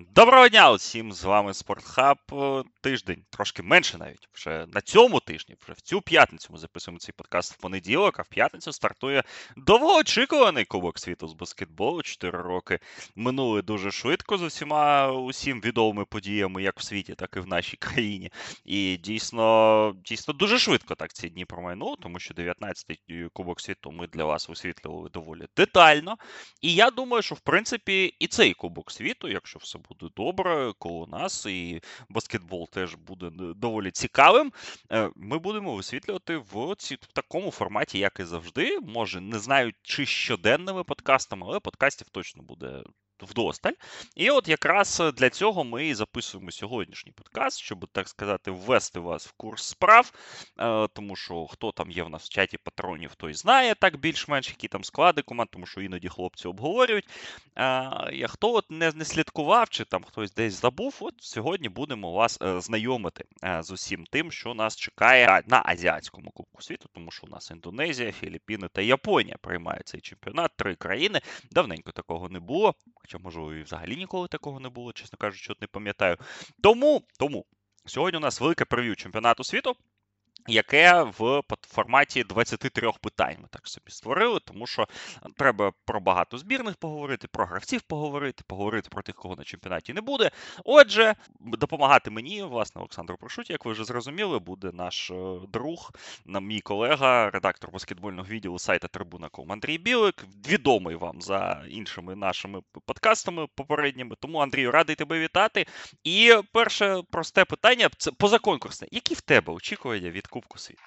Доброго дня усім! З вами Спортхаб. Тиждень, трошки менше навіть. Вже на цьому тижні, вже в цю п'ятницю ми записуємо цей подкаст в понеділок, а в п'ятницю стартує довгоочікуваний Кубок світу з баскетболу. Чотири роки минули дуже швидко з усіма усім відомими подіями, як в світі, так і в нашій країні. І дійсно, дійсно дуже швидко так ці дні промайнули, тому що 19-й Кубок світу ми для вас висвітлювали доволі детально. І я думаю, що в принципі і цей Кубок світу, якщо все буде добре коло нас, і баскетбол теж буде доволі цікавим. Е, ми будемо висвітлювати в ці, в такому форматі, як і завжди. Може, не знаю, чи щоденними подкастами, але подкастів точно буде вдосталь. І от якраз е, для цього ми і записуємо сьогоднішній подкаст, щоб, так сказати, ввести вас в курс справ. Е, тому що хто там є в нас в чаті патронів, той знає так більш-менш, які там склади команд, тому що іноді хлопці обговорюють. А хто от не не слідкував, чи там хтось десь забув, от сьогодні будемо вас е, знайомити з усім тим, що нас чекає на азіатському кубку світу, тому що у нас Індонезія, Філіппіни та Японія приймають цей чемпіонат. Три країни. Давненько такого не було. Хоча, може, і взагалі ніколи такого не було, чесно кажучи, от не пам'ятаю. Тому, тому сьогодні у нас велике прев'ю чемпіонату світу яке в форматі 23 питань ми так собі створили, тому що треба про багато збірних поговорити, про гравців поговорити, поговорити про тих, кого на чемпіонаті не буде. Отже, допомагати мені, власне, Олександру Прошуті, як ви вже зрозуміли, буде наш е, друг, мій колега, редактор баскетбольного відділу сайта Трибуна.ком Андрій Білик, відомий вам за іншими нашими подкастами попередніми. Тому, Андрію, радий тебе вітати. І перше просте питання це позаконкурсне. Які в тебе очікування від Кубку світу.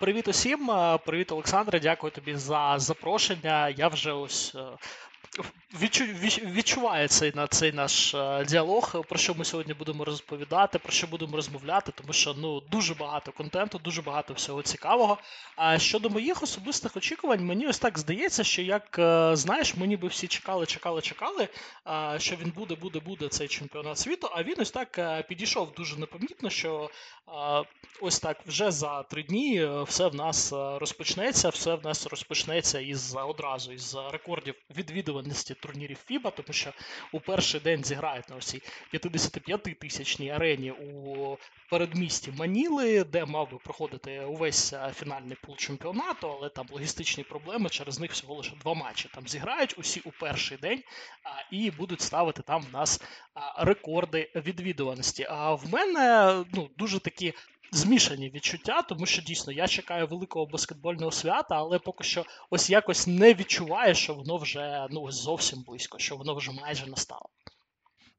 Привіт усім, привіт, Олександре. Дякую тобі за запрошення. Я вже ось е, Відчу, відчуває цей на цей наш е, діалог, про що ми сьогодні будемо розповідати, про що будемо розмовляти, тому що ну дуже багато контенту, дуже багато всього цікавого. А щодо моїх особистих очікувань, мені ось так здається, що як е, знаєш, ми ніби всі чекали, чекали, чекали, що він буде, буде, буде цей чемпіонат світу. А він ось так е, підійшов дуже непомітно, що ось так вже за три дні все в нас розпочнеться, все в нас розпочнеться із одразу із рекордів відвідувань відвідуваності турнірів FIBA, тому що у перший день зіграють на усій 55 тисячній арені у передмісті Маніли, де мав би проходити увесь фінальний пул чемпіонату, але там логістичні проблеми, через них всього лише два матчі. Там зіграють усі у перший день і будуть ставити там в нас рекорди відвідуваності. А в мене ну, дуже такі змішані відчуття, тому що дійсно я чекаю великого баскетбольного свята, але поки що ось якось не відчуваю, що воно вже ну зовсім близько, що воно вже майже настало.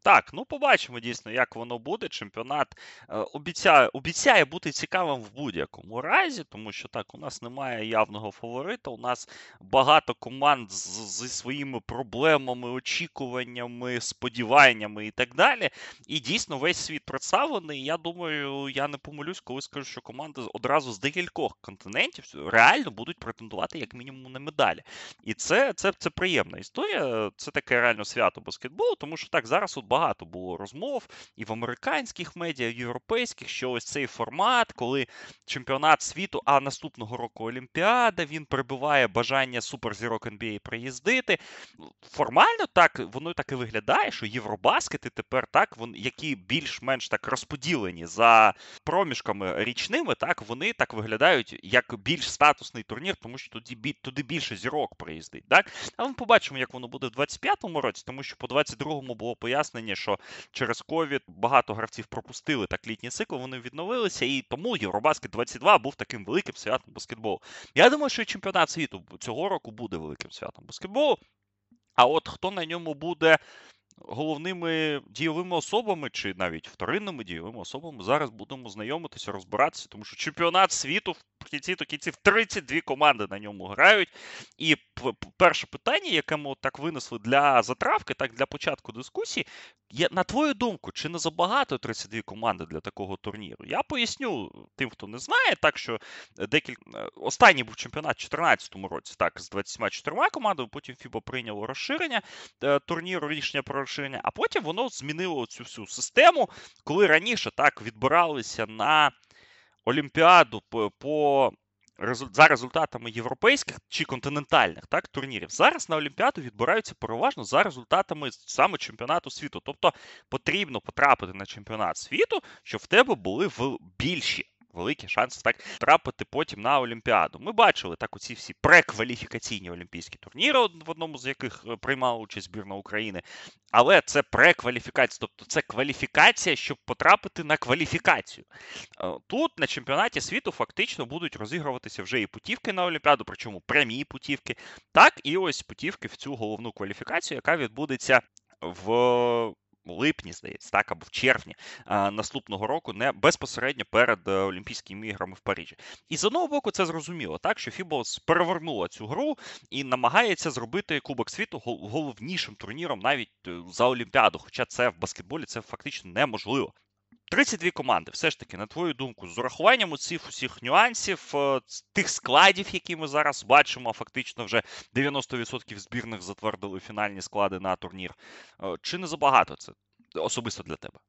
Так, ну побачимо дійсно, як воно буде. Чемпіонат е, обіцяє обіцяє бути цікавим в будь-якому разі, тому що так, у нас немає явного фаворита. У нас багато команд зі своїми проблемами, очікуваннями, сподіваннями і так далі. І дійсно весь світ представлений. Я думаю, я не помилюсь, коли скажу, що команди одразу з декількох континентів реально будуть претендувати як мінімум на медалі. І це, це, це приємна історія. Це таке реально свято баскетболу, тому що так зараз от багато було розмов і в американських медіа, і в європейських, що ось цей формат, коли чемпіонат світу, а наступного року Олімпіада, він прибуває бажання суперзірок NBA приїздити. Формально так воно так і виглядає, що євробаскети тепер так, вони, які більш-менш так розподілені за проміжками річними, так вони так виглядають як більш статусний турнір, тому що туди туди більше зірок приїздить. Так? А ми побачимо, як воно буде в 25-му році, тому що по 22-му було пояснення пояснення, що через ковід багато гравців пропустили так літній цикл, вони відновилися, і тому Євробаскет 22 був таким великим святом баскетболу. Я думаю, що і чемпіонат світу цього року буде великим святом баскетболу. А от хто на ньому буде головними дієвими особами, чи навіть вторинними дієвими особами, зараз будемо знайомитися, розбиратися, тому що чемпіонат світу в кінці то кінців 32 команди на ньому грають. І перше питання, яке ми так винесли для затравки, так для початку дискусії, є, на твою думку, чи не забагато 32 команди для такого турніру? Я поясню тим, хто не знає, так що декілька е, останній був чемпіонат у 2014 році, так, з 24 командами, потім FIBA прийняло розширення е, турніру, рішення про розширення, а потім воно змінило цю всю систему, коли раніше так відбиралися на Олімпіаду по, за результатами європейських чи континентальних так турнірів. Зараз на Олімпіаду відбираються переважно за результатами саме чемпіонату світу. Тобто потрібно потрапити на чемпіонат світу, щоб в тебе були в більші великі шанси так трапити потім на Олімпіаду. Ми бачили так оці всі прекваліфікаційні олімпійські турніри, в одному з яких е, приймала участь збірна України. Але це прекваліфікація, тобто це кваліфікація, щоб потрапити на кваліфікацію. Е, тут на чемпіонаті світу фактично будуть розігруватися вже і путівки на Олімпіаду, причому прямі путівки, так і ось путівки в цю головну кваліфікацію, яка відбудеться в липні, здається, так, або в червні а, наступного року, не безпосередньо перед е, Олімпійськими іграми в Парижі. І з одного боку, це зрозуміло, так що Фібо перевернула цю гру і намагається зробити Кубок світу головнішим турніром навіть е, за Олімпіаду. Хоча це в баскетболі це фактично неможливо. 32 команди, все ж таки, на твою думку, з урахуванням цих усіх нюансів, е, тих складів, які ми зараз бачимо, фактично вже 90% збірних затвердили фінальні склади на турнір. Е, чи не забагато це особисто для тебе?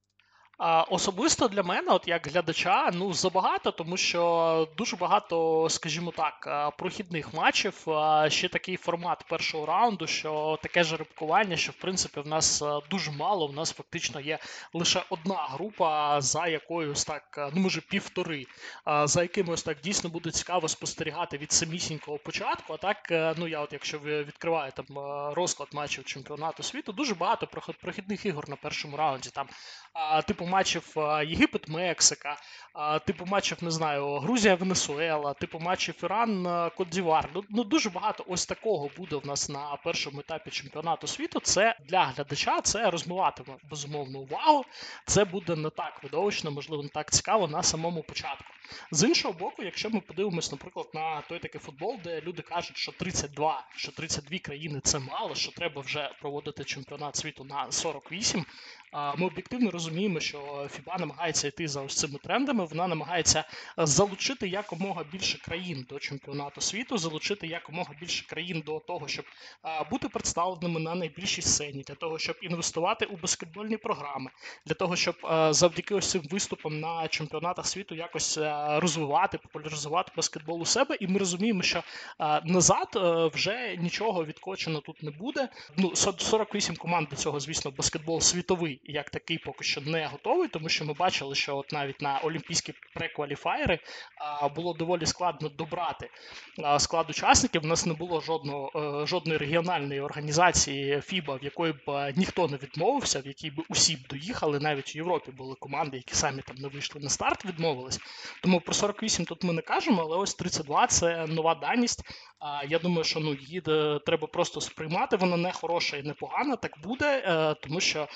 Особисто для мене, от як глядача, ну забагато, тому що дуже багато, скажімо так, прохідних матчів. Ще такий формат першого раунду, що таке жеребкування, що в принципі в нас дуже мало. В нас фактично є лише одна група, за якоюсь так, ну може півтори, за якими ось так дійсно буде цікаво спостерігати від самісінького початку. А так, ну я, от якщо ви відкриваєте там розклад матчів чемпіонату світу, дуже багато прохідних ігор на першому раунді. Там типу матчів Єгипет, Мексика, типу матчів, не знаю, Грузія, Венесуела, типу матчів Іран, Кодзівар. Ну, ну дуже багато ось такого буде в нас на першому етапі чемпіонату світу. Це для глядача, це розмиватиме безумовно увагу. Це буде не так видовищно, можливо, не так цікаво на самому початку. З іншого боку, якщо ми подивимось, наприклад, на той такий футбол, де люди кажуть, що 32, що 32 країни це мало, що треба вже проводити чемпіонат світу на 48. Ми об'єктивно розуміємо, що ФІБА намагається йти за ось цими трендами. Вона намагається залучити якомога більше країн до чемпіонату світу, залучити якомога більше країн до того, щоб бути представленими на найбільшій сцені, для того, щоб інвестувати у баскетбольні програми, для того, щоб завдяки ось цим виступам на чемпіонатах світу якось розвивати, популяризувати баскетбол у себе. І ми розуміємо, що назад вже нічого відкочено тут не буде. Ну 48 команд до цього, звісно, баскетбол світовий як такий поки що не готовий, тому що ми бачили, що от навіть на олімпійські прекваліфаєри було доволі складно добрати склад учасників. У нас не було жодного е, жодної регіональної організації FIBA, в якої б е, ніхто не відмовився, в якій б усі б доїхали. Навіть в Європі були команди, які самі там не вийшли на старт, відмовились. Тому про 48 тут ми не кажемо, але ось 32 це нова даність. Я думаю, що ну її е, треба просто сприймати. Вона не хороша і не погана, так буде, тому що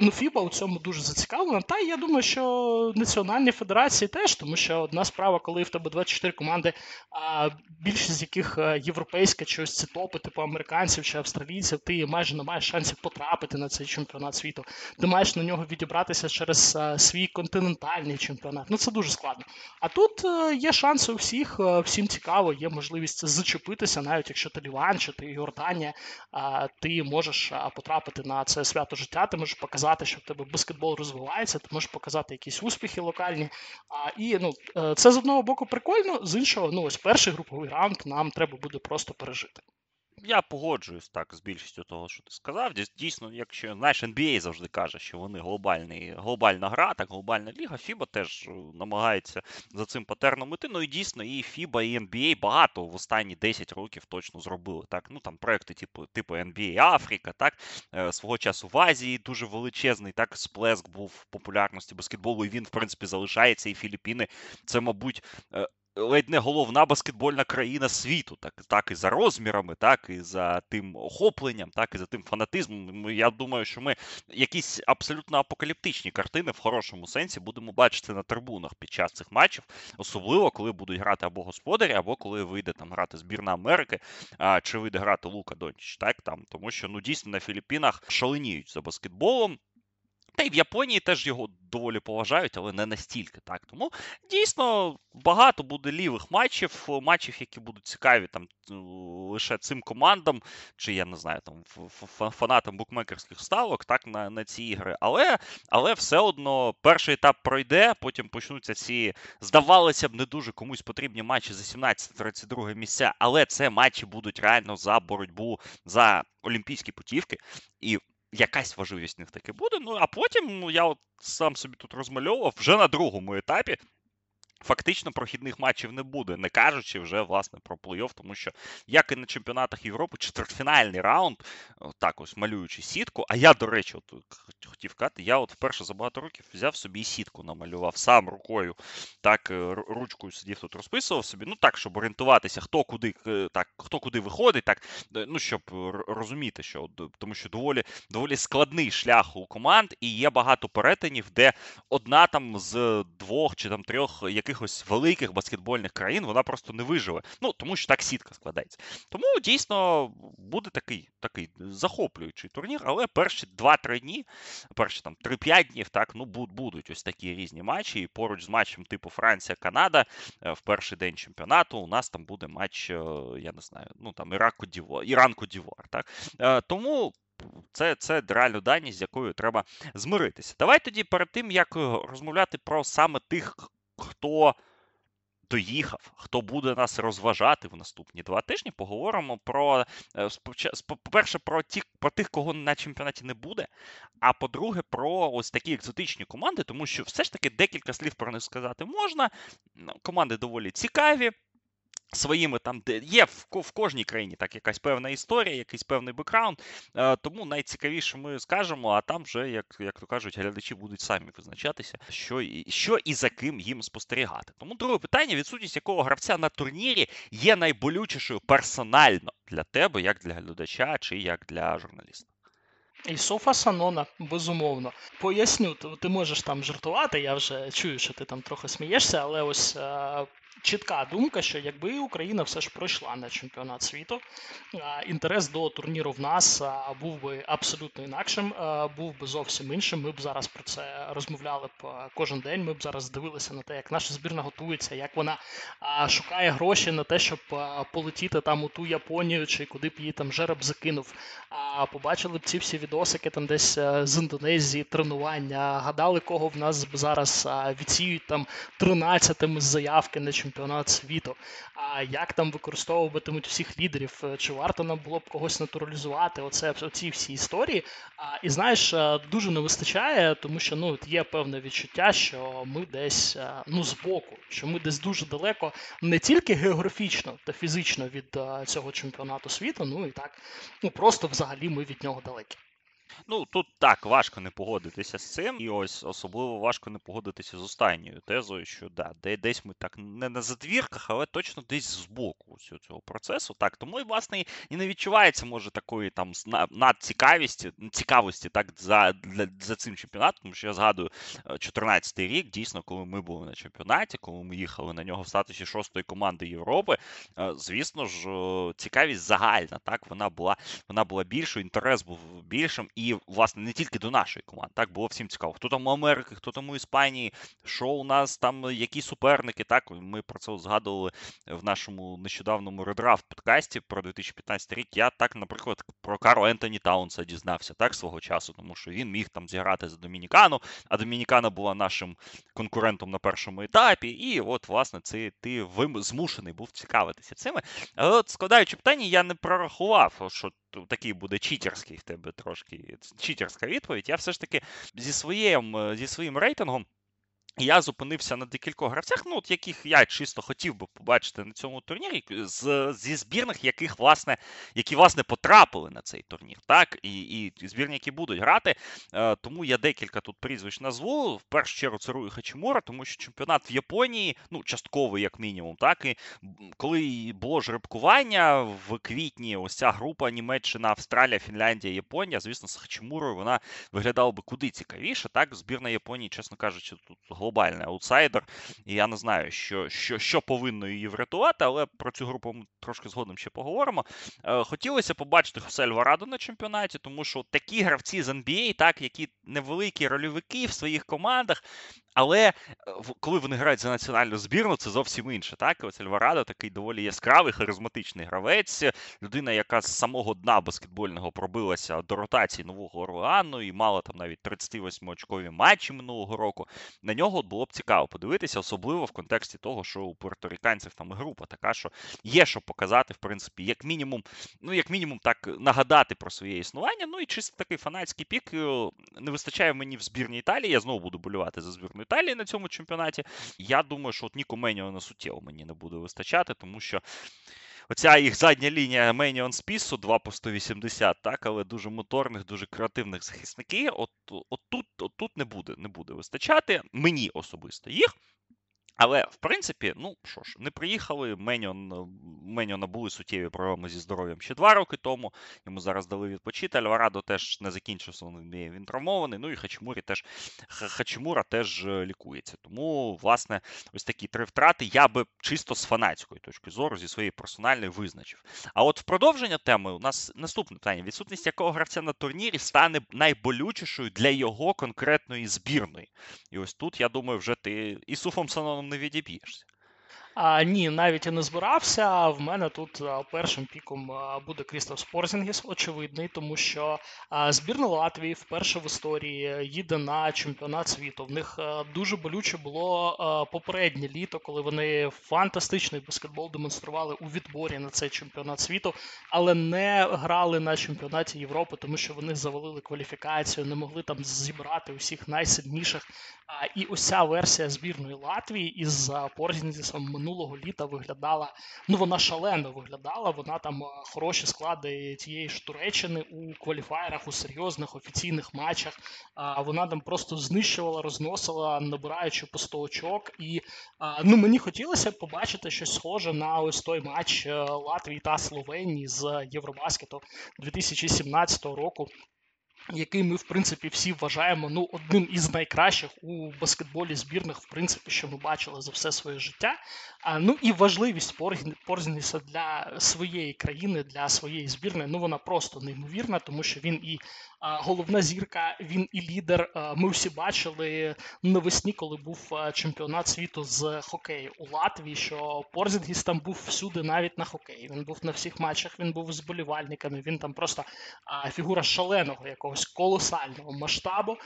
ну. ФІБА у цьому дуже зацікавлена. Та я думаю, що національні федерації теж, тому що одна справа, коли в тебе 24 команди, а більшість з яких е, європейська, чи ось ці топи, типу американців чи австралійців, ти майже не маєш шансів потрапити на цей чемпіонат світу. Ти маєш на нього відібратися через е, свій континентальний чемпіонат. Ну це дуже складно. А тут е, є шанси у всіх, всім цікаво, є можливість зачепитися, навіть якщо ти Ліван чи ти Йорданія, ти можеш потрапити на це свято життя, ти можеш показати показати, що в тебе баскетбол розвивається, ти можеш показати якісь успіхи локальні. А, І ну, е, це з одного боку прикольно, з іншого, ну ось перший груповий раунд нам треба буде просто пережити. Я погоджуюсь так з більшістю того, що ти сказав. Дійсно, якщо знаєш, NBA завжди каже, що вони глобальний, глобальна гра, так глобальна ліга. FIBA теж е, намагається за цим патерном іти. Ну і дійсно, і FIBA, і NBA багато в останні 10 років точно зробили. Так, ну там проекти типу типу NBA Африка, так е, свого часу в Азії дуже величезний. Так, сплеск був в популярності баскетболу. І він, в принципі, залишається. І Філіппіни це, мабуть, е, ледь не головна баскетбольна країна світу, так так і за розмірами, так і за тим охопленням, так і за тим фанатизмом. Я думаю, що ми якісь абсолютно апокаліптичні картини в хорошому сенсі будемо бачити на трибунах під час цих матчів, особливо коли будуть грати або господарі, або коли вийде там грати збірна Америки, а, чи вийде грати Лука Дончич, так там, тому що ну дійсно на Філіппінах шаленіють за баскетболом. Та й в Японії теж його доволі поважають, але не настільки. так. Тому дійсно багато буде лівих матчів, матчів, які будуть цікаві там лише цим командам, чи я не знаю, там фанатам букмекерських ставок, так, на на ці ігри. Але але все одно перший етап пройде, потім почнуться ці, здавалося б, не дуже комусь потрібні матчі за 17-32 місця, але це матчі будуть реально за боротьбу за олімпійські путівки. І якась важливість в них таки буде. Ну а потім ну, я от сам собі тут розмальовував вже на другому етапі. Фактично прохідних матчів не буде, не кажучи вже власне про плей-офф, тому що як і на чемпіонатах Європи, четвертьфінальний раунд, так ось малюючи сітку. А я, до речі, от хотів казати, я от вперше за багато років взяв собі сітку, намалював сам рукою, так е, ручкою сидів тут, розписував собі. Ну так, щоб орієнтуватися, хто куди так, хто куди виходить, так е, ну щоб розуміти, що тому що доволі доволі складний шлях у команд, і є багато перетинів, де одна там з двох чи там трьох яких якихось великих баскетбольних країн вона просто не виживе. Ну тому що так сітка складається. Тому дійсно буде такий такий захоплюючий турнір, але перші 2-3 дні, перші там 3-5 днів, так ну будуть ось такі різні матчі. І поруч з матчем типу Франція-Канада е, в перший день чемпіонату у нас там буде матч, е, я не знаю, ну там Іран-Кодівуар, так е, тому. Це це реально даність, з якою треба змиритися. Давай тоді перед тим, як розмовляти про саме тих хто доїхав, хто буде нас розважати в наступні два тижні, поговоримо про е, по-перше, про ті, про тих, кого на чемпіонаті не буде. А по-друге, про ось такі екзотичні команди, тому що все ж таки декілька слів про них сказати можна. Команди доволі цікаві своїми там, де є в, кожній країні так якась певна історія, якийсь певний бекграунд. Е, тому найцікавіше ми скажемо, а там вже, як як то кажуть, глядачі будуть самі визначатися, що і що і за ким їм спостерігати. Тому друге питання: відсутність якого гравця на турнірі є найболючішою персонально для тебе, як для глядача, чи як для журналіста. І Софа Санона, безумовно. Поясню, ти можеш там жартувати, я вже чую, що ти там трохи смієшся, але ось е, чітка думка, що якби Україна все ж пройшла на чемпіонат світу, інтерес до турніру в нас був би абсолютно інакшим, був би зовсім іншим. Ми б зараз про це розмовляли б кожен день. Ми б зараз дивилися на те, як наша збірна готується, як вона шукає гроші на те, щоб полетіти там у ту Японію чи куди б її там жереб закинув. А побачили б ці всі відосики там десь з Індонезії, тренування, гадали, кого в нас зараз відсіють там 13-ми з заявки на чемпіонат чемпіонат світу. А як там використовуватимуть всіх лідерів? Е, чи варто нам було б когось натуралізувати? Оце оці всі історії. А, І знаєш, е, дуже не вистачає, тому що ну є певне відчуття, що ми десь е, ну збоку, що ми десь дуже далеко, не тільки географічно та фізично від цього чемпіонату світу, ну і так, ну просто взагалі ми від нього далекі. Ну, тут так, важко не погодитися з цим, і ось особливо важко не погодитися з останньою тезою, що да, де десь ми так не на задвірках, але точно десь збоку цього, процесу. Так, тому і власне і не відчувається, може, такої там надцікавості, цікавості так за для, за цим чемпіонатом, тому що я згадую 14-й е, рік, дійсно, коли ми були на чемпіонаті, коли ми їхали на нього в статусі шостої команди Європи. Е, звісно ж, цікавість загальна, так, вона була вона була більшою, інтерес був більшим. І, власне, не тільки до нашої команди. Так було всім цікаво. Хто там у Америки, хто там у Іспанії, що у нас там, які суперники. Так, ми про це згадували в нашому нещодавному редрафт подкасті про 2015 рік. Я так, наприклад, про Каро Ентоні Таунса дізнався так свого часу, тому що він міг там зіграти за Домінікану, а Домінікана була нашим конкурентом на першому етапі. І от, власне, це ти змушений був цікавитися цими. Але от складаючи питання, я не прорахував, що такий буде читерський в тебе трошки читерська відповідь. Я все ж таки зі своїм, е, зі своїм рейтингом я зупинився на декількох гравцях, ну, от яких я чисто хотів би побачити на цьому турнірі, з, зі збірних, яких, власне, які власне потрапили на цей турнір. так, І і збірні, які будуть грати. Е, Тому я декілька тут прізвищ назву. В першу чергу це Руї Хачимура, тому що чемпіонат в Японії, ну, частково, як мінімум, так, і коли було жеребкування в квітні, ось ця група Німеччина, Австралія, Фінляндія, Японія, звісно, з Хачимурою вона виглядала би куди цікавіше. Так, збірна Японії, чесно кажучи, тут глобальний аутсайдер. І я не знаю, що що, що повинно її врятувати, але про цю групу ми трошки згодом ще поговоримо. Е, хотілося побачити Хосе Альварадо на чемпіонаті, тому що такі гравці з NBA, так, які невеликі рольовики в своїх командах, але е, коли вони грають за національну збірну, це зовсім інше. Так, ось Альварадо такий доволі яскравий, харизматичний гравець, людина, яка з самого дна баскетбольного пробилася до ротації нового Орлеану і мала там навіть 38 очкові матчі минулого року. На нього було б цікаво подивитися, особливо в контексті того, що у порторіканців там група така, що є що показати, в принципі, як мінімум, ну як мінімум, так нагадати про своє існування. Ну і чисто такий фанатський пік е, не вистачає мені в збірній Італії. Я знову буду болювати за збірну Італії на цьому чемпіонаті. Я думаю, що от Ніко Меніона суттєво мені не буде вистачати, тому що. Оця їх задня лінія Меніон Спісу 2 по 180, так, але дуже моторних, дуже креативних захисників. От, от тут от тут не буде не буде вистачати. Мені особисто їх. Але, в принципі, ну що ж, не приїхали. Меніон, е, Меніона суттєві проблеми зі здоров'ям ще два роки тому. Йому зараз дали відпочити. Альварадо теж не закінчив NBA, він травмований. Ну і Хачмурі теж Хачмура теж е, лікується. Тому, власне, ось такі три втрати я би чисто з фанатської точки зору, зі своєї персональної визначив. А от в продовження теми у нас наступне питання: відсутність якого гравця на турнірі стане найболючішою для його конкретної збірної. І ось тут, я думаю, вже ти і Суфом Саноном не відіб'єшся. А, Ні, навіть і не збирався. В мене тут першим піком буде Крістос Порзінгіс, очевидний, тому що збірна Латвії вперше в історії їде на чемпіонат світу. В них дуже болюче було попереднє літо, коли вони фантастичний баскетбол демонстрували у відборі на цей чемпіонат світу, але не грали на чемпіонаті Європи, тому що вони завалили кваліфікацію, не могли там зібрати усіх найсильніших. І ось ця версія збірної Латвії із Порзінгісом минулого літа виглядала. Ну вона шалено виглядала. Вона там хороші склади тієї ж Туреччини у кваліфаєрах, у серйозних офіційних матчах. А вона там просто знищувала, розносила, набираючи по 100 очок. І ну мені хотілося побачити щось схоже на ось той матч е, Латвії та Словенії з Євробаскету 2017 року який ми, в принципі, всі вважаємо ну, одним із найкращих у баскетболі збірних, в принципі, що ми бачили за все своє життя. А, Ну і важливість Порзніса для своєї країни, для своєї збірної, ну вона просто неймовірна, тому що він і головна зірка, він і лідер. Ми всі бачили навесні, коли був чемпіонат світу з хокею у Латвії, що Порзінгіс там був всюди, навіть на хокеї. Він був на всіх матчах, він був з болівальниками, він там просто фігура шаленого якогось колосального масштабу.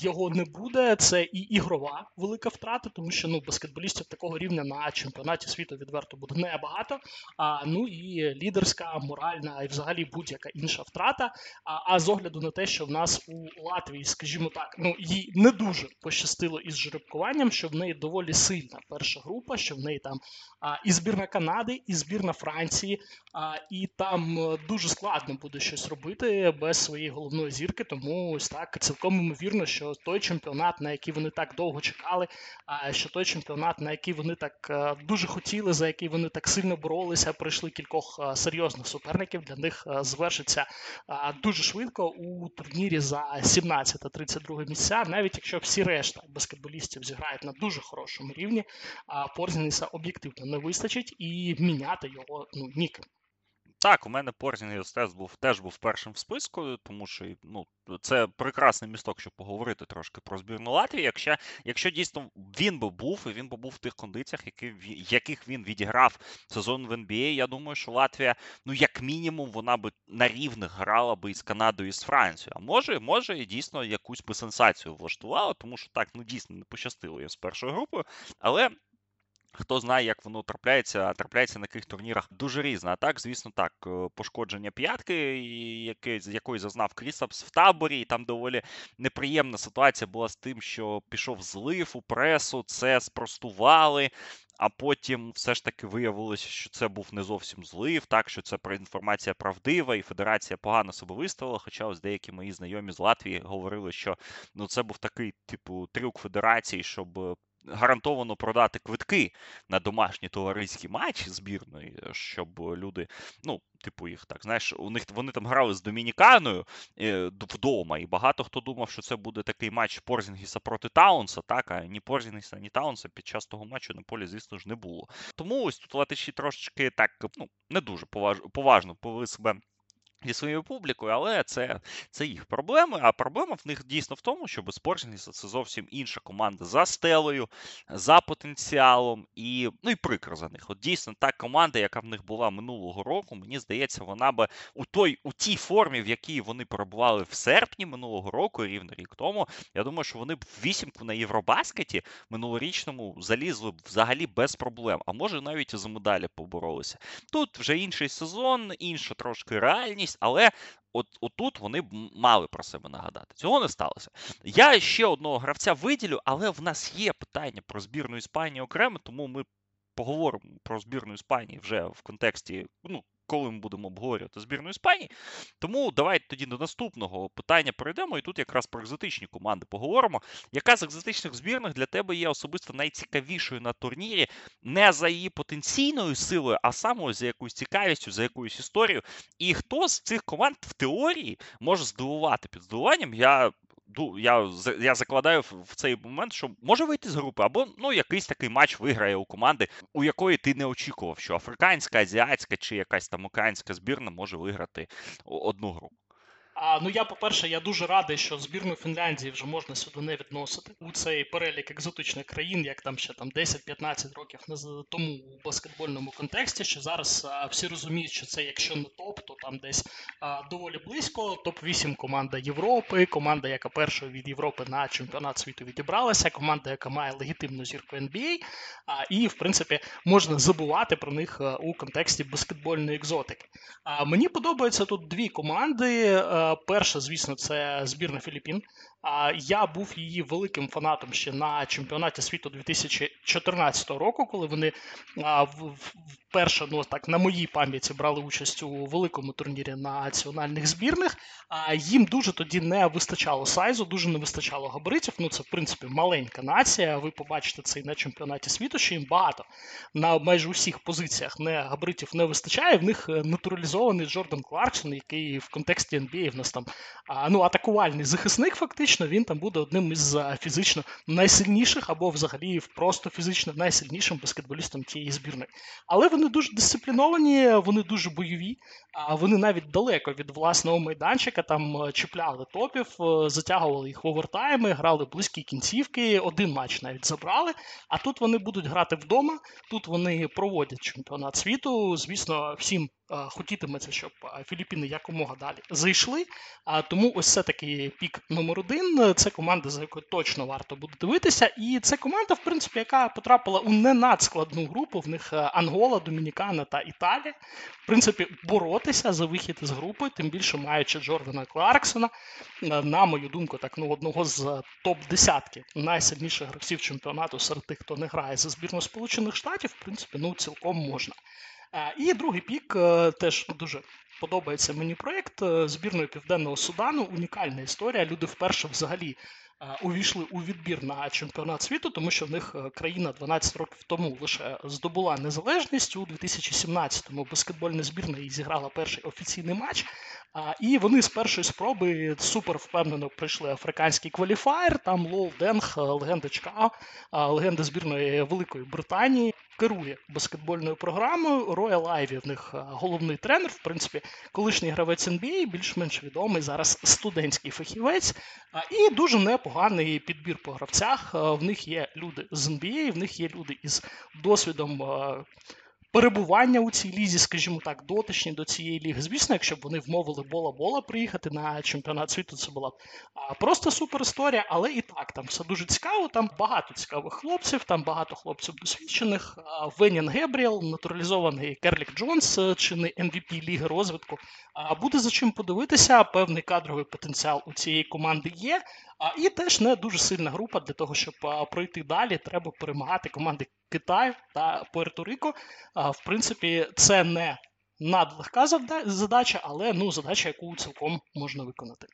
Його не буде. Це і ігрова велика втрата, тому що ну баскетболістів такого рівня на чемпіонаті світу відверто буде небагато. А ну і лідерська, моральна і взагалі будь-яка інша втрата. А з огляду на те, що в нас у Латвії, скажімо так, ну їй не дуже пощастило із жеребкуванням, що в неї доволі сильна перша група, що в неї там а, і збірна Канади, і збірна Франції, а, і там е, дуже складно буде щось робити без своєї головної зірки. Тому ось так цілком ймовірно, що той чемпіонат, на який вони так довго чекали, а що той чемпіонат, на який вони так е, дуже хотіли, за який вони так сильно боролися, пройшли кількох е, серйозних суперників. Для них звершиться дуже швидко у турнірі за 17-32 місця, навіть якщо всі решта баскетболістів зіграють на дуже хорошому рівні, а Порзініса об'єктивно не вистачить і міняти його ну ніким. Так, у мене Порзінгіс теж був теж був першим в списку, тому що ну, це прекрасний місток, щоб поговорити трошки про збірну Латвії. Якщо якщо дійсно він би був, і він би був в тих кондиціях, які, яких він відіграв сезон в НБА, я думаю, що Латвія, ну як мінімум, вона би на рівних грала би із Канадою і з Францією. А може, може, і дійсно якусь би сенсацію влаштувала, тому що так ну дійсно не пощастило їм з першою групою. Але Хто знає, як воно трапляється, а трапляється на яких турнірах дуже різно. А так, звісно, так, е, пошкодження п'ятки, яке, якої зазнав Крісапс в таборі, і там доволі неприємна ситуація була з тим, що пішов злив у пресу, це спростували. А потім все ж таки виявилося, що це був не зовсім злив, так що це інформація правдива, і федерація погано себе виставила. Хоча ось деякі мої знайомі з Латвії говорили, що ну це був такий, типу, трюк федерації, щоб гарантовано продати квитки на домашні товариські матчі збірної, щоб люди, ну, типу, їх так, знаєш, у них вони там грали з Домініканою е, вдома, і багато хто думав, що це буде такий матч Порзінгіса проти Таунса, так, а ні Порзінгіса, ні Таунса під час того матчу на полі, звісно ж, не було. Тому ось тут латиші трошечки так, ну, не дуже поваж, поважно повели себе зі своєю публікою, але це це їх проблеми. А проблема в них дійсно в тому, що Безпоржність це зовсім інша команда за стелею, за потенціалом, і ну і прикро за них. От дійсно та команда, яка в них була минулого року, мені здається, вона би у той у тій формі, в якій вони перебували в серпні минулого року, рівно рік тому. Я думаю, що вони б вісімку на Євробаскеті минулорічному залізли б взагалі без проблем. А може навіть і за медалі поборолися. Тут вже інший сезон, інша трошки реальність можливість, але от отут вони б мали про себе нагадати. Цього не сталося. Я ще одного гравця виділю, але в нас є питання про збірну Іспанії окремо, тому ми поговоримо про збірну Іспанії вже в контексті ну, коли ми будемо обговорювати збірну Іспанії. Тому давайте тоді до наступного питання перейдемо. І тут якраз про екзотичні команди поговоримо. Яка з екзотичних збірних для тебе є особисто найцікавішою на турнірі, не за її потенційною силою, а саме за якоюсь цікавістю, за якоюсь історією. І хто з цих команд в теорії може здивувати під здивуванням? Я я я закладаю в цей момент, що може вийти з групи, або ну якийсь такий матч виграє у команди, у якої ти не очікував, що африканська, азіатська чи якась там українська збірна може виграти одну гру. А, Ну я, по-перше, я дуже радий, що збірну Фінляндії вже можна сюди не відносити у цей перелік екзотичних країн, як там ще там 10-15 років тому у баскетбольному контексті. Що зараз а, всі розуміють, що це якщо не топ, то там десь а, доволі близько. Топ 8 команда Європи, команда, яка першою від Європи на чемпіонат світу відібралася, команда, яка має легітимну зірку NBA, а, і в принципі можна забувати про них у контексті баскетбольної екзотики. А мені подобаються тут дві команди. Перша, звісно, це збірна Філіппін. Я був її великим фанатом ще на чемпіонаті світу 2014 року, коли вони вперше, ну так на моїй пам'яті брали участь у великому турнірі національних збірних. Їм дуже тоді не вистачало сайзу, дуже не вистачало габаритів. Ну це в принципі маленька нація. Ви побачите це і на чемпіонаті світу, що їм багато на майже усіх позиціях не габаритів не вистачає. В них е, натуралізований Джордан Кларксон, який в контексті NBA в нас там ну атакувальний захисник, фактично фізично він там буде одним із е, фізично найсильніших або взагалі просто фізично найсильнішим баскетболістом тієї збірної. Але вони дуже дисципліновані, вони дуже бойові, а вони навіть далеко від власного майданчика там е, чіпляли топів, е, затягували їх в овертайми, грали близькі кінцівки, один матч навіть забрали. А тут вони будуть грати вдома, тут вони проводять чемпіонат світу. Звісно, всім хотітиметься, щоб Філіппіни якомога далі зайшли. А Тому ось це такий пік номер один. Це команда, за якою точно варто буде дивитися. І це команда, в принципі, яка потрапила у не надскладну групу. В них е, Ангола, Домінікана та Італія. В принципі, боротися за вихід з групи, тим більше маючи Джордана Кларксона, е, на мою думку, так ну одного з топ-десятки найсильніших гравців чемпіонату серед тих, хто не грає за збірну Сполучених Штатів, в принципі, ну цілком можна. І другий pick е, теж дуже подобається мені проєкт е, збірної Південного Судану. Унікальна історія. Люди вперше взагалі Е, увійшли у відбір на чемпіонат світу, тому що в них е, країна 12 років тому лише здобула незалежність у 2017-му баскетбольна збірна і зіграла перший офіційний матч. І вони з першої спроби супер впевнено пройшли африканський qualifier. Там Луол Денг, легенда Чикаго, легенда збірної Великої Британії. Керує баскетбольною програмою. Роял Айві в них е, головний тренер. В принципі, колишній гравець NBA, більш-менш відомий зараз студентський фахівець, і дуже непоганий підбір по гравцях. В них є люди з NBA, в них є люди із досвідом перебування у цій лізі, скажімо так, дотичні до цієї ліги. Звісно, якщо б вони вмовили Бола Бола приїхати на чемпіонат світу, це була б просто супер історія, але і так там все дуже цікаво. Там багато цікавих хлопців, там багато хлопців досвідчених. Венін Гебріел, натуралізований Керлік Джонс, е, чинний MVP ліги розвитку. Буде за чим подивитися. Певний кадровий потенціал у цієї команди є. І теж не дуже сильна група для того, щоб пройти далі. Треба перемагати команди Китаю та Пуерто-Рико. В принципі, це не надлегка задача, але ну задача, яку цілком можна виконати.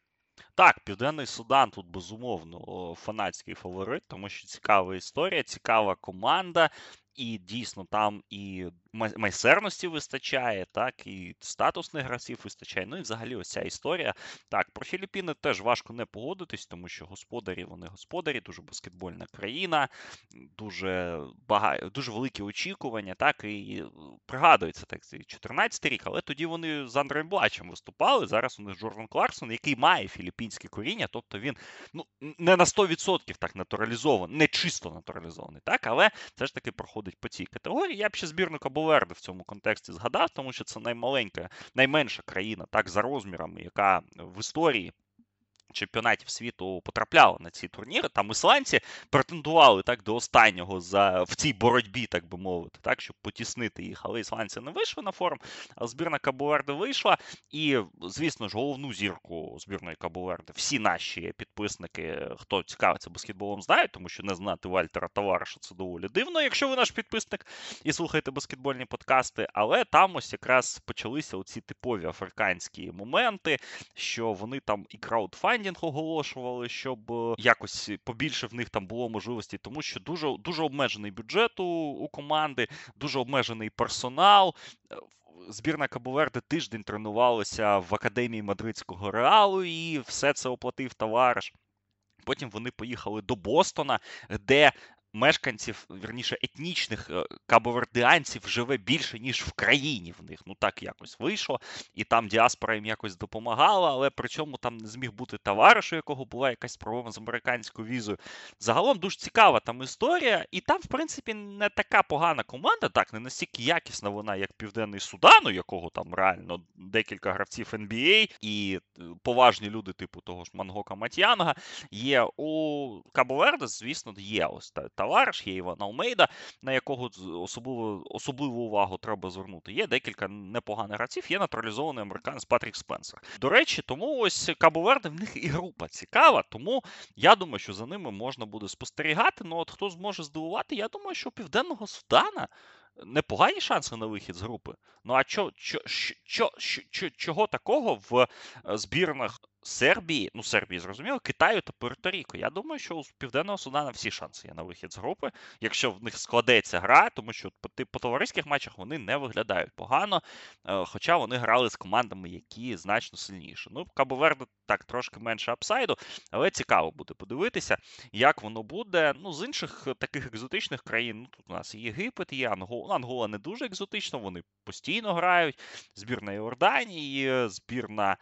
Так, Південний Судан тут безумовно фанатський фаворит, тому що цікава історія, цікава команда і дійсно там і майстерності вистачає, так, і статусних гравців вистачає. Ну і взагалі ось ця історія. Так, про Філіппіни теж важко не погодитись, тому що господарі вони господарі, дуже баскетбольна країна, дуже багато, дуже великі очікування. Так, і пригадується так, 14 рік, але тоді вони з Андреєм Блачем виступали. Зараз у них Джордан Кларксон, який має філіппінське коріння, тобто він ну, не на 100% так натуралізований, не чисто натуралізований, так, але все ж таки проходить по цій категорії. Я б ще збірну Кабоверди в цьому контексті згадав, тому що це наймаленька, найменша країна, так за розмірами, яка в історії чемпіонатів світу потрапляли на ці турніри. Там ісландці претендували так до останнього за в цій боротьбі, так би мовити, так щоб потіснити їх. Але ісландці не вийшли на форум. А збірна Кабо-Верде вийшла. І, звісно ж, головну зірку збірної Кабо-Верде всі наші підписники, хто цікавиться баскетболом, знають, тому що не знати Вальтера Тавареша це доволі дивно, якщо ви наш підписник і слухаєте баскетбольні подкасти. Але там ось якраз почалися оці типові африканські моменти, що вони там і краудфандинг оголошували, щоб е, якось побільше в них там було можливості, тому що дуже дуже обмежений бюджет у, у команди, дуже обмежений персонал. Е, збірна Кабоверди тиждень тренувалася в академії мадридського реалу, і все це оплатив товариш. Потім вони поїхали до Бостона, де мешканців, вірніше, етнічних е, кабовердіанців живе більше, ніж в країні в них. Ну так якось вийшло. І там діаспора їм якось допомагала, але при цьому там не зміг бути товариш, у якого була якась проблема з американською візою. Загалом дуже цікава там історія, і там, в принципі, не така погана команда, так, не настільки якісна вона, як Південний Судан, у якого там реально декілька гравців NBA і е, поважні люди, типу того ж Мангока Матьянга, є у Кабоверде, звісно, є ось товариш, є Іван Алмейда, на якого особливу особливу увагу треба звернути. Є декілька непоганих гравців, є натуралізований американець Патрік Спенсер. До речі, тому ось Кабоверде в них і група цікава, тому я думаю, що за ними можна буде спостерігати. Ну от хто зможе здивувати, я думаю, що Південного Судана. Непогані шанси на вихід з групи. Ну а чо, чо, чо, чо, чого такого в е, збірних Сербії, ну Сербії зрозуміло, Китаю та Пуерто-Ріко. Я думаю, що у Південного Судана всі шанси є на вихід з групи, якщо в них складеться гра, тому що по, товариських матчах вони не виглядають погано, е, хоча вони грали з командами, які значно сильніші. Ну, Кабоверде так трошки менше апсайду, але цікаво буде подивитися, як воно буде. Ну, з інших таких екзотичних країн, ну тут у нас Єгипет, є Ангола. Ангола не дуже екзотична, вони постійно грають. Збірна Іорданії, збірна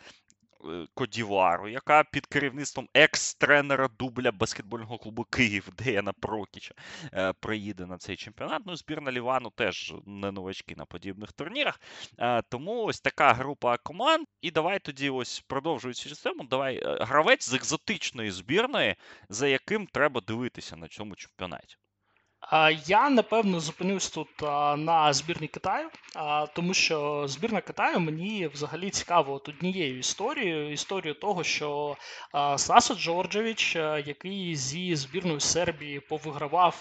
Кодівару, яка під керівництвом екс-тренера дубля баскетбольного клубу Київ, Деяна Прокіча, е, приїде на цей чемпіонат. Ну, збірна Лівану теж не новачки на подібних турнірах. Е, тому ось така група команд. І давай тоді, ось продовжуючи систему, давай гравець з екзотичної збірної, за яким треба дивитися на цьому чемпіонаті. Я напевно зупинюсь тут на збірні Китаю, тому що збірна Китаю мені взагалі цікава от однією історією. Історією того, що Сасо Джорджевич, який зі збірною Сербії повигравав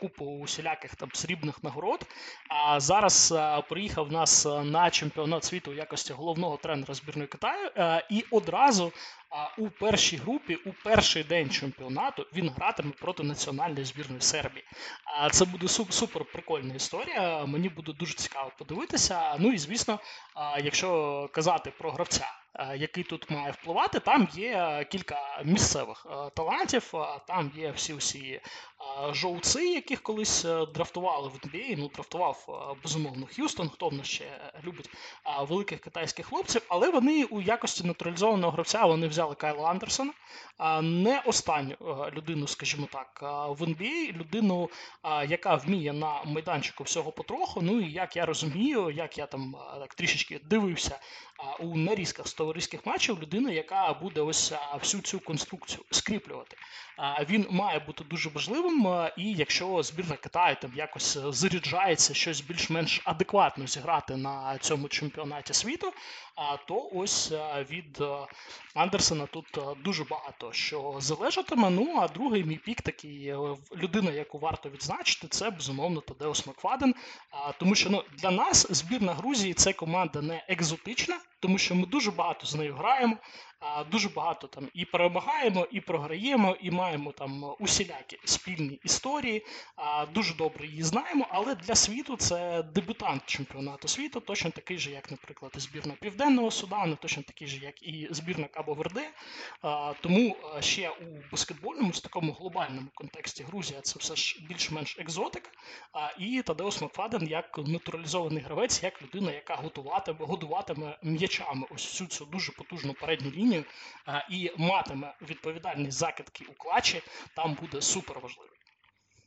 купу усіляких там срібних нагород, а зараз приїхав нас на чемпіонат світу в якості головного тренера збірної Китаю і одразу а у першій групі у перший день чемпіонату він гратиме проти національної збірної Сербії. А це буде супер прикольна історія. Мені буде дуже цікаво подивитися. Ну і звісно, якщо казати про гравця. Який тут має впливати. Там є кілька місцевих талантів, там є всі всі жовці, яких колись е, драфтували в NBA. Ну, драфтував безумовно Х'юстон, хто в нас ще любить великих китайських хлопців, але вони у якості натуралізованого гравця вони взяли Кайла Андерсона, не останню людину, скажімо так, в NBA, людину, яка вміє на майданчику всього потроху. Ну і як я розумію, як я там так трішечки дивився у нарізках з товариських матчів людина, яка буде ось всю цю конструкцію скріплювати. Він має бути дуже важливим, і якщо збірна Китаю там якось заряджається щось більш-менш адекватно зіграти на цьому чемпіонаті світу, то ось від Андерсена тут дуже багато що залежатиме. Ну а другий мій пік такий е, людина, яку варто відзначити, це безумовно Тадеус Макфаден. Тому що ну, для нас збірна Грузії це команда не екзотична тому що ми дуже багато з нею граємо. Дуже багато там і перемагаємо, і програємо, і маємо там усілякі спільні історії. Дуже добре її знаємо, але для світу це дебютант чемпіонату світу, точно такий же, як, наприклад, збірна Південного Судану, точно такий же, як і збірна Кабо Верде. Тому ще у баскетбольному, з такому глобальному контексті Грузія це все ж більш-менш екзотика. І Тадеус Макфаден як натуралізований гравець, як людина, яка готуватиме, годуватиме м'ячами ось всю цю дуже потужну передню лінію і матиме відповідальність закидки у клачі, там буде супер важливий.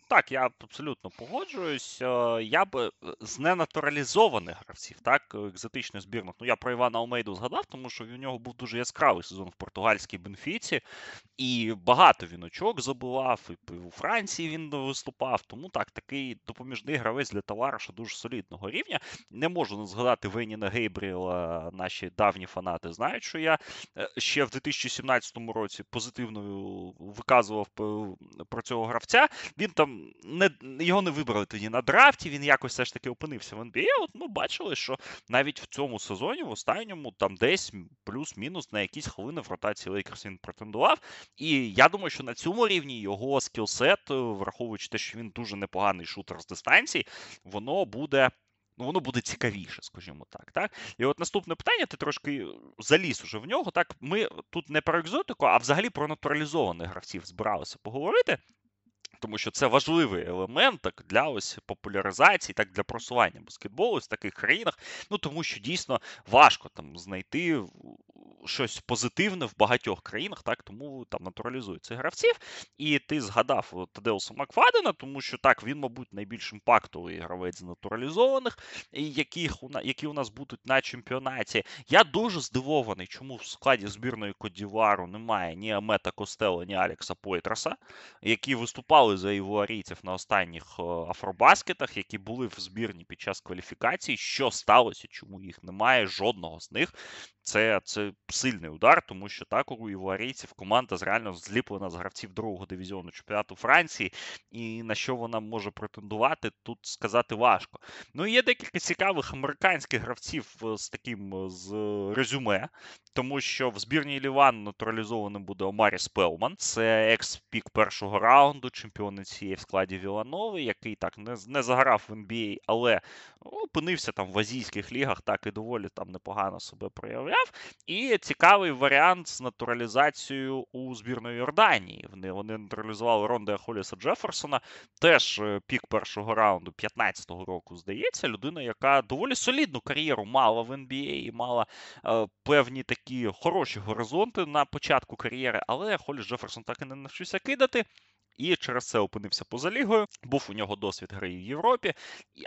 Так, я абсолютно погоджуюсь. Е, я б е, з ненатуралізованих гравців, так, екзотичних збірних. Ну, я про Івана Алмейду згадав, тому що у нього був дуже яскравий сезон в португальській Бенфіці, і багато він очок забивав, і у Франції він виступав. Тому так, такий допоміжний гравець для товариша дуже солідного рівня. Не можу не згадати Веніна Гейбріела, наші давні фанати знають, що я е, ще в 2017 році позитивно виказував про цього гравця. Він там не, його не вибрали тоді на драфті, він якось все ж таки опинився в NBA. От ми бачили, що навіть в цьому сезоні, в останньому, там десь плюс-мінус на якісь хвилини в ротації Лейкерс він претендував. І я думаю, що на цьому рівні його скілсет, враховуючи те, що він дуже непоганий шутер з дистанції, воно буде. Ну, воно буде цікавіше, скажімо так. так. І от наступне питання, ти трошки заліз уже в нього. Так, ми тут не про екзотику, а взагалі про натуралізованих гравців збиралися поговорити. Тому що це важливий елемент так, для ось популяризації, так для просування баскетболу в таких країнах. Ну тому що дійсно важко там знайти щось позитивне в багатьох країнах, так тому там натуралізують цих гравців. І ти згадав Тадеуса Макфадена, тому що так він, мабуть, найбільш імпактовий гравець натуралізованих, яких у які у нас будуть на чемпіонаті. Я дуже здивований, чому в складі збірної Кодівару немає ні Амета Костела, ні Алекса Пойтраса, які виступали за івуарійців на останніх е, афробаскетах, які були в збірні під час кваліфікації. Що сталося? Чому їх немає? Жодного з них. Це це сильний удар, тому що так у івуарійців команда реально зліплена з гравців другого дивізіону чемпіонату Франції, і на що вона може претендувати, тут сказати важко. Ну і є декілька цікавих американських гравців е, з таким е, з резюме, тому що в збірній Ліван натуралізованим буде Омарі Спелман. Це екс-пік першого раунду, чемпіон цієї в складі Віланови, який так не не заграв в NBA, але опинився там в азійських лігах, так і доволі там непогано себе проявляв. І цікавий варіант з натуралізацією у збірної Йорданії. Вони вони натуралізували Ронда Холіса Джеферсона, теж е, пік першого раунду 15-го року, здається, людина, яка доволі солідну кар'єру мала в NBA і мала е, певні такі хороші горизонти на початку кар'єри, але Холіс Джеферсон так і не навчився кидати і через це опинився поза лігою. Був у нього досвід гри в Європі,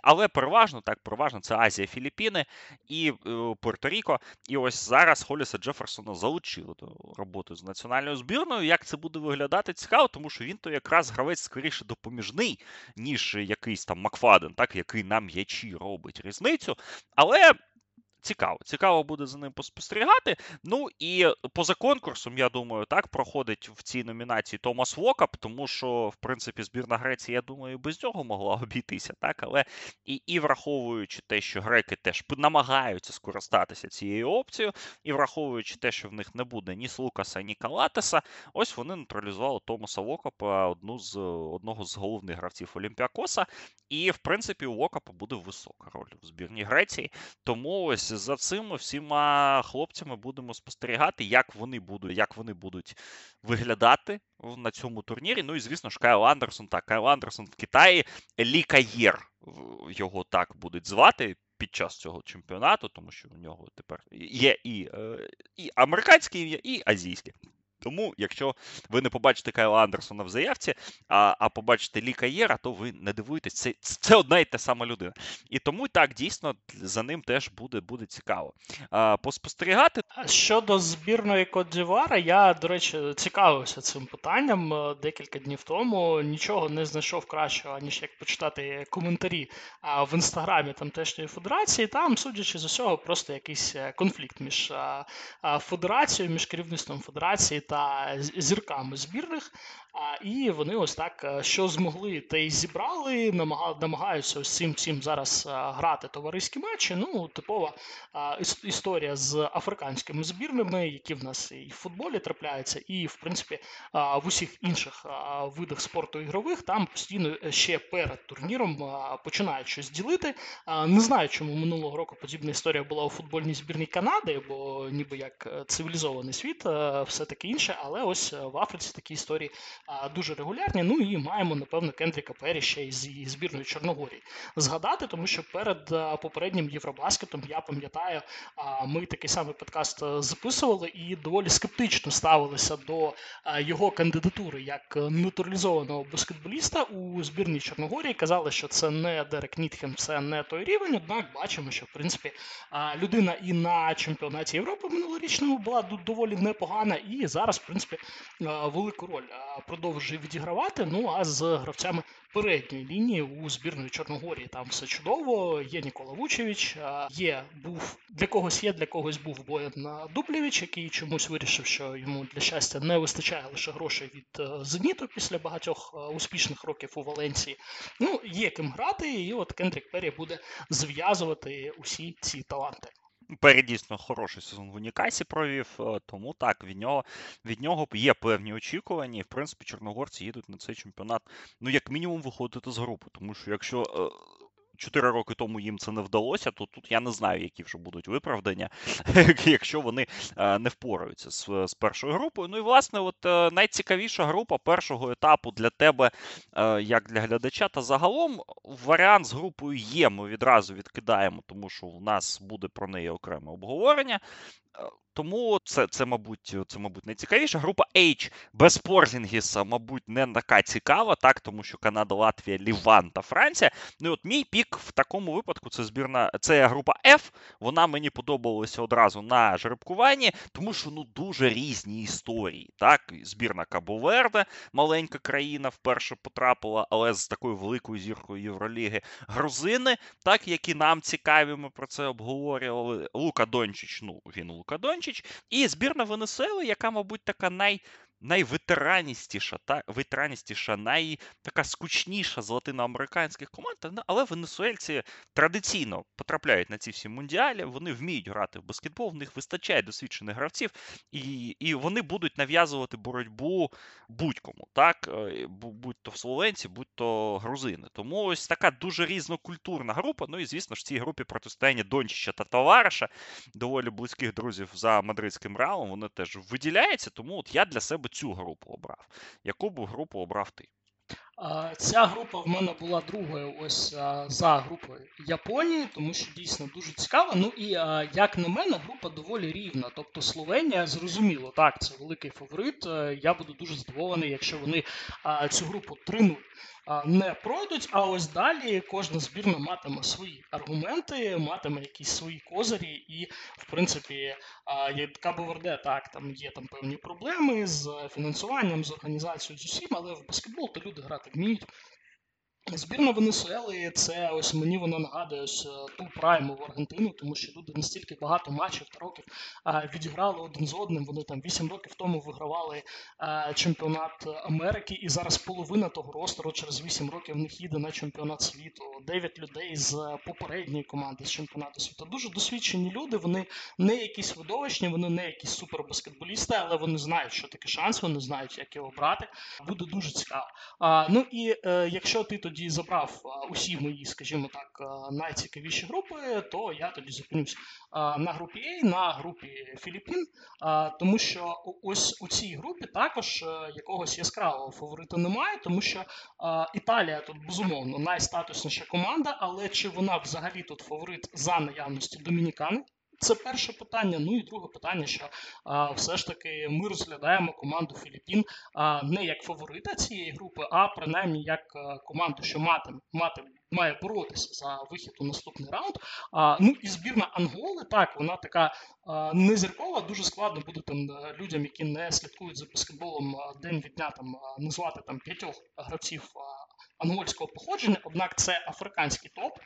але переважно так, переважно це Азія, Філіппіни і е, Пуерто-Ріко. І ось зараз Холіса Джеферсона залучили до роботи з національною збірною. Як це буде виглядати цікаво, тому що він то якраз гравець скоріше допоміжний, ніж якийсь там Макфаден, так який на м'ячі робить різницю. Але Цікаво, цікаво буде за ним поспостерігати. Ну і поза конкурсом, я думаю, так проходить в цій номінації Томас Вокап, тому що, в принципі, збірна Греції, я думаю, без нього могла обійтися, так, але і і враховуючи те, що греки теж намагаються скористатися цією опцією, і враховуючи те, що в них не буде ні Слукаса, ні Калатеса, ось вони нейтралізували Томаса Вокапа, одну з одного з головних гравців Олімпіакоса. І, в принципі, у Вокапа буде висока роль в збірній Греції. Тому ось за цим всіма хлопцями будемо спостерігати, як вони будуть як вони будуть виглядати на цьому турнірі. Ну і звісно ж, Кайл Андерсон. Так, Кайл Андерсон в Китаї лікаєр його так будуть звати. Під час цього чемпіонату, тому що у нього тепер є і е, і американське ім'я, і азійське. Тому, якщо ви не побачите Кайла Андерсона в заявці, а а побачите Лі Каєра, то ви не дивуєтесь, це це одна і та сама людина. І тому так дійсно за ним теж буде буде цікаво а, поспостерігати. Щодо збірної Кодзівара, я, до речі, цікавився цим питанням е, декілька днів тому. Нічого не знайшов кращого, ніж як почитати коментарі в інстаграмі тамтешньої федерації. Там, судячи з усього, просто якийсь е, конфлікт між федерацією, між керівництвом федерації та зірками збірних. І вони ось так, е, що змогли, те й зібрали, намагаються ось цим всім зараз е, грати товариські матчі. Ну, типова історія з африканськими збірними, які в нас і в футболі трапляються, і в принципі в усіх інших видах спорту ігрових там постійно ще перед турніром починають щось ділити. Не знаю, чому минулого року подібна історія була у футбольній збірній Канади, бо ніби як е, цивілізований світ, все таке інше, але ось в Африці такі історії дуже регулярні. Ну і маємо, напевно, Кендріка Пері ще із збірної Чорногорії згадати, тому що перед попереднім Євробаскетом я пам'ятаю, ми такий самий подкаст е, записували і доволі скептично ставилися до його кандидатури як натуралізованого баскетболіста у збірній Чорногорії. Казали, що це не Дерек Нітхем, це не той рівень. Однак бачимо, що в принципі людина і на чемпіонаті Європи минулорічному була доволі непогана, і зараз, в принципі, велику роль продовжує відігравати. Ну а з гравцями передньої лінії у збірної Чорногорії там все чудово. Є Нікола Вучевич, є був для когось є, для когось був Боян Дублєвич, який чомусь вирішив, що йому для щастя не вистачає лише грошей від е, Зеніту після багатьох е, успішних років у Валенції. Ну, є ким грати, і от Кендрік Перрі буде зв'язувати усі ці таланти. Пері дійсно хороший сезон в Унікасі провів, е, тому так, від нього від нього є певні очікування. І в принципі, чорногорці їдуть на цей чемпіонат, ну, як мінімум, виходити з групи. Тому що якщо 4 роки тому їм це не вдалося, то тут я не знаю, які вже будуть виправдання, якщо вони е, не впораються з, з першою групою. Ну і власне, от е, найцікавіша група першого етапу для тебе, е, як для глядача, та загалом варіант з групою є. Ми відразу відкидаємо, тому що в нас буде про неї окреме обговорення. Тому це, це, мабуть, це, мабуть, найцікавіше. Група H без Порзінгіса, мабуть, не така цікава, так, тому що Канада, Латвія, Ліван та Франція. Ну і от мій пік в такому випадку це збірна, це група F. Вона мені подобалася одразу на жеребкуванні, тому що ну дуже різні історії. Так, збірна Кабо-Верде, маленька країна, вперше потрапила, але з такою великою зіркою Євроліги. Грузини, так, які нам цікаві, ми про це обговорювали. Лука Дончич, ну він Лука Дончич. Дончич, і збірна Венесуели, яка, мабуть, така най найветераністіша, та ветераністіша, най така скучніша з латиноамериканських команд, але венесуельці традиційно потрапляють на ці всі мундіалі, вони вміють грати в баскетбол, в них вистачає досвідчених гравців, і і вони будуть нав'язувати боротьбу будь-кому, так, е, будь-то словенці, будь-то грузини. Тому ось така дуже різнокультурна група. Ну і звісно ж, в цій групі протистояння Дончича та Товариша, доволі близьких друзів за мадридським реалом, вони теж виділяються. Тому от я для себе цю групу обрав. Яку б групу обрав ти? Ця група в мене була другою ось за групою Японії, тому що дійсно дуже цікаво. Ну і як на мене, група доволі рівна. Тобто Словенія, зрозуміло, так, це великий фаворит. Е, я буду дуже здивований, якщо вони цю групу 3 не пройдуть. А ось далі кожна збірна матиме свої аргументи, матиме якісь свої козирі, і в принципі Кабо Верде, так там є там певні проблеми з фінансуванням, з організацією з усім, але в баскетбол то люди грати вміють. Збірна Венесуели, це ось мені вона нагадує ось е, ту прайму в Аргентину, тому що люди настільки багато матчів та років відіграли один з одним. Вони там 8 років тому вигравали чемпіонат Америки, і зараз половина того ростеру через 8 років в них їде на чемпіонат світу. 9 людей з попередньої команди з чемпіонату світу. Дуже досвідчені люди. Вони не якісь видовищні, вони не якісь супербаскетболісти, але вони знають, що таке шанс, вони знають, як його брати. Буде дуже цікаво. Ну і е, якщо ти тоді тоді забрав усі мої, скажімо так, найцікавіші групи, то я тоді зупинюсь на групі А, на групі Філіппін, тому що ось у цій групі також е, якогось яскравого фаворита немає, тому що Італія тут безумовно найстатусніша команда, але чи вона взагалі тут фаворит за наявності Домінікани? Це перше питання. Ну і друге питання, що а, все ж таки ми розглядаємо команду Філіппін а, не як фаворита цієї групи, а принаймні як а, команду, що мати, мати має боротися за вихід у наступний раунд. А, Ну і збірна Анголи, так, вона така а, незіркова, дуже складно буде там людям, які не слідкують за баскетболом день від дня там назвати там п'ятьох гравців ангольського походження, однак це африканський топ,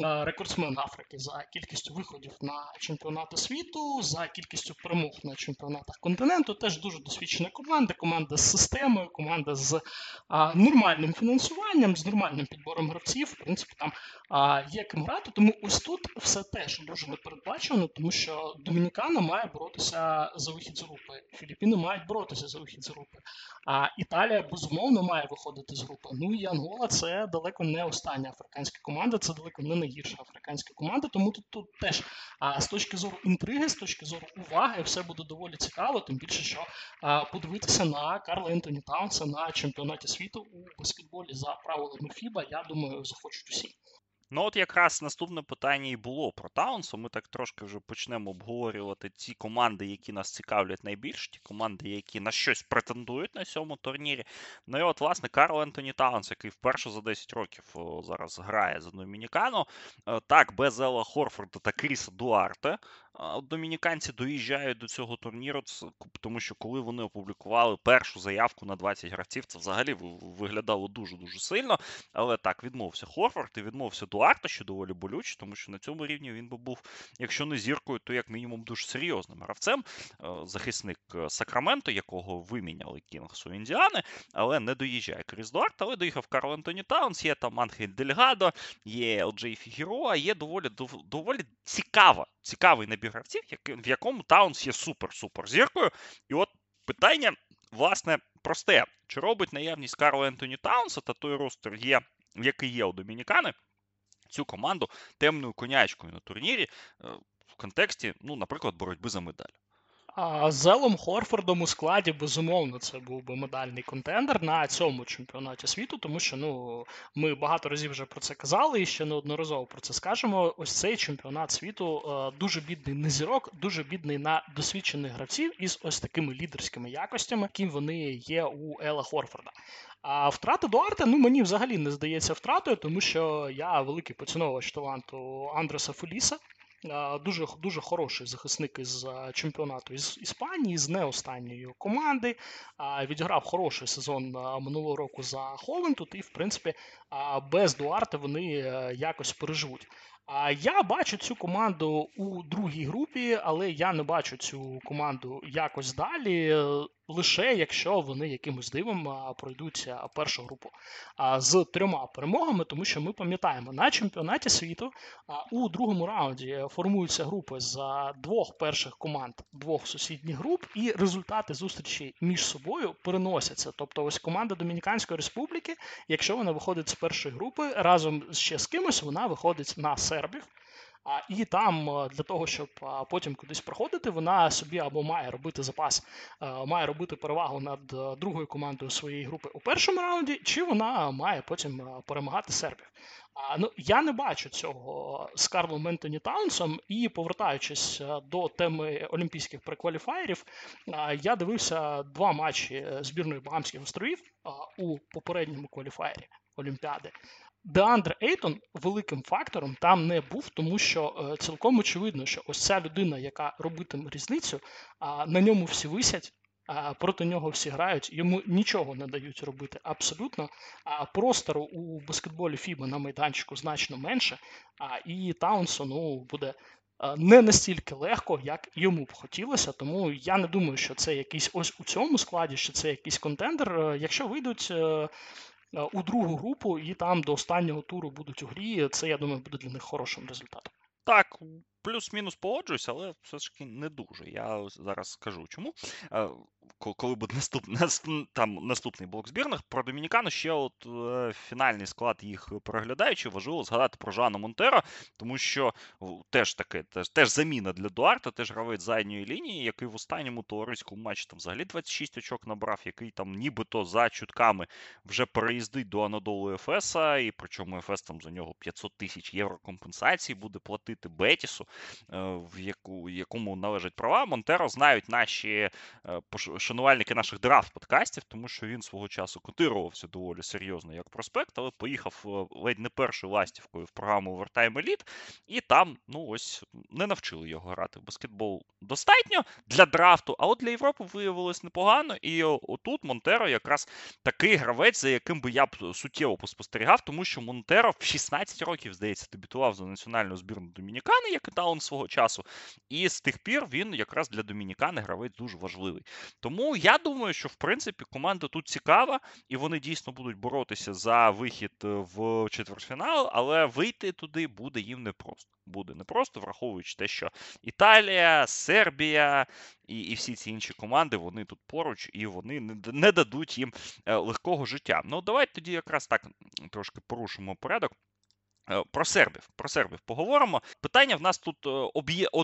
е, рекордсмен Африки за кількістю виходів на чемпіонати світу, за кількістю перемог на чемпіонатах континенту. Теж дуже досвідчена команда, команда з системою, команда з а, нормальним фінансуванням, з нормальним підбором гравців. В принципі, там а, є ким грати. Тому ось тут все теж дуже непередбачено, тому що Домінікана має боротися за вихід з групи. Філіппіни мають боротися за вихід з групи. А Італія безумовно має виходити з групи. Ну і Ангола це далеко не остання африканська команда, це далеко не найгірша африканська команда. Тому тут тут теж а, з точки зору інтриги, з точки зору уваги, все буде доволі цікаво. Тим більше, що а, подивитися на Карла Ентоні Таунса на чемпіонаті світу у баскетболі за правилами ФІБА, я думаю, захочуть усі. Ну, от якраз наступне питання і було про Таунсу. Ми так трошки вже почнемо обговорювати ті команди, які нас цікавлять найбільше, ті команди, які на щось претендують на цьому турнірі. Ну і от, власне, Карл Ентоні Таунс, який вперше за 10 років зараз грає за Домінікану. Е, так, без Ела Хорфорда та Кріса Дуарте. Домініканці доїжджають до цього турніру, тому що коли вони опублікували першу заявку на 20 гравців, це взагалі виглядало дуже-дуже сильно. Але так, відмовився Хорфорд і відмовився Дуарте, що доволі болюче, тому що на цьому рівні він би був, якщо не зіркою, то як мінімум дуже серйозним гравцем. Е, захисник е, Сакраменто, якого виміняли Кінгс у Індіани, але не доїжджає Кріс Дуарте, але доїхав Карл Антоні Таунс, є там Анхель Дельгадо, є Елджей Фігіроа, є доволі доволі цікава, цікавий набір гравців, в якому Таунс є супер-супер зіркою. І от питання, власне, просте: чи робить наявність Карла Ентоні Таунса та той roster є, який є у Домінікани, цю команду темною конячкою на турнірі е, в контексті, ну, наприклад, боротьби за медаль. А з Елом Хорфордом у складі, безумовно, це був би медальний contender на цьому чемпіонаті світу, тому що ну ми багато разів вже про це казали і ще неодноразово про це скажемо. Ось цей чемпіонат світу е, дуже бідний на зірок, дуже бідний на досвідчених гравців із ось такими лідерськими якостями, яким вони є у Ела Хорфорда. А втрата Дуарте, ну мені взагалі не здається втратою, тому що я великий поціновувач таланту Андреса Феліса. Дуже дуже хороший захисник із чемпіонату із Іспанії, з не останньої команди. Відіграв хороший сезон минулого року за Ховентут, і, в принципі, без Дуарте вони е, якось переживуть. А я бачу цю команду у другій групі, але я не бачу цю команду якось далі лише якщо вони якимось дивом пройдуть першу групу з трьома перемогами, тому що ми пам'ятаємо, на чемпіонаті світу у другому раунді формуються групи з двох перших команд двох сусідніх груп, і результати зустрічі між собою переносяться. Тобто, ось команда Домініканської Республіки, якщо вона виходить з першої групи, разом ще з кимось вона виходить на сербів. А, І там е, для того, щоб потім кудись проходити, вона собі або має робити запас, е, має робити перевагу над е, другою командою своєї групи у першому раунді, чи вона має потім перемагати сербів. А, ну, Я не бачу цього з Карлом Ментоні Таунсом, і повертаючись до теми Олімпійських прекваліфаєрів, я дивився два матчі збірної Багамських островів у попередньому кваліфаєрі Олімпіади. Деандр Ейтон великим фактором там не був, тому що е, цілком очевидно, що ось ця людина, яка робитиме різницю, на ньому всі висять, проти нього всі грають, йому нічого не дають робити абсолютно. А простору у баскетболі Фіба на майданчику значно менше, а і Таунсу ну, буде. Е, не настільки легко, як йому б хотілося, тому я не думаю, що це якийсь ось у цьому складі, що це якийсь контендер. Е, якщо вийдуть у другу групу і там до останнього туру будуть у грі. Це я думаю буде для них хорошим результатом. Так, плюс-мінус погоджуюсь, але все ж таки не дуже. Я зараз скажу чому. Коли буде наступний там наступний блок збірних про Домінікану, ще от е, фінальний склад їх переглядаючи, важливо згадати про Жана Монтера, тому що теж таке, теж теж заміна для Дуарта, теж гравець задньої лінії, який в останньому товариському матчі там взагалі 26 очок набрав, який там нібито за чутками вже переїздить до Анадолу Ефеса, і причому Ефес там за нього 500 тисяч євро компенсації буде платити Бетісу, е, в яку, якому належать права. Монтеро знають наші е, шанувальники наших драфт-подкастів, тому що він свого часу котирувався доволі серйозно як prospect, але поїхав е, ледь не першою ластівкою в програму Overtime Elite, і там, ну ось, не навчили його грати в баскетбол достатньо для драфту, а от для Європи виявилось непогано. І отут Монтеро якраз такий гравець, за яким би я б суттєво поспостерігав, тому що Монтеро в 16 років, здається, дебютував за національну збірну Домінікани, як і Таунс свого часу. І з тих пір він якраз для Домінікани гравець дуже важливий. Тому я думаю, що в принципі команда тут цікава, і вони дійсно будуть боротися за вихід е, в четвертьфінал, але вийти туди буде їм непросто. Буде непросто, враховуючи те, що Італія, Сербія і і всі ці інші команди вони тут поруч і вони не, не дадуть їм е, легкого життя. Ну давайте тоді якраз так трошки порушимо порядок. Е, про сербів про сербів поговоримо. Питання в нас тут е,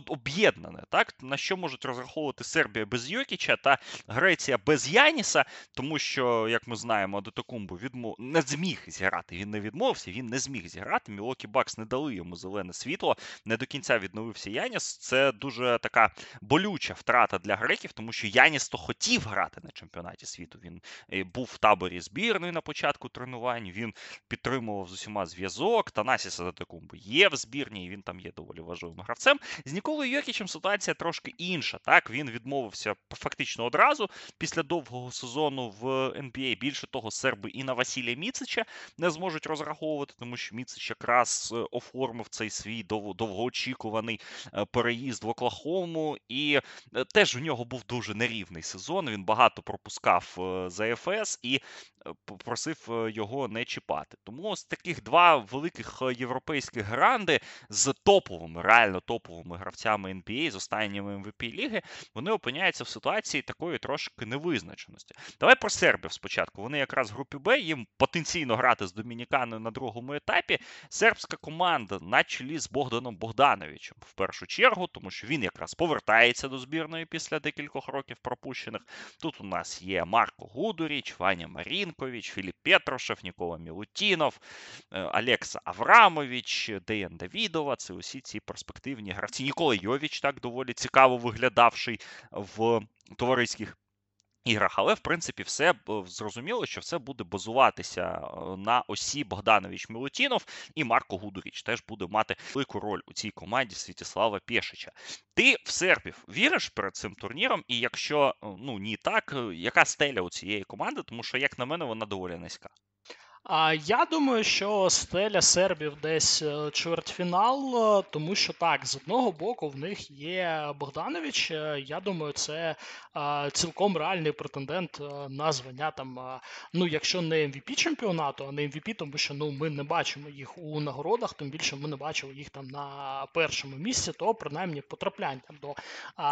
об'єднане, так на що можуть розраховувати Сербія без Йокіча та Греція без Яніса, тому що, як ми знаємо, Адетокумбу відмов не зміг зіграти. Він не відмовився, він не зміг зіграти. Мілокі Бакс не дали йому зелене світло. Не до кінця відновився Яніс. Це дуже така болюча втрата для греків, тому що Яніс то хотів грати на чемпіонаті світу. Він е, був в таборі збірної на початку тренувань. Він підтримував з усіма зв'язок. та Танасіса Датекумби є в збірні, і він там є доволі важливим гравцем. З Ніколою Йокічем ситуація трошки інша. Так, він відмовився фактично одразу після довгого сезону в NBA. Більше того, серби і на Василія Міцича не зможуть розраховувати, тому що Міцич якраз е, оформив цей свій довгоочікуваний е, переїзд в Оклахому, і е, теж у нього був дуже нерівний сезон. Він багато пропускав за ФС і попросив його не чіпати. Тому ось таких два великих європейських гранди з топовими, реально топовими гравцями NBA, з останніми MVP ліги, вони опиняються в ситуації такої трошки невизначеності. Давай про сербів спочатку. Вони якраз в групі Б, їм потенційно грати з Домініканою на другому етапі. Сербська команда на чолі з Богданом Богдановичем в першу чергу, тому що він якраз повертається до збірної після декількох років пропущених. Тут у нас є Марко Гудуріч, Ваня Марінкович, Філіп Петрушев, Нікола Мілутінов, Олекса Аврамович, Авра. Деян Давідова, це усі ці перспективні гравці. Нікола Йовіч так доволі цікаво виглядавший в товариських іграх. Але, в принципі, все зрозуміло, що все буде базуватися е, на осі Богданович Мілутінов і Марко Гудуріч теж буде мати велику роль у цій команді Святіслава Пєшича. Ти в сербів віриш перед цим турніром? І якщо е, ну ні так, е, яка стеля у цієї команди? Тому що, як на мене, вона доволі низька. А я думаю, що стеля сербів десь е, чвертьфінал, е, тому що так, з одного боку в них є Богданович. Е, я думаю, це цілком реальний претендент на звання там. Ну, якщо не MVP чемпіонату, а не MVP, тому що ну ми не бачимо їх у нагородах, тим більше ми не бачили їх там на першому місці, то принаймні потрапляння до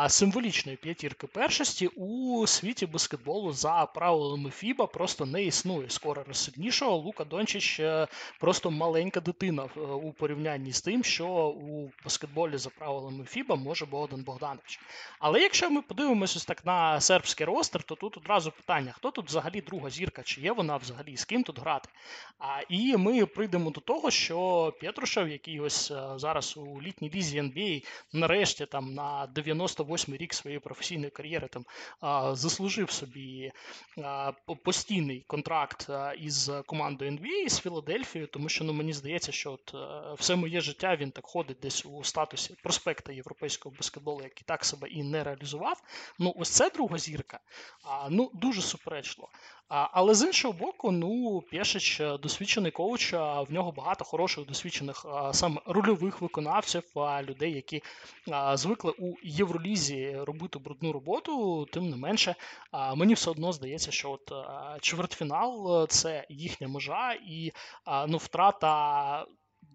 символічної п'ятірки першості у світі баскетболу за правилами FIBA просто не існує скоро розсильнішого. Лука Дончич е, просто маленька дитина е, у порівнянні з тим, що у баскетболі за правилами Фіба може Богдан Богданович. Але якщо ми подивимося так на сербський ростер, то тут одразу питання: хто тут взагалі друга зірка, чи є вона взагалі, з ким тут грати? А, І ми прийдемо до того, що Петрушев, який ось е, зараз у літній лізі NBA, нарешті там на 98-й рік своєї професійної кар'єри там заслужив собі постійний контракт із командою командою NBA з Філадельфією, тому що ну мені здається, що от е, все моє життя він так ходить десь у статусі проспекта європейського баскетболу, який так себе і не реалізував. Ну, ось це друга зірка. А, Ну дуже суперечливо. Але з іншого боку, ну Пєшич е, досвідчений коуч, в нього багато хороших досвідчених саме рольових виконавців, людей, які звикли у Євролізі робити брудну роботу. Тим не менше, мені все одно здається, що от чвертьфінал е, це їхня межа, і ну, втрата.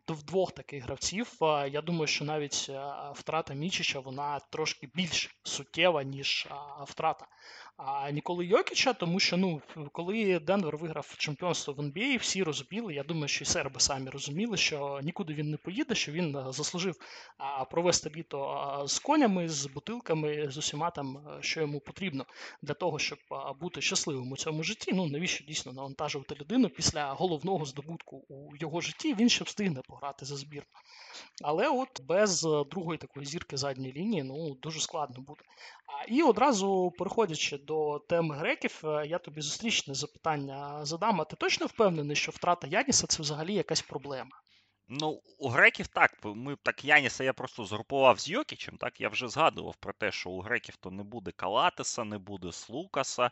В двох таких гравців, я думаю, що навіть втрата Мічича вона трошки більш суттєва, ніж втрата а ніколи Йокіча, тому що ну, коли Денвер виграв чемпіонство в NBA, всі розуміли, я думаю, що і серби самі розуміли, що нікуди він не поїде, що він е, заслужив провести літо з конями, з бутилками, з усіма там, е, що йому потрібно для того, щоб бути щасливим у цьому житті. Ну навіщо дійсно навантажувати людину після головного здобутку у його житті, він ще встигне пограти за збірну. Але от без е, другої такої зірки задньої лінії ну дуже складно буде. І одразу переходячи до теми греків, е, я тобі зустрічне запитання задам. А ти точно впевнений, що втрата Яніса це взагалі якась проблема? Ну, у греків так. Ми так Яніса я просто згрупував з Йокічем. Так я вже згадував про те, що у греків то не буде Калатеса, не буде Слукаса.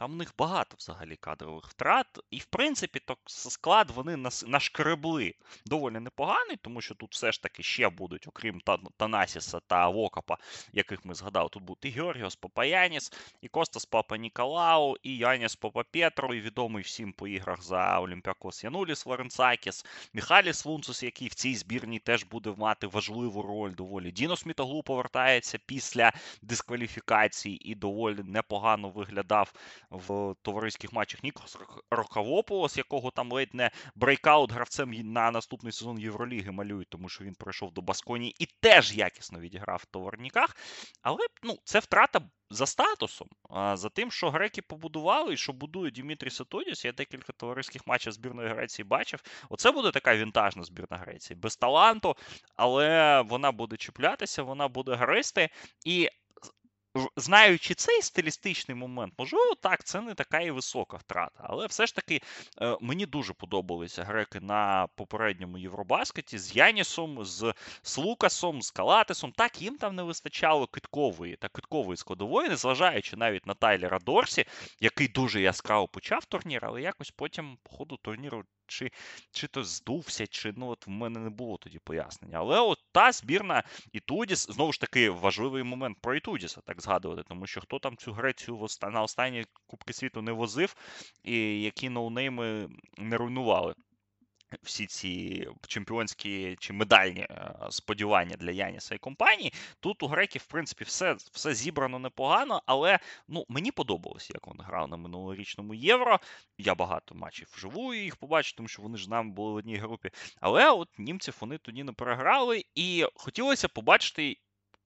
Там у них багато взагалі кадрових втрат. І, в принципі, то склад вони нашкребли доволі непоганий, тому що тут все ж таки ще будуть, окрім Танасіса та Вокапа, яких ми згадали, тут будуть і Георгіос Папаяніс, і Костас Папа Ніколау, і Яніс Папа Петро, і відомий всім по іграх за Олімпіакос Януліс Лоренцакіс, Міхаліс Лунціс, який в цій збірні теж буде мати важливу роль доволі. Дінос Мітоглу повертається після дискваліфікації і доволі непогано виглядав в товариських матчах Нікос Рогкавопулос, якого там ледь не breakout гравцем на наступний сезон Євроліги малюють, тому що він прийшов до Басконії і теж якісно відіграв в товарниках. Але ну, це втрата. За статусом, за тим, що греки побудували і що будує Дімітріс Ітудіс, я декілька товариських матчів збірної Греції бачив. Оце буде така вінтажна збірна Греції. Без таланту, але вона буде чіплятися, вона буде гристи. І знаючи цей стилістичний момент, можливо, так, це не така і висока втрата. Але все ж таки е, мені дуже подобалися греки на попередньому Євробаскеті з Янісом, з Слукасом, з Калатисом. Так, їм там не вистачало киткової та киткової складової, незважаючи навіть на Тайлера Дорсі, який дуже яскраво почав турнір, але якось потім по ходу турніру чи чи то здувся, чи ну от в мене не було тоді пояснення. Але от та збірна Ітудіс, знову ж таки, важливий момент про Ітудіса, так згадувати, тому що хто там цю Грецію на останні Кубки світу не возив, і які ноунейми не руйнували всі ці чемпіонські чи медальні е, сподівання для Яніса і компанії. Тут у греків, в принципі, все все зібрано непогано, але ну, мені подобалось, як вони грали на минулорічному євро. Я багато матчів вживу їх побачив, тому що вони ж нам були в одній групі. Але от німців вони тоді не переграли, і хотілося побачити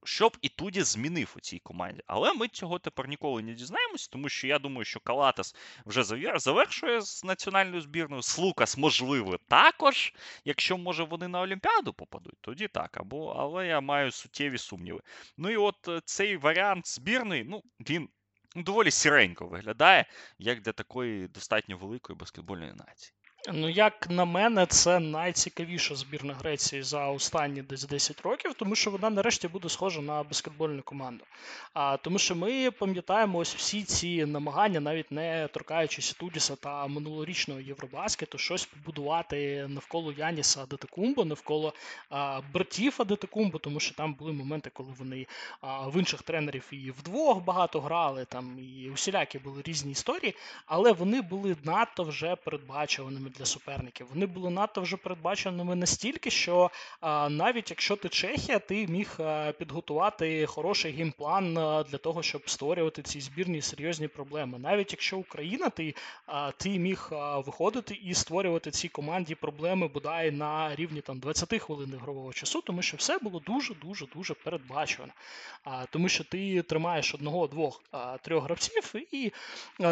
щоб і туді змінив у цій команді. Але ми цього тепер ніколи не дізнаємося, тому що я думаю, що Калатас вже завершує з національною збірною. Слукас, можливо, також. Якщо, може, вони на Олімпіаду попадуть, тоді так. Або, Але я маю суттєві сумніви. Ну і от е, цей варіант збірної, ну, він доволі сіренько виглядає, як для такої достатньо великої баскетбольної нації. Ну, як на мене, це найцікавіша збірна Греції за останні десь 10 років, тому що вона нарешті буде схожа на баскетбольну команду. А тому, що ми пам'ятаємо ось всі ці намагання, навіть не торкаючись Тудіса та минулорічного Євробаскету, щось побудувати навколо Яніса Адетекумбо, навколо а, братів Адетекумбо, тому що там були моменти, коли вони а, в інших тренерів і вдвох багато грали, там і усілякі були різні історії, але вони були надто вже передбачуваними для суперників. Вони були надто вже передбаченими настільки, що навіть якщо ти Чехія, ти міг а, підготувати хороший геймплан а, для того, щоб створювати ці збірні серйозні проблеми. Навіть якщо Україна, ти ти міг виходити і створювати цій команді проблеми бодай на рівні там 20 хвилин ігрового часу, тому що все було дуже дуже дуже передбачено. Тому що ти тримаєш одного, двох, трьох гравців, і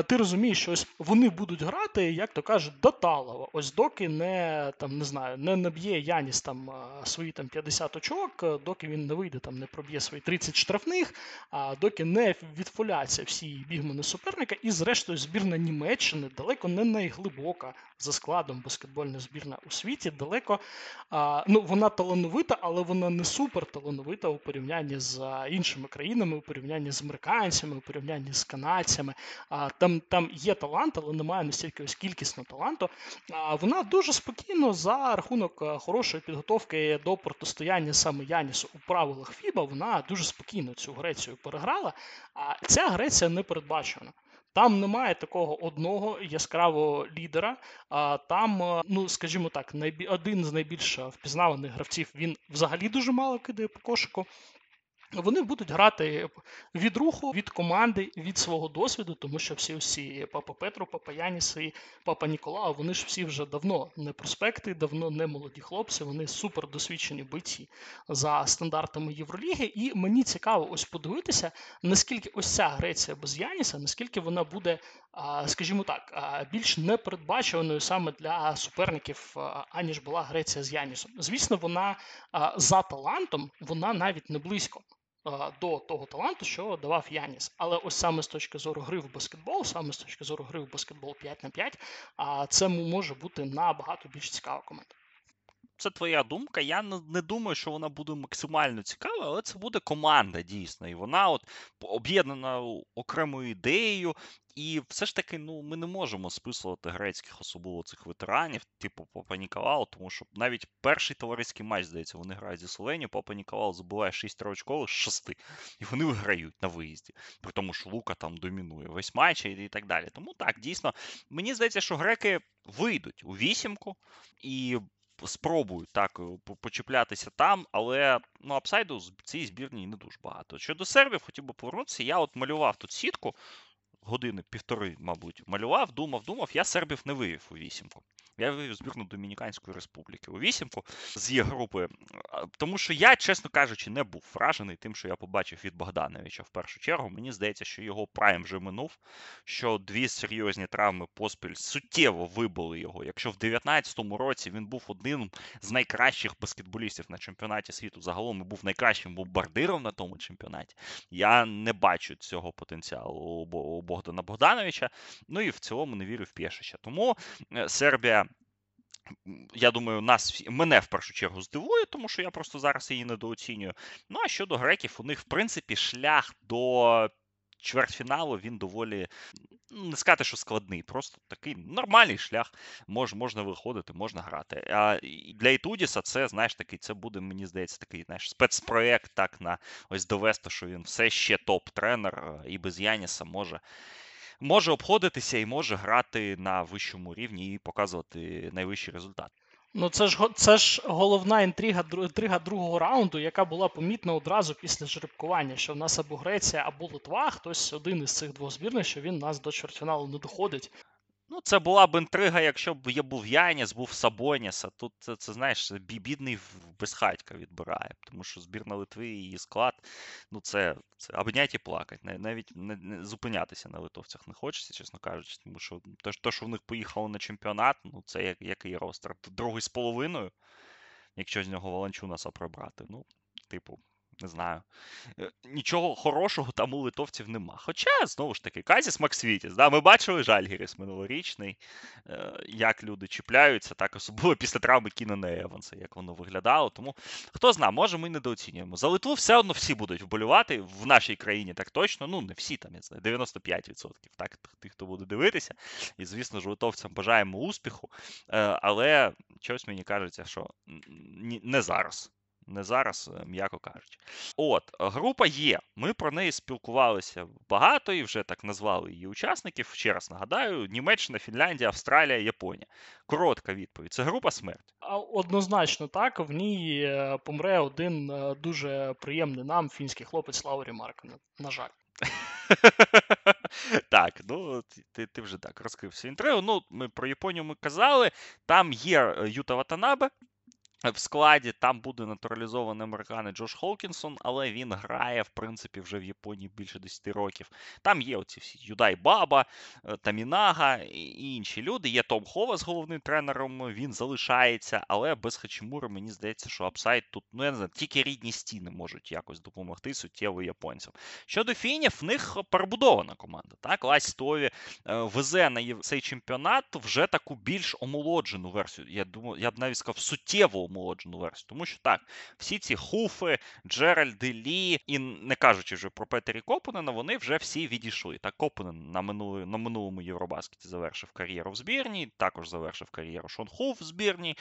ти розумієш, що ось вони будуть грати, як то кажуть, до тала. Павлова. Ось доки не там не знаю, не наб'є Яніс там свої там 50 очок, доки він не вийде, там не проб'є свої 30 штрафних, а доки не відфоляться всі бігмани суперника, і зрештою збірна Німеччини далеко не найглибока за складом баскетбольна збірна у світі. Далеко а, ну вона талановита, але вона не супер талановита у порівнянні з іншими країнами, у порівнянні з американцями, у порівнянні з канадцями. А, Там там є талант, але немає настільки ось кількісно таланту вона дуже спокійно за рахунок е, хорошої підготовки до протистояння саме Янісу у правилах Фіба, вона дуже спокійно цю Грецію переграла. А ця Греція не передбачена. Там немає такого одного яскравого лідера. А там, е, ну скажімо так, один з найбільш впізнаваних гравців він взагалі дуже мало кидає по кошику. Вони будуть грати від руху, від команди, від свого досвіду, тому що всі всі папа Петро, папа Яніс папа Ніколао, вони ж всі вже давно не проспекти, давно не молоді хлопці. Вони супер досвідчені биті за стандартами Євроліги. І мені цікаво ось подивитися, наскільки ось ця Греція без Яніса, наскільки вона буде, скажімо так, більш непередбачуваною саме для суперників, аніж була Греція з Янісом. Звісно, вона за талантом, вона навіть не близько до того таланту, що давав Яніс. Але ось саме з точки зору гри в баскетбол, саме з точки зору гри в баскетбол 5 на 5, це може бути набагато більш цікава команда це твоя думка. Я не думаю, що вона буде максимально цікава, але це буде команда дійсно. І вона от об'єднана окремою ідеєю. І все ж таки, ну ми не можемо списувати грецьких, особливо цих ветеранів, типу Попа Ніколау, тому що навіть перший товариський матч, здається, вони грають зі Словенією, Попа Ніколау забуває 6 очкових з 6. І вони виграють на виїзді. При тому, що Лука там домінує весь матч і так далі. Тому так, дійсно, мені здається, що греки вийдуть у вісімку і спробують так е, почіплятися там, але ну, апсайду з цій збірні не дуже багато. Щодо сербів, хотів би повернутися. Я от малював тут сітку, години півтори, мабуть, малював, думав, думав. Я сербів не вивів у вісімку. Я вивів збірну Домініканської республіки у вісімку з її групи. Тому що я, чесно кажучи, не був вражений тим, що я побачив від Богдановича в першу чергу. Мені здається, що його прайм вже минув, що дві серйозні травми поспіль суттєво вибили його. Якщо в 2019 році він був одним з найкращих баскетболістів на чемпіонаті світу, загалом і був найкращим бомбардиром на тому чемпіонаті, я не бачу цього потенціалу у Богдана Богдановича. Ну і в цілому не вірю в Пєшича. Тому е, Сербія я думаю, нас мене в першу чергу здивує, тому що я просто зараз її недооцінюю. Ну а щодо греків, у них, в принципі, шлях до чвертьфіналу він доволі. Не сказати, що складний, просто такий нормальний шлях. Мож, можна виходити, можна грати. А для Ітудіса це, знаєш, такий, це буде, мені здається, такий знаєш, спецпроект так на ось довести, що він все ще топ-тренер і без Яніса може може обходитися і може грати на вищому рівні і показувати найвищий результат. Ну, це ж це ж головна інтрига інтрига другого раунду, яка була помітна одразу після жеребкування, що в нас або Греція, або Литва, хтось один із цих двох збірних, що він нас до чвертьфіналу не доходить. Ну, це була б інтрига, якщо б я був Яніс, був Сабоніс, а тут це, це знаєш, бідний безхатька відбирає, тому що збірна Литви і її склад, ну це це обняті плакать. Навіть не, не зупинятися на литовцях не хочеться, чесно кажучи, тому що те, те що в них поїхало на чемпіонат, ну це як, який ростер. Другий з половиною, якщо з нього Волончунаса прибрати. Ну, типу, не знаю. Е, нічого хорошого там у литовців нема. Хоча, знову ж таки, Казіс Максвітіс. Да, Ми бачили Жальгіріс минулорічний, е, як люди чіпляються, так особливо після травми Кінана Еванса, як воно виглядало. Тому хто знає, може ми недооцінюємо. За Литву все одно всі будуть вболювати в нашій країні так точно. Ну, не всі там, я знаю, 95%. Так, тих, хто буде дивитися. І, звісно ж, литовцям бажаємо успіху. Е, але щось мені кажеться, що не зараз. Не зараз, е, м'яко кажучи. От, група є. Ми про неї спілкувалися багато і вже так назвали її учасників. Ще раз нагадаю: Німеччина, Фінляндія, Австралія, Японія. Коротка відповідь: це група смерть. Однозначно так. В ній е, помре один е, дуже приємний нам фінський хлопець Лаурі Марканен. На жаль. Так, ну ти ти вже так розкрив всю інтригу. Ну, ми про Японію ми казали. Там є Юта Ватанабе, в складі там буде натуралізований американець Джош Холкінсон, але він грає, в принципі, вже в Японії більше 10 років. Там є оці всі Юдай Баба, е, Томінага і інші люди. Є Том Ховасс головним тренером, він залишається, але без Хачимури мені здається, що upside тут, ну я не знаю, тільки рідні стіни можуть якось допомогти суттєво японцям. Щодо фінів, в них перебудована команда. Так, Лассі Туові е, везе на цей чемпіонат вже таку більш омолоджену версію. Я думаю, я б навіть сказав, суттєво омолоджену версію. Тому що так, всі ці Хуфи, Джеральди Лі, і не кажучи вже про Петері Копонена, вони вже всі відійшли. Так, Копонен на минулому, на минулому Євробаскеті завершив кар'єру в збірні, також завершив кар'єру Шон Хуф в збірні.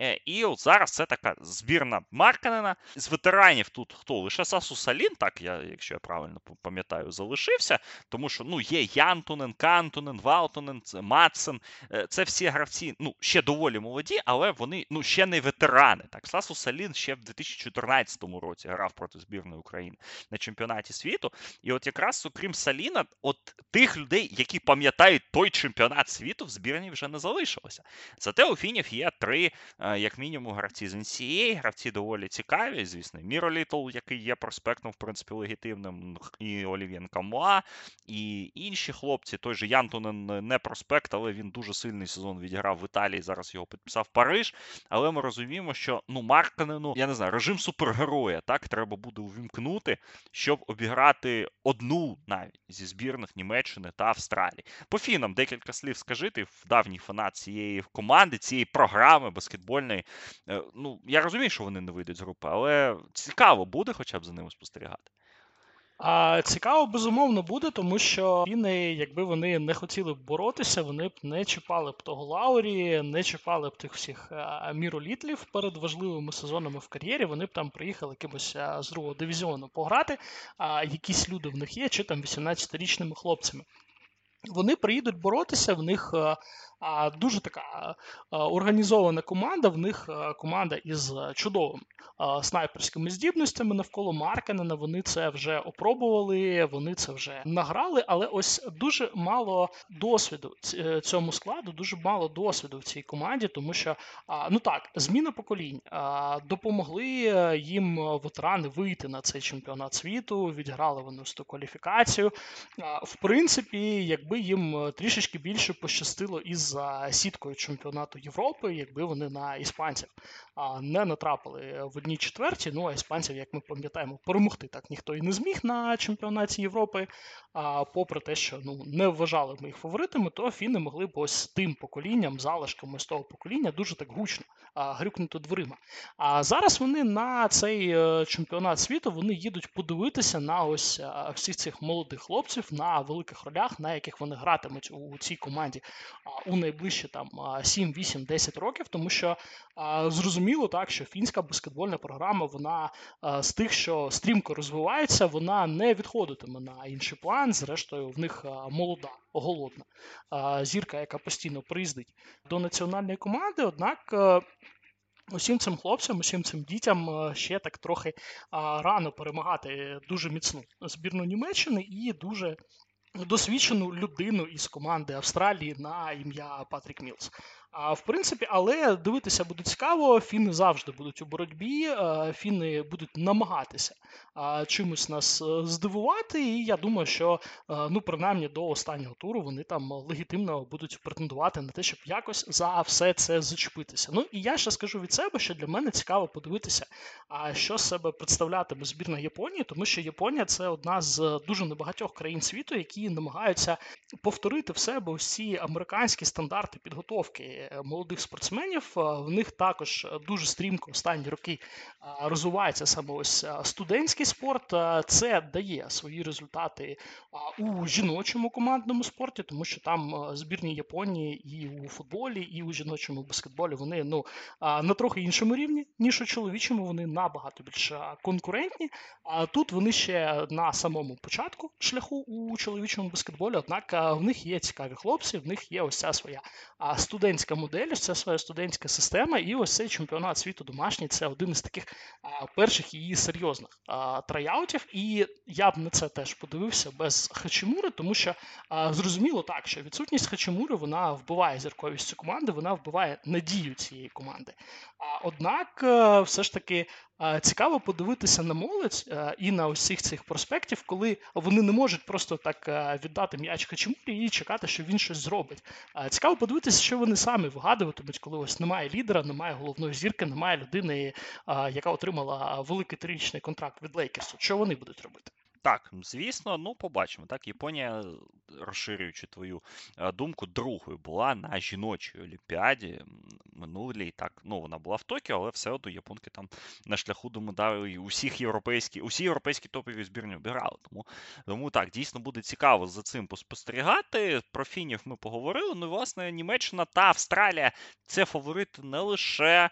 Е, і от зараз це така збірна Марканена. З ветеранів тут хто? Лише Сасу Салін, так я, якщо я правильно пам'ятаю, залишився. Тому що ну, є Янтунен, Кантунен, Валтунен, Матсен. Е, це всі гравці ну, ще доволі молоді, але вони ну, ще не ветерани ветерани. Так, Сасу Салін ще в 2014 році грав проти збірної України на чемпіонаті світу. І от якраз, окрім Саліна, от тих людей, які пам'ятають той чемпіонат світу, в збірні вже не залишилося. Зате у Фінів є три, е, як мінімум, гравці з NCAA, гравці доволі цікаві. Звісно, Міро Літл, який є проспектом, в принципі, легітимним, і Олів'єн Камуа, і інші хлопці. Той же Янтонен не проспект, але він дуже сильний сезон відіграв в Італії. Зараз його підписав Париж. Але ми розуміємо розуміємо, що ну Марканену, я не знаю, режим супергероя так треба буде увімкнути, щоб обіграти одну навіть зі збірних Німеччини та Австралії. По фінам декілька слів скажи, ти давній фанат цієї команди, цієї програми баскетбольної. Е, ну я розумію, що вони не вийдуть з групи, але цікаво буде, хоча б за ними спостерігати. А Цікаво, безумовно, буде, тому що фіни, якби вони не хотіли б боротися, вони б не чіпали б того Лаурі, не чіпали б тих всіх міролітлів перед важливими сезонами в кар'єрі. Вони б там приїхали якимось з другого дивізіону пограти. А якісь люди в них є, чи там 18-річними хлопцями. Вони приїдуть боротися, в них дуже така організована команда. В них команда із чудовими снайперськими здібностями навколо Марканена. Вони це вже опробували, вони це вже награли, але ось дуже мало досвіду е, цьому складу, дуже мало досвіду в цій команді, тому що ну так, зміна поколінь допомогли е, їм ветерани вийти на цей чемпіонат світу, відіграли вони ту кваліфікацію. В принципі, якби їм е, трішечки більше пощастило із за сіткою чемпіонату Європи, якби вони на іспанців не натрапили в одній четверті. Ну а іспанців, як ми пам'ятаємо, перемогти так ніхто і не зміг на чемпіонаті Європи. А попри те, що ну не вважали ми їх фаворитами, то фіни могли б ось з тим поколінням, залишками з того покоління, дуже так гучно грюкнути дверима. А зараз вони на цей е, чемпіонат світу вони їдуть подивитися на ось всіх цих молодих хлопців на великих ролях, на яких вони гратимуть у цій команді у найближчі там 7, 8, 10 років, тому що зрозуміло так, що фінська баскетбольна програма вона з тих, що стрімко розвивається, вона не відходитиме на інший план. Зрештою, в них молода, голодна зірка, яка постійно приїздить до національної команди. Однак. Усім цим хлопцям, усім цим дітям ще так трохи рано перемагати дуже міцну збірну Німеччини і дуже досвідчену людину із команди Австралії на ім'я Патрік Мілс. А в принципі, але дивитися буде цікаво. Фіни завжди будуть у боротьбі. Фіни будуть намагатися чимось нас е, здивувати. І я думаю, що е, ну принаймні до останнього туру вони там легітимно будуть претендувати на те, щоб якось за все це зачепитися. Ну і я ще скажу від себе, що для мене цікаво подивитися, а що себе представлятиме збірна Японії, тому що Японія це одна з дуже небагатьох країн світу, які намагаються повторити в себе усі американські стандарти підготовки е, молодих спортсменів. В них також дуже стрімко останні роки розвивається саме ось студентський спорт це дає свої результати у жіночому командному спорті, тому що там збірні Японії і у футболі, і у жіночому баскетболі вони ну на трохи іншому рівні, ніж у чоловічому. Вони набагато більш конкурентні. А тут вони ще на самому початку шляху у чоловічому баскетболі. Однак в них є цікаві хлопці, в них є ось ця своя студентська модель, ця своя студентська система, і ось цей чемпіонат світу домашній це один із таких перших її серйозних траyaутів, і я б на це теж подивився без Хачимури, тому що а, зрозуміло так, що відсутність Хачимури вона вбиває зірковість команди, вона вбиває надію цієї команди. А, Однак, а, все ж таки. Цікаво подивитися на молодь і на усіх цих проспектів, коли вони не можуть просто так віддати м'яч Хачимурі і чекати, що він щось зробить. Цікаво подивитися, що вони самі вигадуватимуть, коли ось немає лідера, немає головної зірки, немає людини, яка отримала великий трирічний контракт від Лейкерсу. Що вони будуть робити? Так, звісно, ну побачимо. Так, Японія, розширюючи твою е, думку, другою була на жіночій олімпіаді минулій. Так, ну вона була в Токіо, але все одно японки там на шляху до медалей усіх європейські, усі європейські топові збірні обіграли. Тому тому так, дійсно буде цікаво за цим поспостерігати. Про фінів ми поговорили. Ну, і, власне, Німеччина та Австралія це фаворити не лише.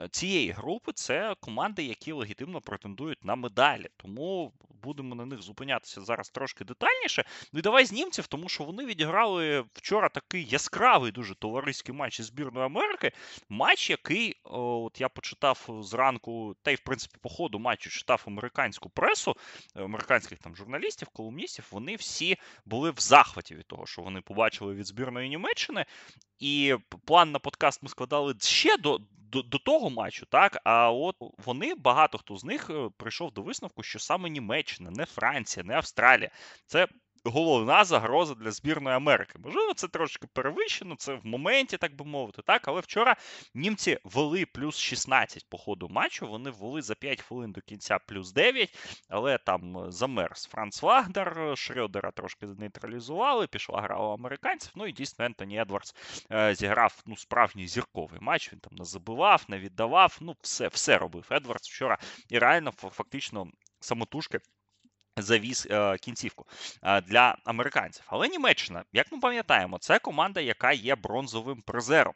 Е, цієї групи це команди, які легітимно претендують на медалі. Тому будемо на них зупинятися зараз трошки детальніше. Ну і давай з німців, тому що вони відіграли вчора такий яскравий, дуже товариський матч із збірної Америки. Матч, який, от я почитав зранку, та й в принципі по ходу матчу читав американську пресу, американських там журналістів, колумністів. Вони всі були в захваті від того, що вони побачили від збірної Німеччини. І план на подкаст ми складали ще до до, до того матчу, так а от вони багато хто з них е, прийшов до висновку, що саме Німеччина, не Франція, не Австралія. Це головна загроза для збірної Америки. Можливо, це трошки перевищено, це в моменті, так би мовити. так, Але вчора німці вели плюс 16 по ходу матчу. Вони ввели за 5 хвилин до кінця плюс 9, але там е, замерз Франц Вагнер, Шрёдера трошки нейтралізували, пішла гра у американців. Ну і дійсно Ентоні Едвардс е, зіграв ну, справжній зірковий матч. Він там не забивав, не віддавав. Ну, все, все робив Едвардс вчора. І реально фактично самотужки завіз е, кінцівку е, для американців. Але Німеччина, як ми пам'ятаємо, це команда, яка є бронзовим призером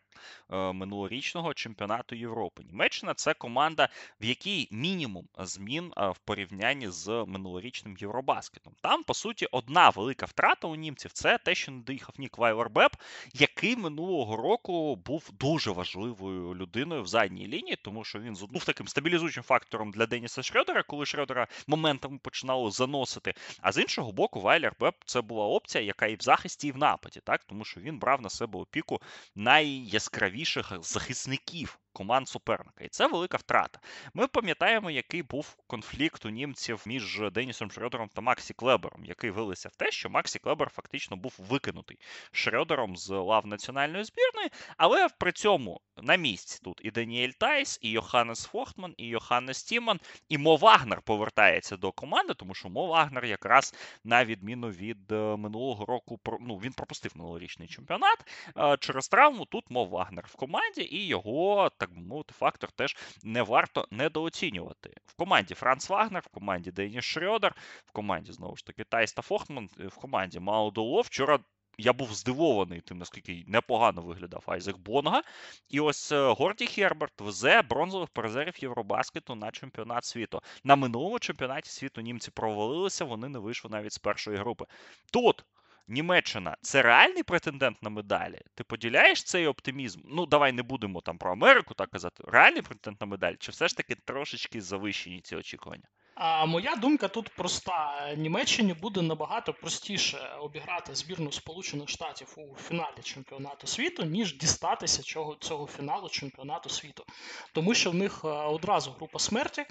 е, минулорічного чемпіонату Європи. Німеччина це команда, в якій мінімум змін е, в порівнянні з минулорічним Євробаскетом. Там, по суті, одна велика втрата у німців це те, що не доїхав Нік Вайлербеп, який минулого року був дуже важливою людиною в задній лінії, тому що він був таким стабілізуючим фактором для Деніса Шрёдера, коли Шрёдера моментами починало за заносити. А з іншого боку, Вайлер Беб це була опція, яка і в захисті, і в нападі, так тому що він брав на себе опіку найяскравіших захисників команд суперника. І це велика втрата. Ми пам'ятаємо, який був конфлікт у німців між Денісом Шрёдером та Максі Клебером, який вилився в те, що Максі Клебер фактично був викинутий Шрёдером з лав національної збірної, але при цьому на місці тут і Даніель Тайс, і Йоханнес Фохтман, і Йоханнес Тіман, і Мо Вагнер повертається до команди, тому що Мо Вагнер якраз на відміну від е, минулого року ну, він пропустив минулорічний чемпіонат. Е, через травму тут Мо Вагнер в команді, і його так би мовити, фактор теж не варто недооцінювати. В команді Франц Вагнер, в команді Деніс Шрьодер, в команді знову ж таки Тайста Фохтман, е, в команді Маудоло. Вчора я був здивований тим, наскільки непогано виглядав Айзек Бонга. І ось е, Горді Херберт везе бронзових призерів Євробаскету на чемпіонат світу. На минулому чемпіонаті світу німці провалилися, вони не вийшли навіть з першої групи. Тут. Німеччина це реальний претендент на медалі? Ти поділяєш цей оптимізм? Ну, давай не будемо там про Америку так казати. Реальний претендент на медаль? Чи все ж таки трошечки завищені ці очікування? А моя думка тут проста: Німеччині буде набагато простіше обіграти збірну Сполучених Штатів у фіналі чемпіонату світу, ніж дістатися цього, цього фіналу чемпіонату світу, тому що в них е, одразу група смерті,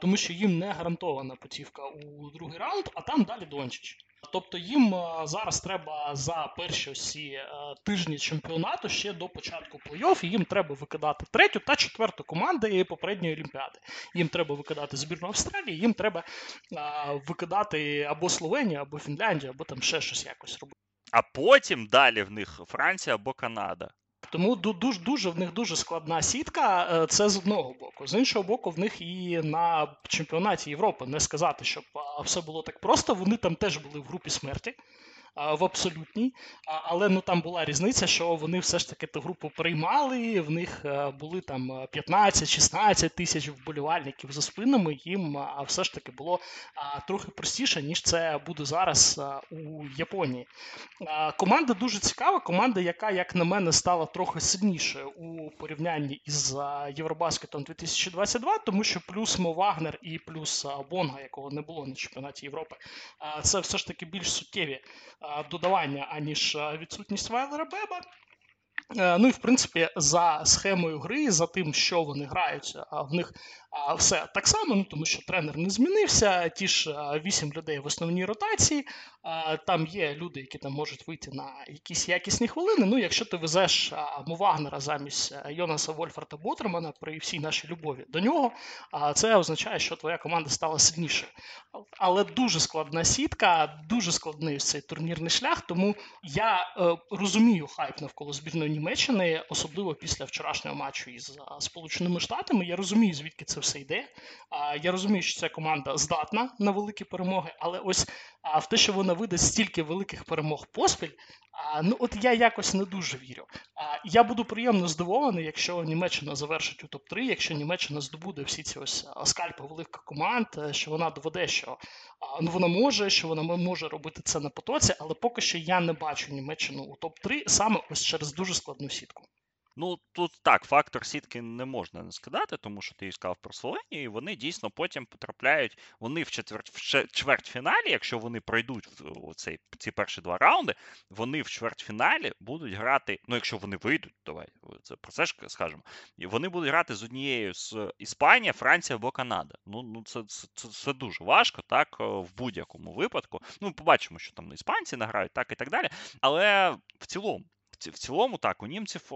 тому що їм не гарантована путівка у другий раунд, а там далі Дончич. Тобто їм е, зараз треба за перші всі е, тижні чемпіонату ще до початку плей-офф, їм треба викидати третю та четверту команди попередньої олімпіади. Їм треба викидати збірну Австралії, їм треба е, викидати або Словенію, або Фінляндію, або там ще щось якось робити. А потім далі в них Франція або Канада. Тому дуже дуже в них дуже складна сітка. Е, це з одного боку. З іншого боку, в них і на чемпіонаті Європи не сказати, щоб все було так просто. Вони там теж були в групі смерті в абсолютній. Але ну там була різниця, що вони все ж таки ту групу приймали. В них е, були там 15-16 тисяч вболівальників за спинами. Їм все ж таки було трохи простіше, ніж це буде зараз у Японії. Команда дуже цікава. Команда, яка, як на мене, стала трохи сильнішою у порівнянні із Євробаскетом 2022, тому що плюс Мо Вагнер і плюс Бонга, якого не було на чемпіонаті Європи, це все ж таки більш суттєві додавання, аніж відсутність Вайлера Беба. Е, ну і в принципі за схемою гри, за тим, що вони грають, в них все так само, ну тому що тренер не змінився. Ті ж вісім людей в основній ротації. Там є люди, які там можуть вийти на якісь якісні хвилини. Ну, якщо ти везеш Мувагнера замість Йонаса Вольфарта Ботермана при всій нашій любові до нього, це означає, що твоя команда стала сильнішою. Але дуже складна сітка, дуже складний цей турнірний шлях. Тому я е, розумію хайп навколо збірної Німеччини, особливо після вчорашнього матчу із Сполученими Штатами. Я розумію, звідки це все йде. Я розумію, що ця команда здатна на великі перемоги, але ось в те, що вона видасть стільки великих перемог поспіль, ну от я якось не дуже вірю. Я буду приємно здивований, якщо Німеччина завершить у топ-3, якщо Німеччина здобуде всі ці ось скальпи великих команд, е, що вона доведе, що ну, вона може, що вона може робити це на потоці, але поки що я не бачу Німеччину у топ-3 саме ось через дуже складну сітку. Ну, тут так, фактор сітки не можна не скидати, тому що ти сказав про Словенію, і вони дійсно потім потрапляють. Вони в четверть в чвертьфіналі, якщо вони пройдуть цей ці перші два раунди, вони в чвертьфіналі будуть грати. Ну, якщо вони вийдуть, давай це про це ж скажемо. І вони будуть грати з однією з Іспанія, Франція або Канада. Ну, ну це, це, це дуже важко, так в будь-якому випадку. Ну, побачимо, що там іспанці награють, так і так далі. Але в цілому. В цілому, так, у німців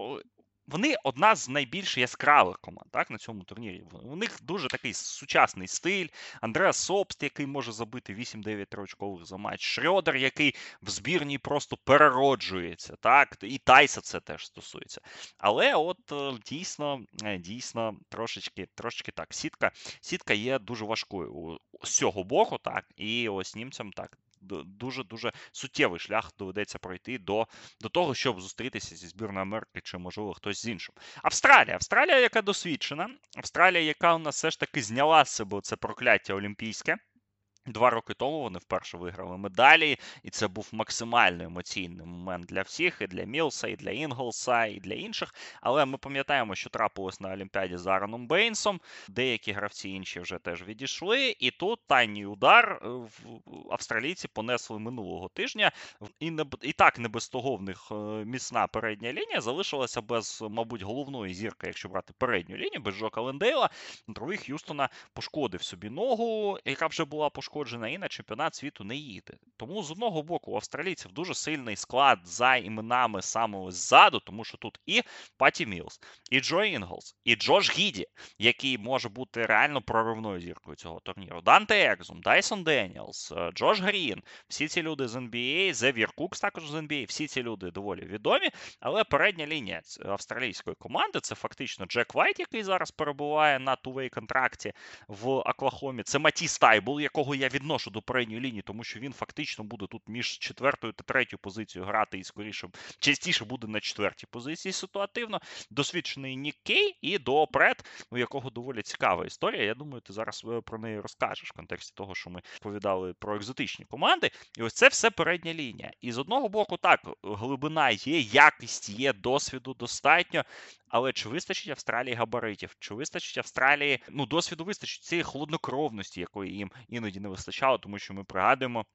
вони одна з найбільш яскравих команд так, на цьому турнірі. У них дуже такий сучасний стиль. Андреас Собст, який може забити 8-9 триочкових за матч. Шрьодер, який в збірній просто перероджується. так, І Тайса це теж стосується. Але от е, дійсно, е, дійсно, трошечки трошечки так. Сітка сітка є дуже важкою з цього боку, так, і ось німцям так дуже дуже суттєвий шлях доведеться пройти до до того, щоб зустрітися зі збірною Америки чи, можливо, хтось з іншим. Австралія. Австралія, яка досвідчена, Австралія, яка у нас все ж таки зняла з себе це прокляття олімпійське. Два роки тому вони вперше виграли медалі, і це був максимально емоційний момент для всіх, і для Мілса, і для Інглса, і для інших. Але ми пам'ятаємо, що трапилось на Олімпіаді з Ароном Бейнсом. Деякі гравці інші вже теж відійшли. І тут тайній удар е, австралійці понесли минулого тижня. І не і так не без того в них е, міцна передня лінія залишилася без, мабуть, головної зірки, якщо брати передню лінію, без Джока Лендейла. Другий Х'юстона пошкодив собі ногу, яка вже була пошкоджена пошкоджена і на чемпіонат світу не їде. Тому з одного боку у австралійців дуже сильний склад за іменами саме ззаду, тому що тут і Паті Мілс, і Джо Інглс, і Джош Гідді, який може бути реально проривною зіркою цього турніру. Данте Екзум, Дайсон Деніелс, е, Джош Грін, всі ці люди з NBA, Зевʼєр Кукс також з NBA, всі ці люди доволі відомі. Але передня лінія австралійської команди це фактично Джек Вайт, який зараз перебуває на two-way контракті в Оклахомі. Це Маттісс Тайбул, якого я відношу до передньої лінії, тому що він фактично буде тут між четвертою та третьою позицією грати і скоріше частіше буде на четвертій позиції ситуативно. Досвідчений Нік Кей, Дуоп Ріт, у якого доволі цікава історія. Я думаю, ти зараз е, про неї розкажеш в контексті того, що ми повідали про екзотичні команди. І ось це все передня лінія. І з одного боку, так, глибина є, якість є, досвіду достатньо. Але чи вистачить Австралії габаритів? Чи вистачить Австралії ну досвіду вистачить цієї холоднокровності, якої їм іноді не вистачало, тому що ми пригадуємо.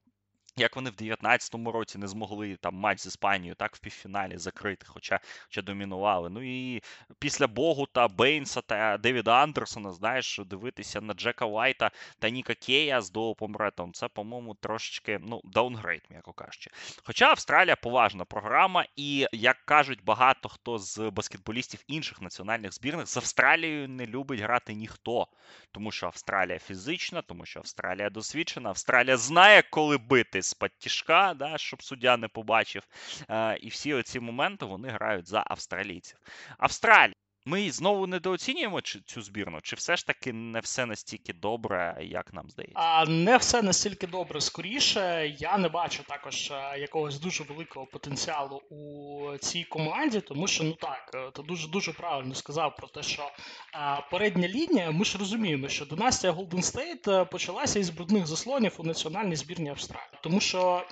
Як вони в 19-му році не змогли там матч з Іспанією так в півфіналі закрити, хоча хоча домінували. Ну і після Богу Бейнса та Девіда Андерсона, знаєш, дивитися на Джека Вайта та Ніка Кея з Дуопом Рітом, це, по-моєму, трошечки ну, downgrade, м'яко кажучи. Хоча Австралія поважна програма, і як кажуть багато хто з баскетболістів інших національних збірних, з Австралією не любить грати ніхто, тому що Австралія фізична, тому що Австралія досвідчена, Австралія знає, коли бити з-підтишка, да, щоб суддя не побачив. Е, і всі оці моменти вони грають за австралійців. Австралія. Ми знову недооцінюємо цю збірну, чи все ж таки не все настільки добре, як нам здається? А не все настільки добре. Скоріше, я не бачу також е, якогось дуже великого потенціалу у цій команді, тому що ну так, е, ти дуже дуже правильно сказав про те, що а, передня лінія. Ми ж розуміємо, що династія Голден Стейт почалася із брудних заслонів у національній збірні Австралії, тому що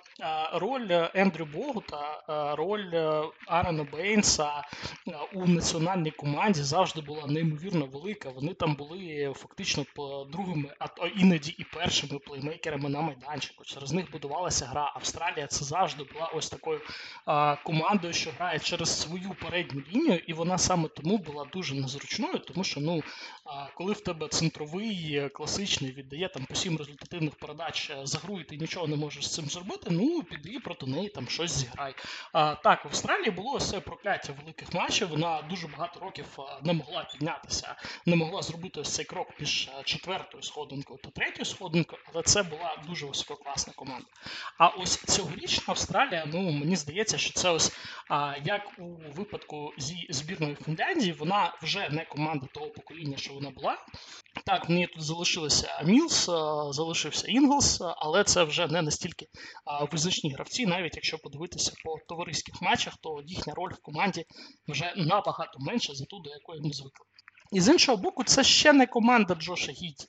роль Ендрю Богута, роль Арена Бейнса у національній команді команді завжди була неймовірно велика. Вони там були фактично по другими, а то іноді і першими плеймейкерами на майданчику. Через них будувалася гра. Австралія це завжди була ось такою а, командою, що грає через свою передню лінію, і вона саме тому була дуже незручною, тому що ну а, коли в тебе центровий класичний віддає там по сім результативних передач е, за гру, і ти нічого не можеш з цим зробити. Ну піди проти неї там щось зіграй. А, Так, в Австралії було це прокляття великих матчів. Вона дуже багато років не могла піднятися, не могла зробити ось цей крок між е, четвертою сходинкою та третьою сходинкою, але це була дуже висококласна команда. А ось цьогорічна Австралія, ну мені здається, що це ось як у випадку зі збірної Фінляндії, вона вже не команда того покоління, що вона була. Так, в неї тут залишилися Мілс, е, залишився Інглс, але це вже не настільки визначні гравці, навіть якщо подивитися по товариських матчах, то їхня роль в команді вже набагато менша за ту, до якої ми звикли. І з іншого боку, це ще не команда Джоша Гідді.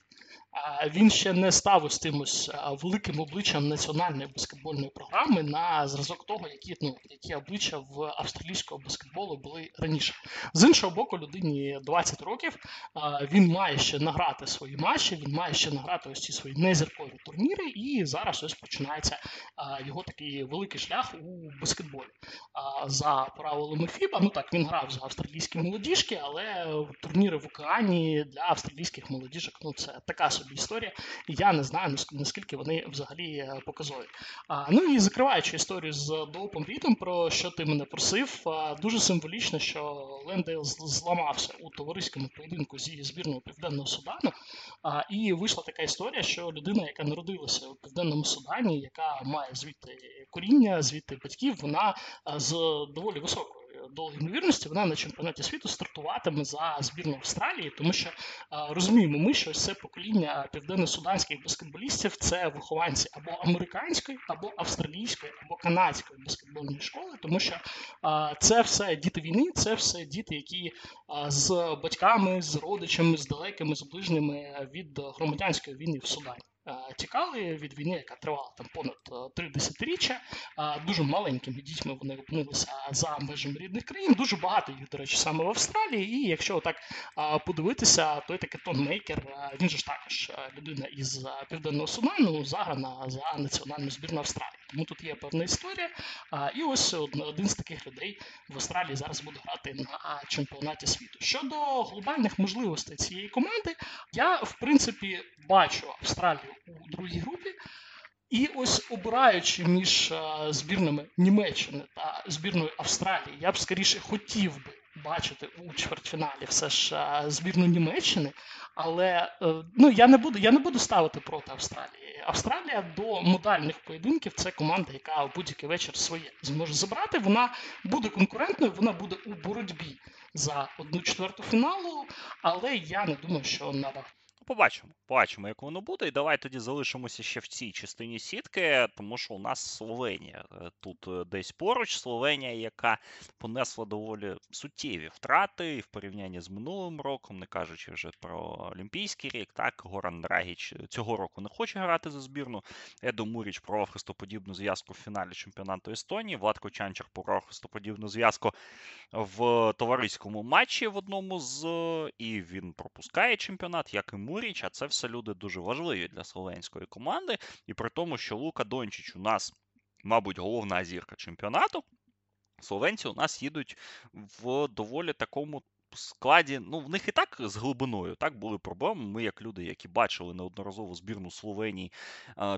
Він ще не став ось тим ось великим обличчям національної баскетбольної програми на зразок того, які ну які обличчя в австралійського баскетболу були раніше. З іншого боку, людині 20 років він має ще награти свої матчі, він має ще награти ось ці свої незіркові турніри, і зараз ось починається його такий великий шлях у баскетболі. За правилами ФІБА, ну так він грав за австралійські молодіжки, але турніри в океані для австралійських молодіжок ну це така собі історія. І я не знаю наскільки вони взагалі е, показові. Ну і закриваючи історію з Доупом Рітом, про що ти мене просив, дуже символічно, що Лендейл зламався у товариському поєдинку зі збірною Південного Судану. І вийшла така історія, що людина, яка народилася у Південному Судані, яка має звідти коріння, звідти батьків, вона з доволі високою до ймовірності вона на чемпіонаті світу стартуватиме за збірну Австралії, тому що розуміємо, ми що це покоління південно-суданських баскетболістів це вихованці або американської, або австралійської, або канадської баскетбольної школи, тому що це все діти війни, це все діти, які з батьками, з родичами, з далекими, з ближніми від громадянської війни в Судані. Е, тікали від війни, яка тривала там понад е, три десятиріччя. Е, дуже маленькими дітьми вони опинилися за межами рідних країн. Дуже багато їх, до речі, саме в Австралії. І якщо так подивитися, той такий тонмейкер, він же ж також людина із Південного Судану, заграна за національну збірну Австралії. Тому тут є певна історія. І ось один з таких людей в Австралії зараз буде грати на чемпіонаті світу. Щодо глобальних можливостей цієї команди, я в принципі бачу Австралію у другій групі. І ось обираючи між збірними Німеччини та збірною Австралії, я б скоріше хотів би бачити у чвертьфіналі все ж збірну Німеччини, але е, ну я не буду я не буду ставити проти Австралії. Австралія до модальних поєдинків це команда, яка будь-який вечір своє зможе забрати. Вона буде конкурентною, вона буде у боротьбі за одну четверту фіналу, але я не думаю, що набагато. Побачимо, побачимо, як воно буде. І давай тоді залишимося ще в цій частині сітки, тому що у нас Словенія е, тут е, десь поруч. Словенія, яка понесла доволі суттєві втрати і в порівнянні з минулим роком, не кажучи вже про Олімпійський рік. Так, Горан Драгіч цього року не хоче грати за збірну. Едо Муріч про хрестоподібну зв'язку в фіналі чемпіонату Естонії. Владко Чанчар про хрестоподібну зв'язку в товариському матчі в одному з і він пропускає чемпіонат, як і Муріч. Муріч, а це все люди дуже важливі для словенської команди. І при тому, що Лука Дончич у нас, мабуть, головна зірка чемпіонату. Словенці у нас їдуть в доволі такому складі, ну, в них і так з глибиною так були проблеми. Ми, як люди, які бачили неодноразово збірну Словенії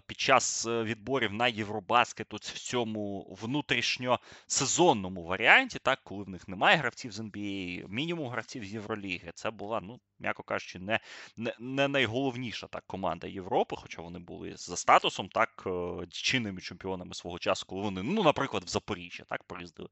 під час е, відборів на Євробаскет в цьому внутрішньосезонному варіанті, так, коли в них немає гравців з NBA, мінімум гравців з Євроліги. Це була, ну, м'яко кажучи, не не, не найголовніша так команда Європи, хоча вони були за статусом так е, чинними чемпіонами свого часу, коли вони, ну, наприклад, в Запоріжжя так приїздили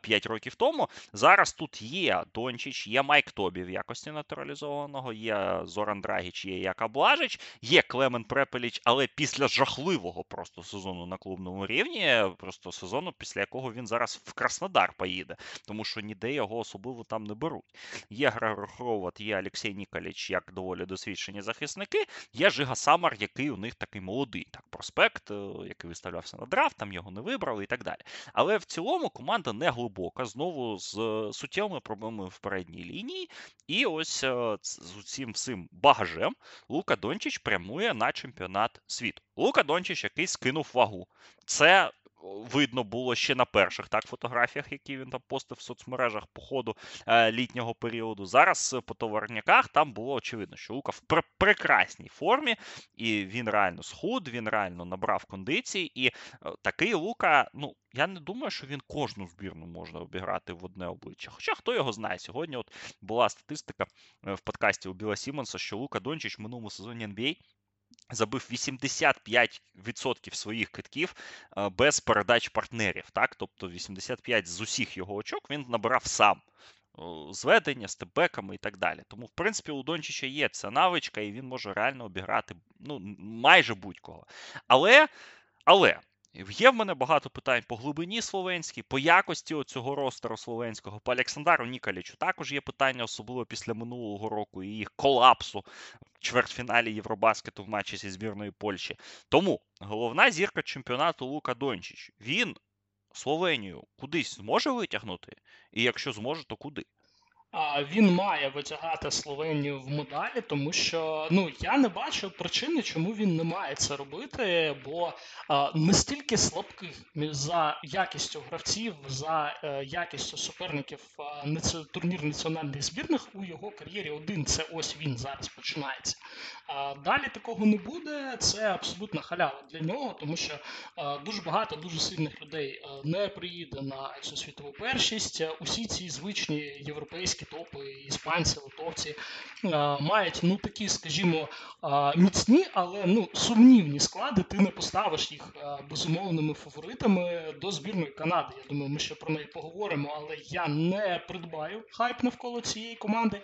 5 років тому. Зараз тут є Дончич. Є Майк Тобі в якості натуралізованого, є Зоран Драгіч, є Яка Блажич, є Клемен Препеліч, але після жахливого просто сезону на клубному рівні, просто сезону, після якого він зараз в Краснодар поїде, тому що ніде його особливо там не беруть. Є Грегор Хроват, є Олексій Ніколіч, як доволі досвідчені захисники, є Жига Самар, який у них такий молодий так, проспект, е, який виставлявся на драфт, там його не вибрали і так далі. Але в цілому команда не глибока, знову з суттєвими проблемами в передній лінії. І ось е, з цим всім багажем Лука Дончич прямує на чемпіонат світу. Лука Дончич, який скинув вагу. Це видно було ще на перших так фотографіях, які він там постив в соцмережах по ходу е, літнього періоду. Зараз по товарняках там було очевидно, що Лука в пр прекрасній формі, і він реально схуд, він реально набрав кондиції. І е, такий Лука, ну я не думаю, що він кожну збірну можна обіграти в одне обличчя. Хоча хто його знає, сьогодні от була статистика е, в подкасті у Біла Сімонса, що Лука Дончич в минулому сезоні NBA забив 85% своїх китків е, без передач партнерів. Так? Тобто 85 з усіх його очок він набирав сам. Зведення, степбеками і так далі. Тому, в принципі, у Дончича є ця навичка, і він може реально обіграти ну, майже будь-кого. Але, але Є в мене багато питань по глибині словенській, по якості цього ростеру словенського, по Олександру Ніколічу також є питання, особливо після минулого року і їх колапсу в чвертьфіналі Євробаскету в матчі зі збірної Польщі. Тому головна зірка чемпіонату Лука Дончич. Він Словенію кудись зможе витягнути, і якщо зможе, то куди? Він має витягати Словенію в медалі, тому що ну я не бачу причини, чому він не має це робити, бо настільки слабких за якістю гравців, за е, якістю суперників турнір національних збірних у його кар'єрі один це ось він зараз починається. Далі такого не буде. Це абсолютна халява для нього, тому що дуже багато дуже сильних людей не приїде на цю світову першість. Усі ці звичні європейські топи, іспанці, литовці мають ну такі, скажімо, міцні, але ну сумнівні склади. Ти не поставиш їх безумовними фаворитами до збірної Канади. Я думаю, ми ще про неї поговоримо, але я не придбаю хайп навколо цієї команди.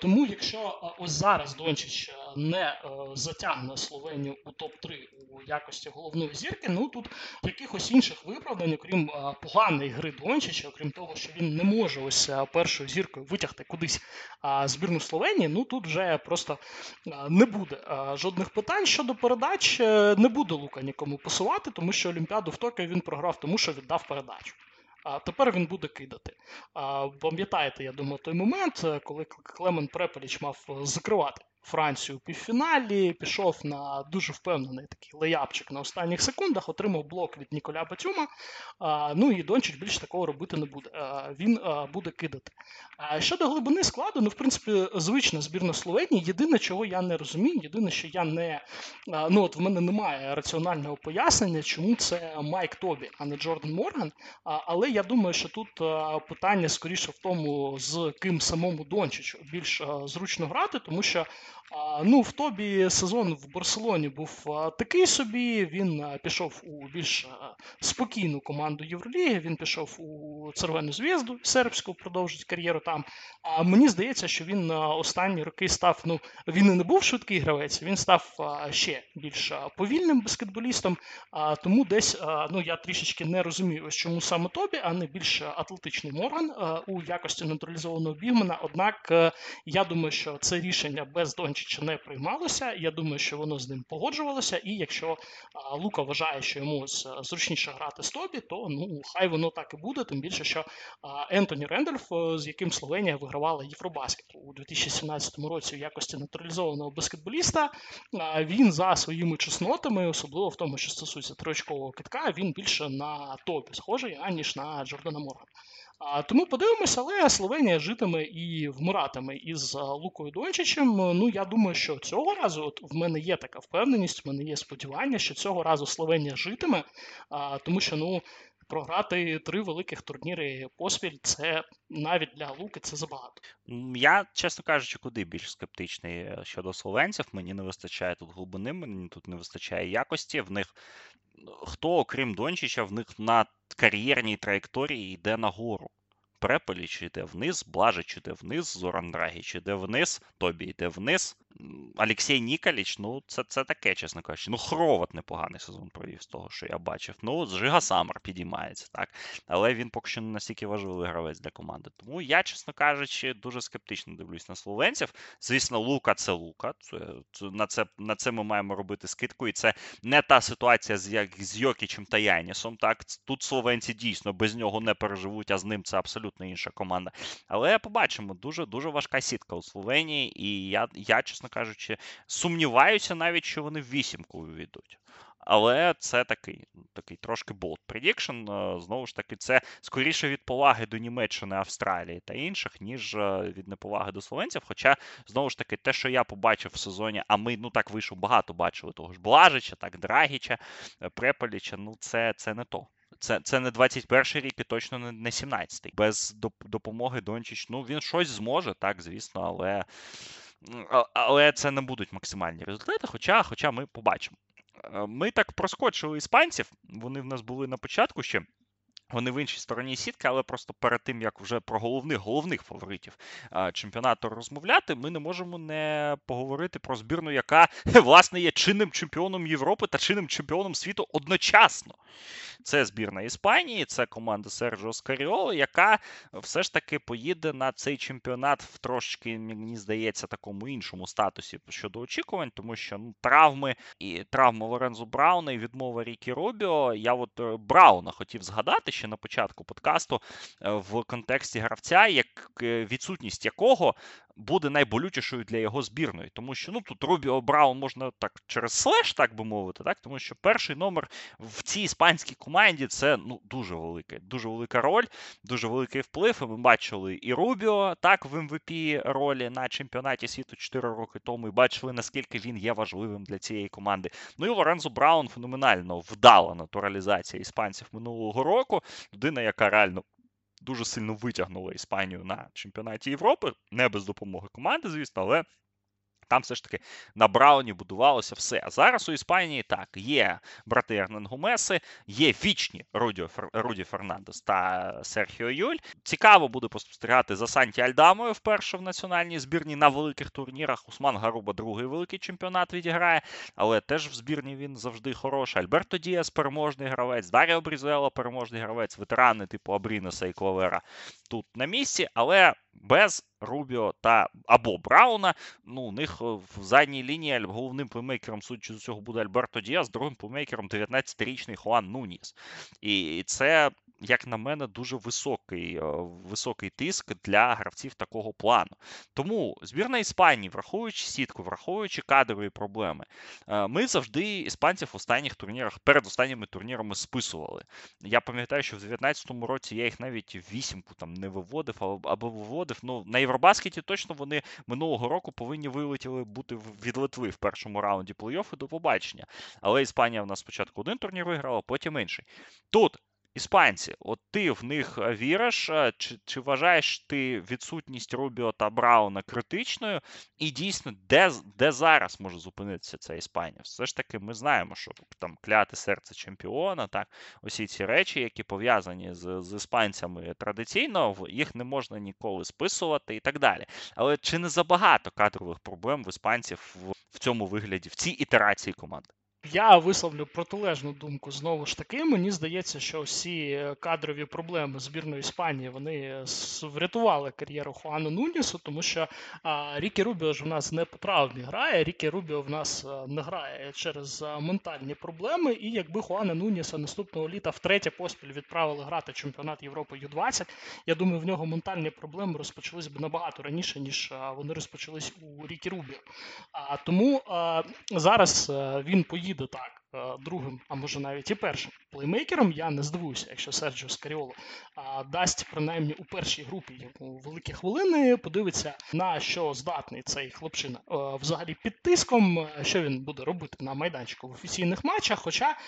Тому, якщо ось зараз Дончич не затягне Словенію у топ-3 у якості головної зірки, ну тут якихось інших виправдань, окрім поганої гри Дончича, окрім того, що він не може ось першою зіркою витягти кудись збірну Словенії, ну тут вже просто не буде жодних питань щодо передач. Не буде Лука нікому посувати, тому що Олімпіаду в Токіо він програв, тому що віддав передачу. А тепер він буде кидати. А, Пам'ятаєте, я думаю, той момент, коли Клемен Препеліч мав закривати Францію у півфіналі, пішов на дуже впевнений такий леяпчик на останніх секундах, отримав блок від Ніколя Батюма. Ну і Дончич більше такого робити не буде. Він буде кидати. Щодо глибини складу, ну, в принципі, звична збірна Словенії. Єдине, чого я не розумію, єдине, що я не ну от в мене немає раціонального пояснення, чому це Майк Тобі, а не Джордан Морган. Але я думаю, що тут питання скоріше в тому, з ким самому Дончичу більш зручно грати, тому що. Ну, в Тобі сезон в Барселоні був такий собі. Він пішов у більш спокійну команду Євроліги. Він пішов у Червону зв'язду сербську, продовжить кар'єру там. А мені здається, що він останні роки став. Ну він і не був швидкий гравець, він став ще більш повільним баскетболістом. Тому десь ну я трішечки не розумію, ось чому саме Тобі, а не більш атлетичний Морган у якості натуралізованого бігмена. Однак я думаю, що це рішення без Донча Дончича не приймалося. Я думаю, що воно з ним погоджувалося. І якщо Лука вважає, що йому зручніше грати з Тобі, то ну хай воно так і буде. Тим більше, що Ентоні Рендольф, е, з яким Словенія вигравала Євробаскет у 2017 році в якості натуралізованого баскетболіста, він за своїми чеснотами, особливо в тому, що стосується триочкового китка, він більше на Тобі схожий, аніж на Джордана Моргана. А, Тому подивимося, але Словенія житиме і вмиратиме із Лукою Дончичем. Ну я думаю, що цього разу от в мене є така впевненість, в мене є сподівання, що цього разу Словенія житиме, а, тому що ну. Програти три великих турніри поспіль це навіть для Луки це забагато. Я, чесно кажучи, куди більш скептичний е, щодо словенців. Мені не вистачає тут глибини, мені тут не вистачає якості. В них хто, окрім Дончича, в них на кар'єрній траєкторії йде нагору. Препеліч йде вниз, Блажич йде вниз, Зоран Драгіч йде вниз, Тобі йде вниз. Олексій Ніколіч, ну це це таке, чесно кажучи. Ну, Хроват непоганий сезон провів з того, що я бачив. Ну, Жига Самар підіймається, так. Але він поки що не настільки важливий гравець для команди. Тому я, чесно кажучи, дуже скептично дивлюсь на словенців. Звісно, Лука це Лука. Це, це, На це на це ми маємо робити скидку. І це не та ситуація, з як з Йокічем та Янісом. Так, Тут словенці дійсно без нього не переживуть, а з ним це абсолютно інша команда. Але побачимо, дуже дуже важка сітка у Словенії, і я, я чесно чесно кажучи, сумніваюся навіть, що вони в вісімку увійдуть. Але це такий такий трошки prediction. Е, знову ж таки, це скоріше від поваги до Німеччини, Австралії та інших, ніж е, від неповаги до словенців. Хоча, знову ж таки, те, що я побачив в сезоні, а ми ну так вийшов, багато бачили того ж Блажича, так, Драгіча, е, Преполіча, ну це це не то. Це це не 21 рік і точно не 17-й. Без допомоги Дончич, ну він щось зможе, так, звісно, але але це не будуть максимальні результати, хоча хоча ми побачимо. Е, ми так проскочили іспанців, вони в нас були на початку ще. Вони в іншій стороні сітки, але просто перед тим як вже про головних головних фаворитів чемпіонату розмовляти, ми не можемо не поговорити про збірну, яка власне є чинним чемпіоном Європи та чинним чемпіоном світу одночасно. Це збірна Іспанії, це команда Серджо Скаріоли, яка все ж таки поїде на цей чемпіонат в трошки, мені здається, такому іншому статусі щодо очікувань, тому що ну, травми і травма Лорензо Брауна і відмова Рікі Робіо. Я от е, Брауна хотів згадати ще на початку подкасту е, в контексті гравця, як е, відсутність якого буде найболючішою для його збірної. Тому що ну тут Рубіо Браун можна так через слеш, так би мовити, так тому що перший номер в цій іспанській команді це ну дуже велика, дуже велика роль, дуже великий вплив. І Ми бачили і Рубіо так в МВП ролі на чемпіонаті світу 4 роки тому. і Бачили наскільки він є важливим для цієї команди. Ну і Лорензо Браун феноменально вдала натуралізація іспанців минулого року. Людина, яка реально дуже сильно витягнула Іспанію на чемпіонаті Європи, не без допомоги команди, звісно, але там все ж таки на Брауні будувалося все. А зараз у Іспанії так, є брати Ернен Гумеси, є вічні Руді, Руді Фернандес та Серхіо Юль. Цікаво буде спостерігати за Санті Альдамою вперше в національній збірні на великих турнірах. Усман Гаруба другий великий чемпіонат відіграє, але теж в збірні він завжди хороший. Альберто Діас переможний гравець, Даріо Брізело переможний гравець, ветерани типу Абрінеса і Клавера тут на місці, але без Рубіо та або Брауна. Ну, у них в задній лінії головним плеймейкером, судячи з цього, буде Альберто Діас, другим плеймейкером 19-річний Хуан Нуніс. І це як на мене, дуже високий е, високий тиск для гравців такого плану. Тому збірна Іспанії, враховуючи сітку, враховуючи кадрові проблеми, е, ми завжди іспанців в останніх турнірах, перед останніми турнірами списували. Я пам'ятаю, що в 2019 році я їх навіть вісімку там не виводив або виводив. Ну на Євробаскеті точно вони минулого року повинні вилетіли бути від Литви в першому раунді плей-оффу до побачення. Але Іспанія в нас спочатку один турнір виграла, потім інший. Тут Іспанці, от ти в них е, віриш, е, чи чи вважаєш ти відсутність Рубіо та Брауна критичною? І дійсно, де де зараз може зупинитися ця Іспанія? Все ж таки, ми знаємо, що там кляти серце чемпіона, так, усі ці речі, які пов'язані з з іспанцями традиційно, їх не можна ніколи списувати і так далі. Але чи не забагато кадрових проблем в іспанців в, в цьому вигляді, в цій ітерації команди? Я висловлю протилежну думку знову ж таки. Мені здається, що всі кадрові проблеми збірної Іспанії вони врятували кар'єру Хуану Нунісу, тому що Рікі Рубіо ж в нас не по травмі грає. Рікі Рубіо в нас не грає через ментальні проблеми. І якби Хуана Нуніса наступного літа втретє поспіль відправили грати чемпіонат Європи Ю-20, я думаю, в нього ментальні проблеми розпочались б набагато раніше, ніж вони розпочались у Рікі Рубіо. Тому зараз він поїде їде так. Е, другим, а може навіть і першим плеймейкером, я не здивуюся, якщо Серджіо Скаріоло дасть принаймні у першій групі йому великі хвилини, подивиться на що здатний цей хлопчина е, взагалі під тиском, е, що він буде робити на майданчику в офіційних матчах. Хоча,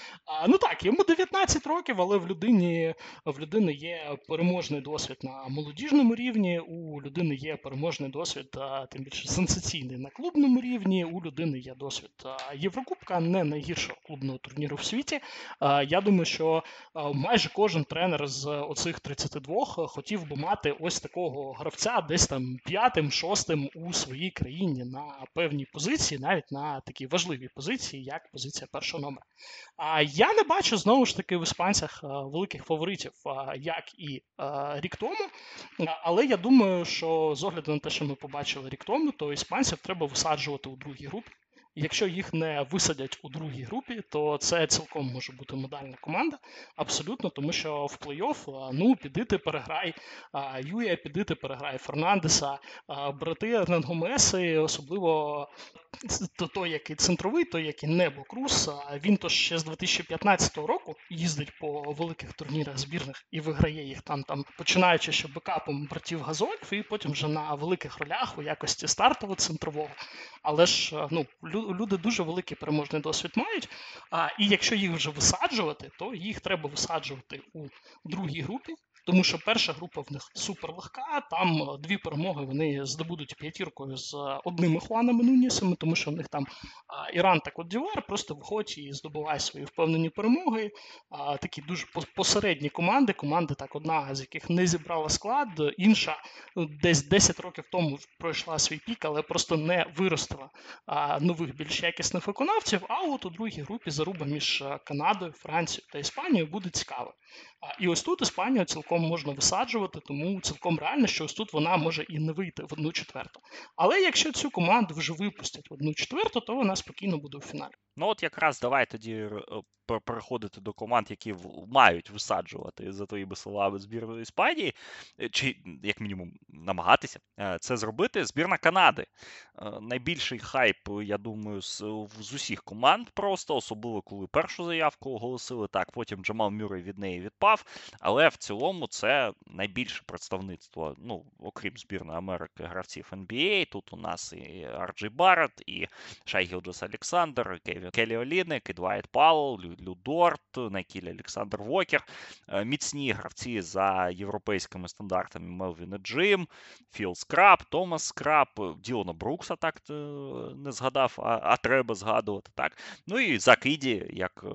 ну так, йому 19 років, але в людині в людини є переможний досвід на молодіжному рівні, у людини є переможний досвід, тим більше сенсаційний на клубному рівні, у людини є досвід Єврокубка, не найгіршого клубу клубного турніру в світі. Я думаю, що майже кожен тренер з оцих 32 хотів би мати ось такого гравця, десь там п'ятим, шостим у своїй країні на певній позиції, навіть на такій важливій позиції, як позиція першого номера. А я не бачу знову ж таки в іспанцях великих фаворитів, як і рік тому. Але я думаю, що з огляду на те, що ми побачили рік тому, то іспанців треба висаджувати у другій групі. Якщо їх не висадять у другій групі, то це цілком може бути медальна команда. Абсолютно, тому що в плей-офф, ну, піди ти переграй Юя, піди ти переграй Фернандеса, брати Ернангомеси, особливо то той, який центровий, той, який небо Круз, він то ще з 2015 року їздить по великих турнірах збірних і виграє їх там, там починаючи ще бекапом братів Газольф, і потім вже на великих ролях у якості стартового центрового. Але ж ну, люди дуже великий переможний досвід мають. А, І якщо їх вже висаджувати, то їх треба висаджувати у другій групі. Тому що перша група в них суперлегка, там дві перемоги вони здобудуть п'ятіркою з одними Хуанами Нунісами, тому що в них там Іран та Кодівар просто виходять і здобувають свої впевнені перемоги. Такі дуже посередні команди. Команди так, одна з яких не зібрала склад, інша ну, десь 10 років тому пройшла свій пік, але просто не виростила нових більш якісних виконавців. А от у другій групі заруба між Канадою, Францією та Іспанією буде цікава. І ось тут Іспанію цілком можна висаджувати, тому цілком реально, що ось тут вона може і не вийти в одну четверту. Але якщо цю команду вже випустять в одну четверту, то вона спокійно буде у фіналі. Ну от якраз давай тоді е, переходити до команд, які мають висаджувати за твоїми словами збірну Іспанії, е, чи як мінімум намагатися е, це зробити. Збірна Канади. Найбільший хайп, я думаю, з, з усіх команд просто, особливо коли першу заявку оголосили. Так, потім Джамал Мюррей від неї відпав. Але в цілому це найбільше представництво, ну, окрім збірної Америки, гравців NBA. Тут у нас і Арджей Барретт, і Шай Гілджес Олександр, Кевін Келлі Олинік, і Двайт Пауелл, Лу Дорт, Нікіль Олександр Вокер. Е, міцні гравці за європейськими стандартами Мелвін Джим, Філ Скраб, Томас Скраб, Ділона Брукса так е, не згадав, а, а треба згадувати. так. Ну і Зак Іді, як е,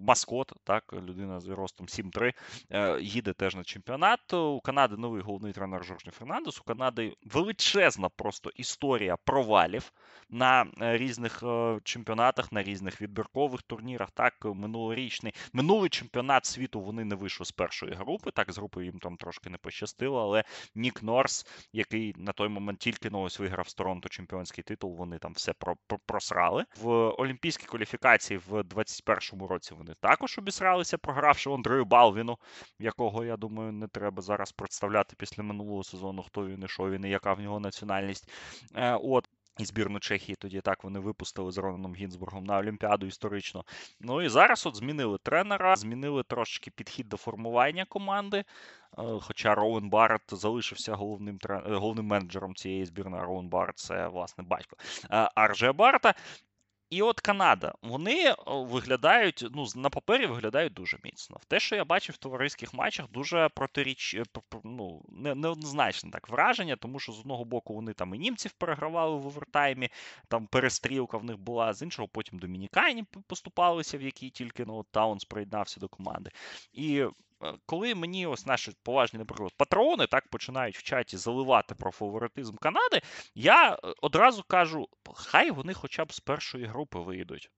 маскот, так, людина з ростом 7-3, їде теж на чемпіонат. У Канади новий головний тренер Жоржні Фернандес. У Канади величезна просто історія провалів на різних чемпіонатах, на різних відбіркових турнірах. Так, минулорічний минулий чемпіонат світу вони не вийшли з першої групи. Так, з групи їм там трошки не пощастило, але Нік Норс, який на той момент тільки ну, ось виграв з чемпіонський титул, вони там все про, про просрали. В олімпійській кваліфікації в 21-му році вони також обісралися, програвши Андрею Балвіну, якого я думаю не треба зараз представляти після минулого сезону, хто він і що він і яка в нього національність. Е, от і збірну Чехії тоді так вони випустили з Ронаном Гінзбургом на Олімпіаду історично. Ну і зараз от змінили тренера, змінили трошки підхід до формування команди. Е, хоча Роуен Барретт залишився головним трен... головним менеджером цієї збірної. Роуен Барретт – це власне батько е, Арджея Барретта. І от Канада, вони виглядають, ну, на папері виглядають дуже міцно. В те, що я бачив в товариських матчах, дуже протиріч, е, ну, неоднозначне так враження, тому що з одного боку вони там і німців перегравали в овертаймі, там перестрілка в них була, з іншого потім Домінікані поступалися, в якій тільки ну, Таунс приєднався до команди. І коли мені ось наші поважні, наприклад, патрони так починають в чаті заливати про фаворитизм Канади, я е, одразу кажу: хай вони хоча б з першої групи вийдуть.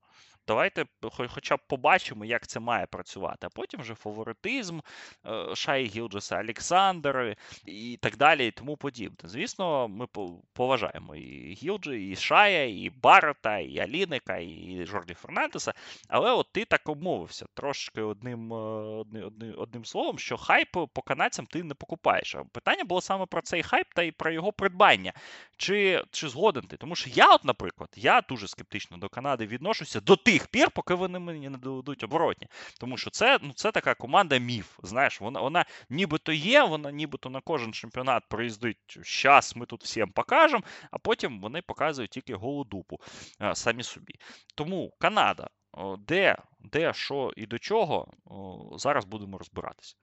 Давайте хоча б побачимо, як це має працювати. А потім вже фаворитизм, е, Шаї Гілджеса Олександр і так далі, і тому подібне. Звісно, ми поважаємо і Гілджі, і Шая, і Баррета, і Аліника, і Жорді Фернандеса. Але от ти так обмовився трошки одним е, одним, одним словом, що хайп по канадцям ти не покупаєш. Питання було саме про цей хайп та й про його придбання. Чи, Чи згоден ти? Тому що я, от, наприклад, я дуже скептично до Канади відношуся до тих тих пір, поки вони мені не доведуть оборотні. Тому що це ну, це така команда міф. Знаєш, вона вона нібито є, вона нібито на кожен чемпіонат приїздить. Щас ми тут всім покажемо, а потім вони показують тільки голодупу а, самі собі. Тому Канада, де, де, що і до чого, зараз будемо розбиратися.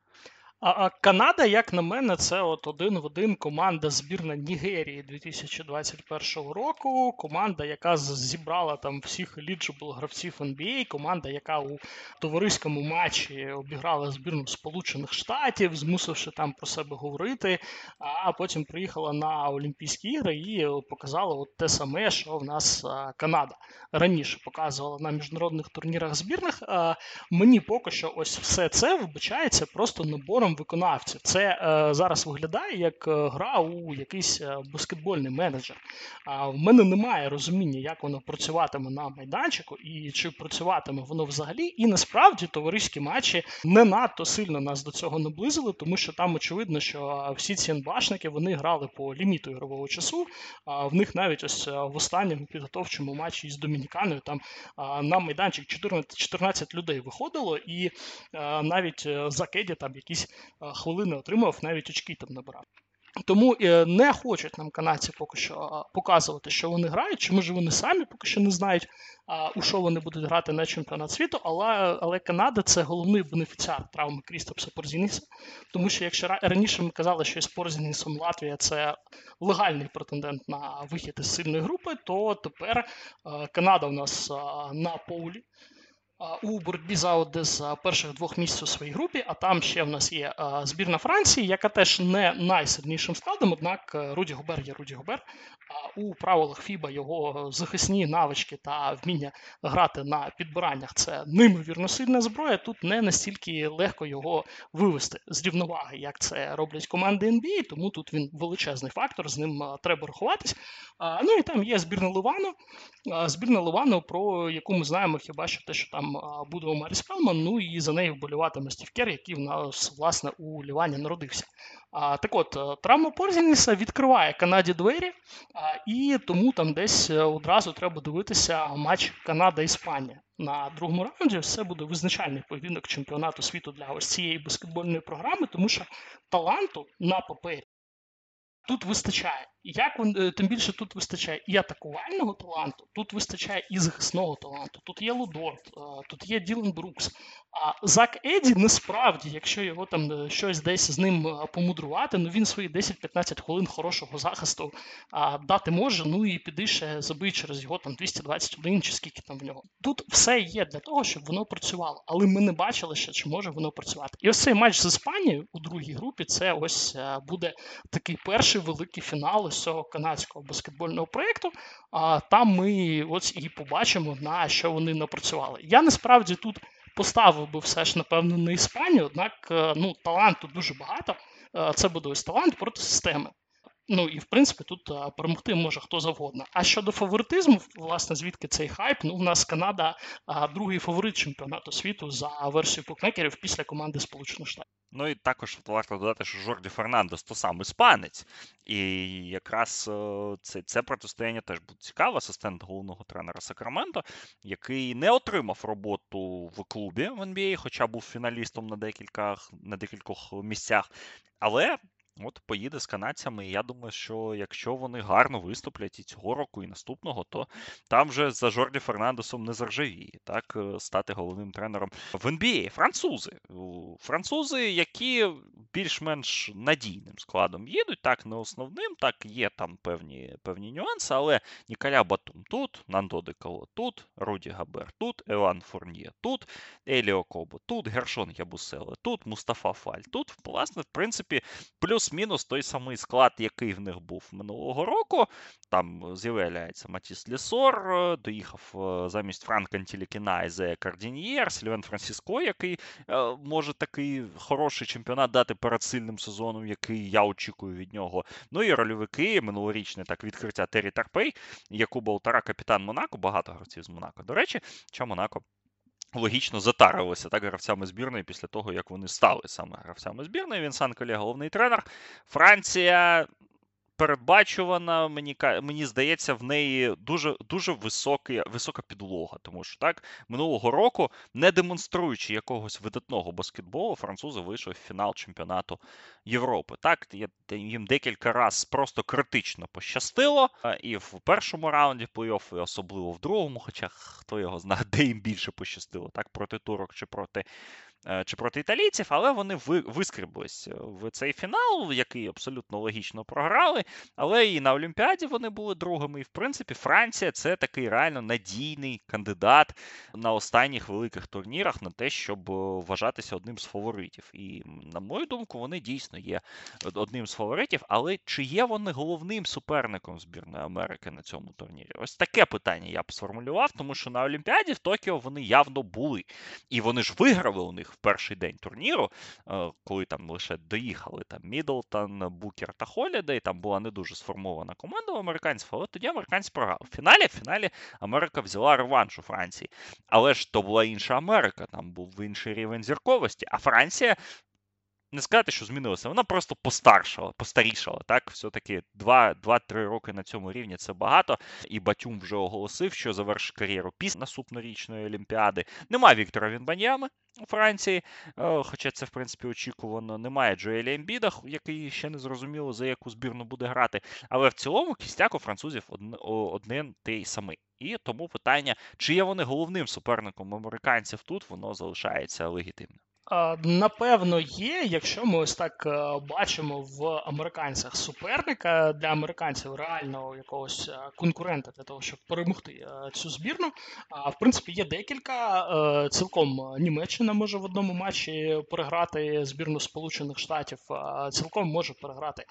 А Канада, як на мене, це от один в один команда збірна Нігерії 2021 року. Команда, яка зібрала там всіх еліджибл гравців NBA, команда, яка у товариському матчі обіграла збірну Сполучених Штатів, змусивши там про себе говорити. А потім приїхала на Олімпійські ігри і показала от те саме, що в нас Канада раніше показувала на міжнародних турнірах збірних. Мені поки що ось все це вибачається просто набором виконавців. Це е, зараз виглядає як е, гра у якийсь е, баскетбольний менеджер. А в мене немає розуміння, як воно працюватиме на майданчику і чи працюватиме воно взагалі. І насправді товариські матчі не надто сильно нас до цього наблизили, тому що там очевидно, що всі ці НБАшники вони грали по ліміту ігрового часу. А в них навіть ось в останньому підготовчому матчі із Домініканою там на майданчик 14 14 людей виходило, і навіть за Кеді там якісь хвилини отримав, навіть очки там набирав. Тому е, не хочуть нам канадці поки що показувати, що вони грають, чи може вони самі поки що не знають, у що вони будуть грати на чемпіонат світу. Але але Канада це головний бенефіціар травми Крістопса Порзініса. Тому що якщо раніше ми казали, що із Порзінісом Латвія це легальний претендент на вихід із сильної групи, то тепер е, Канада у нас на поулі у боротьбі за з перших двох місць у своїй групі. А там ще в нас є збірна Франції, яка теж не найсильнішим складом. Однак е, Руді Гобер є Руді Гобер. У правилах Фіба його захисні навички та вміння грати на підбираннях це неймовірно сильна зброя. Тут не настільки легко його вивести з рівноваги, як це роблять команди NBA, тому тут він величезний фактор, з ним треба рахуватись. Ну і там є збірна Ливану. Збірна Ливану, про яку ми знаємо хіба що те, що там буде Омарі Спелман, ну і за нею вболіватиме Стів Кер, який в нас власне у Лівані народився. А, Так от, е, травма Порзініса відкриває Канаді двері, а, і тому там десь е, одразу треба дивитися матч Канада-Іспанія. На другому раунді все буде визначальний поєдинок чемпіонату світу для ось цієї баскетбольної програми, тому що таланту на папері тут вистачає. Як е, тим більше тут вистачає і атакувального таланту, тут вистачає і захисного таланту. Тут є Лудорт, тут є Ділен Брукс, а Зак Еді насправді, якщо його там е, щось десь з ним е, помудрувати, ну він свої 10-15 хвилин хорошого захисту дати може. Ну і піди ще забий через його там 221 чи скільки там в нього. Тут все є для того, щоб воно працювало, але ми не бачили ще, чи може воно працювати. І ось цей матч з Іспанією у другій групі це ось е, буде такий перший великий фінал цього канадського баскетбольного проєкту. А там ми ось і побачимо, на що вони напрацювали. Я насправді тут поставив би все ж, напевно, на Іспанію, однак е, ну, таланту дуже багато. Е, це буде ось талант проти системи. Ну і в принципі тут е, перемогти може хто завгодно. А щодо фаворитизму, власне, звідки цей хайп? Ну, у нас Канада а, другий фаворит чемпіонату світу за версією букмекерів після команди Сполучених Штатів. Ну і також варто додати, що Жорді Фернандес то сам іспанець, і якраз е, це це протистояння теж буде цікаво. Асистент головного тренера Сакраменто, який не отримав роботу в клубі в NBA, хоча був фіналістом на декількох на декількох місцях. Але От поїде з канадцями, і я думаю, що якщо вони гарно виступлять і цього року, і наступного, то там вже за Жорді Фернандесом не заржавіє, так, е, стати головним тренером в NBA. Французи. Французи, які більш-менш надійним складом їдуть, так, не основним, так, є там певні певні нюанси, але Ніколя Батум тут, Нандо Декало тут, Руді Габер тут, Елан Фурньє тут, Еліо Кобо тут, Гершон Ябуселе тут, Мустафа Фаль тут. Власне, в принципі, плюс плюс-мінус той самий склад, який в них був минулого року. Там з'являється Матіс Лісор, е, доїхав е, замість Франка Антілікіна і Зея Кардіньєр, Сільвен Франциско, який е, може такий хороший чемпіонат дати перед сильним сезоном, який я очікую від нього. Ну і рольовики, минулорічне так відкриття Террі Тарпей, яку Болтара, капітан Монако, багато гравців з Монако. До речі, що Монако логічно затарилися так гравцями збірної після того, як вони стали саме гравцями збірної. Він Сан Колє, головний тренер. Франція передбачувана, мені мені здається, в неї дуже дуже високі, висока підлога. Тому що так минулого року, не демонструючи якогось видатного баскетболу, французи вийшли в фінал чемпіонату Європи. Так, їм декілька разів просто критично пощастило. І в першому раунді плей-офф, і особливо в другому, хоча хто його знає, де їм більше пощастило, так проти турок чи проти чи проти італійців, але вони вискріблись в цей фінал, який абсолютно логічно програли. Але і на Олімпіаді вони були другими. І в принципі, Франція це такий реально надійний кандидат на останніх великих турнірах на те, щоб вважатися одним з фаворитів. І, на мою думку, вони дійсно є одним з фаворитів. Але чи є вони головним суперником збірної Америки на цьому турнірі? Ось таке питання я б сформулював, тому що на Олімпіаді в Токіо вони явно були. І вони ж виграли у них в перший день турніру, е, коли там лише доїхали там Мідлтон, Букер та Холідей, там була не дуже сформована команда у американців, але тоді американці програли. В фіналі в фіналі Америка взяла реванш у Франції. Але ж то була інша Америка, там був інший рівень зірковості. А Франція не сказати, що змінилася, вона просто постаршала, постарішала. Так, все-таки 2-3 роки на цьому рівні це багато. І Батюм вже оголосив, що завершить кар'єру після наступнорічної олімпіади. Нема Віктора Вінбаньями у Франції, е, хоча це, в принципі, очікувано. Немає Джоеля Ембіда, який ще не зрозуміло, за яку збірну буде грати. Але в цілому кістяк у французів один той самий. І тому питання, чи є вони головним суперником американців тут, воно залишається легітимним. Напевно, є, якщо ми ось так е, бачимо в американцях суперника для американців реального якогось е, конкурента для того, щоб перемогти е, цю збірну. А В принципі, є декілька. Цілком Німеччина може в одному матчі переграти збірну Сполучених Штатів, цілком може переграти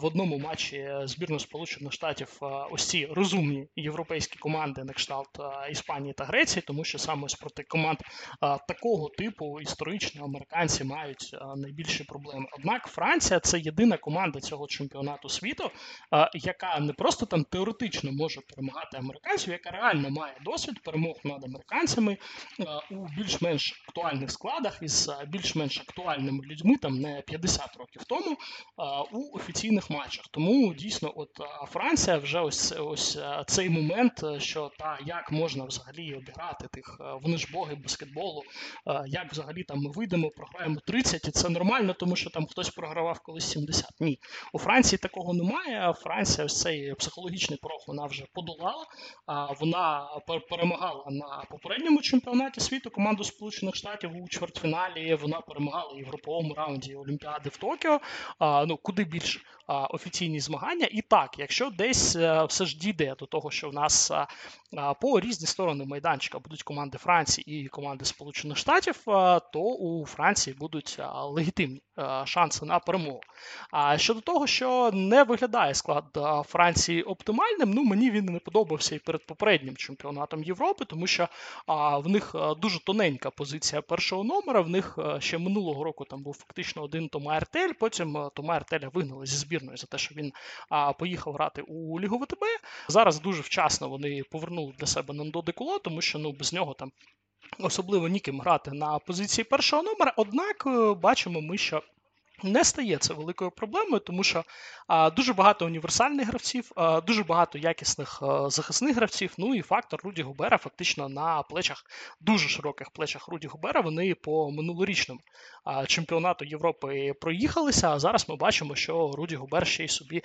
в одному матчі збірну Сполучених Штатів ось ці розумні європейські команди на кшталт Іспанії та Греції, тому що саме ось проти команд такого типу історичних історично американці мають е, найбільші проблеми. Однак Франція це єдина команда цього чемпіонату світу, е, яка не просто там теоретично може перемагати американців, яка реально має досвід перемог над американцями е, у більш-менш актуальних складах із більш-менш актуальними людьми, там не 50 років тому, у офіційних матчах. Тому дійсно, от Франція вже ось ось цей момент, що та як можна взагалі обіграти тих вони ж боги баскетболу, як взагалі там ми вийдемо, програємо 30, і це нормально, тому що там хтось програвав колись 70. Ні. У Франції такого немає. Франція ось цей психологічний порог вона вже подолала. А Вона перемагала на попередньому чемпіонаті світу команду Сполучених Штатів у чвертьфіналі. Вона перемагала і в груповому раунді Олімпіади в Токіо. А, Ну куди більш а, офіційні змагання. І так, якщо десь а, е, все ж дійде до того, що в нас а, по різні сторони майданчика будуть команди Франції і команди Сполучених Штатів, то у Франції будуть легітимні шанси на перемогу. А щодо того, що не виглядає склад Франції оптимальним, ну мені він не подобався і перед попереднім чемпіонатом Європи, тому що в них дуже тоненька позиція першого номера. В них ще минулого року там був фактично один Тома Ертель, потім Тома Ертеля вигнали зі збірної за те, що він поїхав грати у Лігу ВТБ. Зараз дуже вчасно вони повернули для себе Нандо Декуло, тому що ну без нього там особливо ніким грати на позиції першого номера. Однак е, бачимо ми, що не стає це великою проблемою, тому що а, дуже багато універсальних гравців, а, дуже багато якісних а, захисних гравців. Ну і фактор Руді Губера фактично на плечах, дуже широких плечах Руді Губера. Вони по минулорічному чемпіонату Європи проїхалися. А зараз ми бачимо, що Руді Губер ще й собі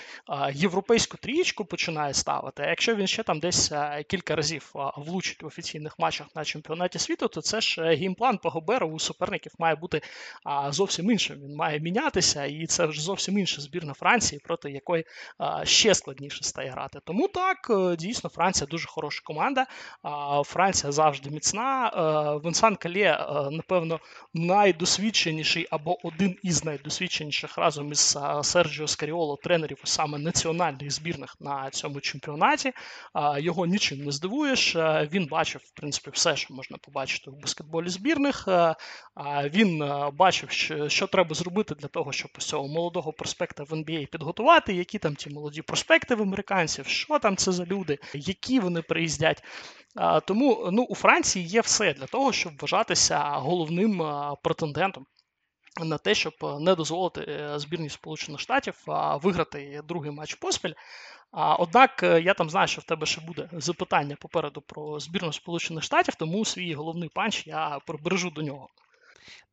європейську трієчку починає ставити. А якщо він ще там десь кілька разів влучить в офіційних матчах на чемпіонаті світу, то це ж е, game plan по Губеру у суперників має бути зовсім іншим. Він має міняти мінятися, і це вже зовсім інша збірна Франції, проти якої а, ще складніше стає грати. Тому так, е, дійсно, Франція дуже хороша команда. А, Франція завжди міцна. А, е, Венсан Колле, е, напевно, найдосвідченіший або один із найдосвідченіших разом із Серджіо Скаріоло тренерів саме національних збірних на цьому чемпіонаті. Його нічим не здивуєш. Він бачив, в принципі, все, що можна побачити в баскетболі збірних. Він бачив, що треба зробити для того, щоб ось цього молодого проспекта в NBA підготувати, які там ті молоді проспекти в американців, що там це за люди, які вони приїздять. Тому ну, у Франції є все для того, щоб вважатися головним претендентом. На те, щоб не дозволити е, збірній Сполучених Штатів виграти другий матч поспіль. Однак е, я там знаю, що в тебе ще буде запитання попереду про збірну Сполучених Штатів, тому свій головний панч я прибережу до нього.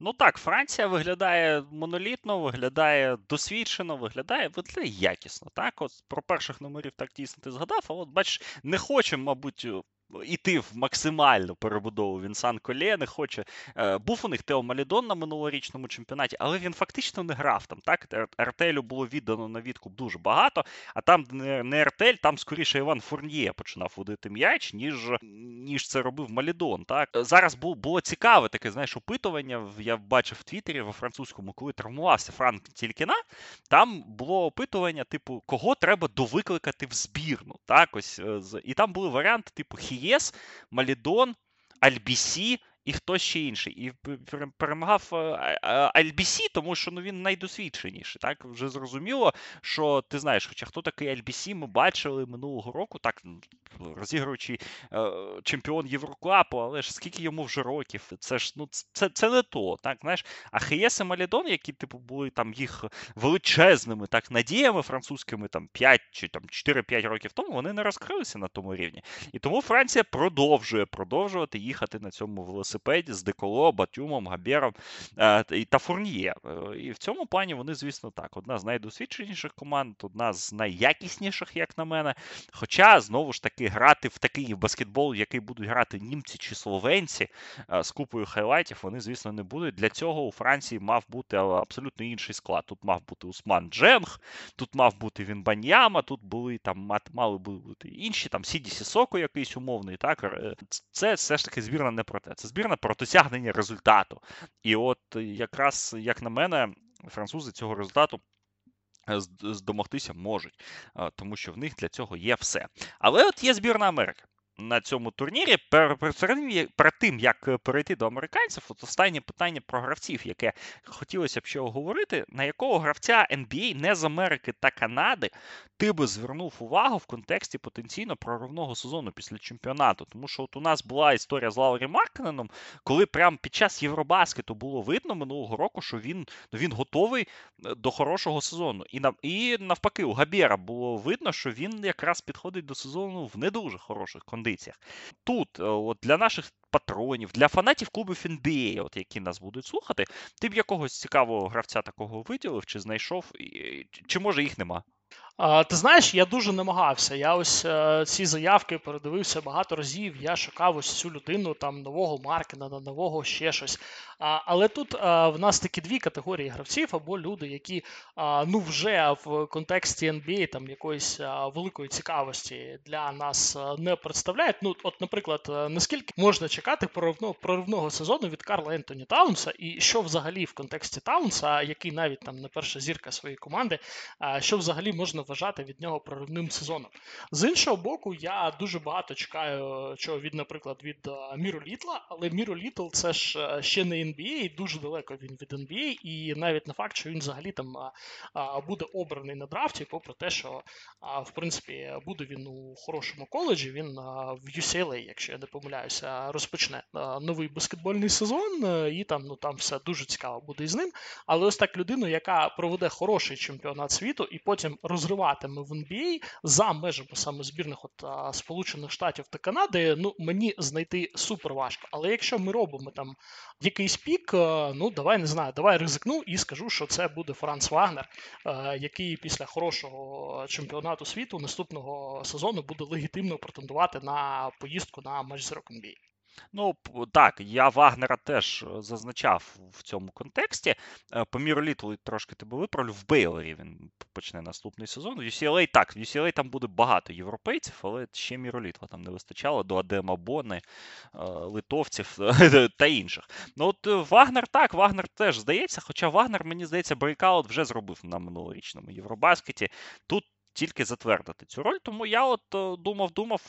Ну так, Франція виглядає монолітно, виглядає досвідчено, виглядає виглядає якісно. Так, от про перших номерів так дійсно ти згадав, а от бачиш, не хочемо, мабуть, іти в максимальну перебудову Вінсан Колє не хоче. Е, був у них Тео Малідон на минулорічному чемпіонаті, але він фактично не грав там. Так, Артелю було віддано на відкуп дуже багато, а там не Артель, там скоріше Іван Фурніє починав водити м'яч, ніж ніж це робив Малідон. Так зараз було цікаве таке, знаєш, опитування. Я бачив в Твіттері во французькому, коли травмувався Франк Тількіна. Там було опитування, типу, кого треба довикликати в збірну. Так, ось е, і там були варіанти, типу, Хієс, Малидон, Альбісі і хтось ще інший. І перемагав LBC, тому що ну, він найдосвідченіший. Так вже зрозуміло, що ти знаєш, хоча хто такий LBC, ми бачили минулого року, так розігруючи е, чемпіон Євроклапу, але ж скільки йому вже років, це ж ну це це не то. так, знаєш. А Хієс і Малідон, які типу були там їх величезними так надіями французькими там 5 чи там 4-5 років тому, вони не розкрилися на тому рівні. І тому Франція продовжує продовжувати їхати на цьому велосипеді з Деколо, Батюмом, Габєром е, та Фурніє. Е, і в цьому плані вони, звісно, так. Одна з найдосвідченіших команд, одна з найякісніших, як на мене. Хоча, знову ж таки, грати в такий баскетбол, який будуть грати німці чи словенці е, з купою хайлайтів, вони, звісно, не будуть. Для цього у Франції мав бути абсолютно інший склад. Тут мав бути Усман Дженг, тут мав бути Вінбаньяма, тут були там мали бути інші, там Сіді Сісоко якийсь умовний. так. Це все ж таки збірна не про те. Це збірна про досягнення результату. І от якраз, як на мене, французи цього результату. Е, здомогтися можуть, тому що в них для цього є все. Але от є збірна Америки на цьому турнірі. Перед тим, як е, перейти до американців, от останнє питання про гравців, яке хотілося б ще оговорити, на якого гравця NBA не з Америки та Канади ти би звернув увагу в контексті потенційно проривного сезону після чемпіонату. Тому що от у нас була історія з Лаурі Маркненом, коли прямо під час Євробаскету було видно минулого року, що він ну, він готовий е, до хорошого сезону. І і навпаки, у Габєра було видно, що він якраз підходить до сезону в не дуже хороших кондиціях кондиціях. Тут, е, от для наших патронів, для фанатів клубів NBA, от які нас будуть слухати, ти б якогось цікавого гравця такого виділив, чи знайшов, чи може їх нема? Ти знаєш, я дуже намагався. Я ось е, ці заявки передивився багато разів. Я шукав ось цю людину, там нового Маркена, нового ще щось. Але тут в нас такі дві категорії гравців, або люди, які ну вже в контексті NBA там якоїсь великої цікавості для нас не представляють. Ну, от, наприклад, наскільки можна чекати проривного, проривного сезону від Карла Ентоні Таунса, і що взагалі в контексті Таунса, який навіть там не перша зірка своєї команди, що взагалі можна вважати від нього проривним сезоном. З іншого боку, я дуже багато чекаю чого від, наприклад, від Міру Літла, але Міру Літл це ж ще не NBA, дуже далеко він від NBA, і навіть не факт, що він взагалі там буде обраний на драфті, попри те, що в принципі буде він у хорошому коледжі. Він в UCLA, якщо я не помиляюся, розпочне новий баскетбольний сезон, і там ну там все дуже цікаво буде із ним. Але ось так людину, яка проведе хороший чемпіонат світу і потім розриватиме в NBA за межами саме збірних от Сполучених Штатів та Канади, ну мені знайти супер важко. Але якщо ми робимо там якийсь пік, е, ну давай не знаю, давай ризикну і скажу, що це буде Франц Вагнер, е, який після хорошого чемпіонату світу наступного сезону буде легітимно претендувати на поїздку на матч з NBA. Ну, так, я Вагнера теж е, зазначав в цьому контексті. Е, по Міроліту трошки тебе виправлю. В Бейлері він почне наступний сезон. В UCLA так, в UCLA там буде багато європейців, але ще Міролітва там не вистачало до Адема Бони, е, литовців та інших. Ну от Вагнер так, Вагнер теж здається, хоча Вагнер, мені здається, breakout вже зробив на минулорічному Євробаскеті. Тут тільки затвердити цю роль. Тому я от думав-думав,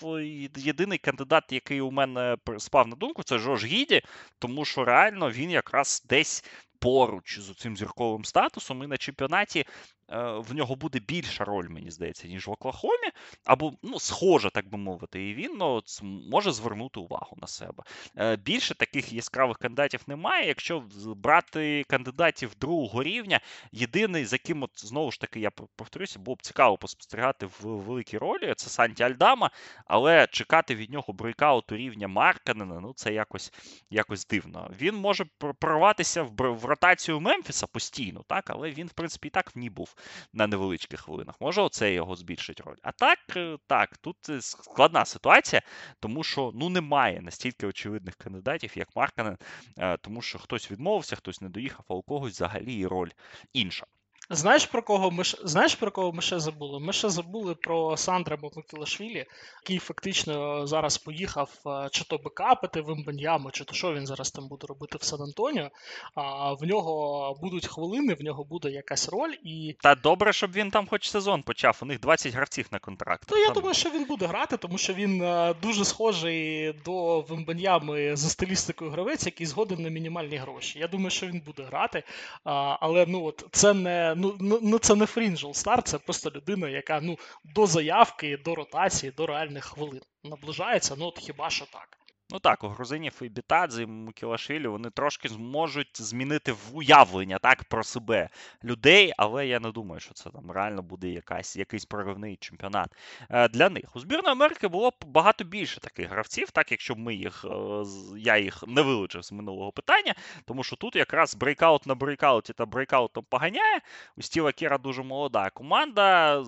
єдиний кандидат, який у мене спав на думку, це Джош Гідді, тому що реально він якраз десь поруч з цим зірковим статусом і на чемпіонаті Е, в нього буде більша роль, мені здається, ніж в Оклахомі, або ну, схожа, так би мовити, і він ну, може звернути увагу на себе. Е, більше таких яскравих кандидатів немає. Якщо брати кандидатів другого рівня, єдиний, за яким, от, знову ж таки, я повторюся, було б цікаво поспостерігати в великій ролі, це Санті Альдама, але чекати від нього breakout у рівня Маркканена, ну це якось якось дивно. Він може прорватися в ротацію Мемфіса постійно, так, але він, в принципі, і так в ній був на невеличких хвилинах. Може, оце його збільшить роль. А так, е, так, тут е, складна ситуація, тому що ну немає настільки очевидних кандидатів, як Марканен, е, тому що хтось відмовився, хтось не доїхав, а у когось взагалі роль інша. Знаєш про кого ми знаєш про кого ми ще забули? Ми ще забули про Сандра Мокілашвілі, який фактично зараз поїхав е, чи то бекапити в Імбаньяму, чи то що він зараз там буде робити в Сан-Антоніо. А в нього будуть хвилини, в нього буде якась роль. і... Та добре, щоб він там хоч сезон почав. У них 20 гравців на контракт. Ну, я думаю, що він буде грати, тому що він е, дуже схожий до Вимбаньями за стилістикою гравець, який згоден на мінімальні гроші. Я думаю, що він буде грати. Але ну от це не ну, ну, ну це не фрінжл стар, це просто людина, яка ну до заявки, до ротації, до реальних хвилин наближається. Ну от хіба що так. Ну так, у грузинів і Бітадзе, і Мамукелашвілі вони трошки зможуть змінити уявлення так про себе людей, але я не думаю, що це там реально буде якась, якийсь проривний чемпіонат е, для них. У збірної Америки було б багато більше таких гравців, так якщо ми їх, е, я їх не вилучив з минулого питання, тому що тут якраз breakout на breakout-і та breakout-ом поганяє. У Стіва Кера дуже молода команда,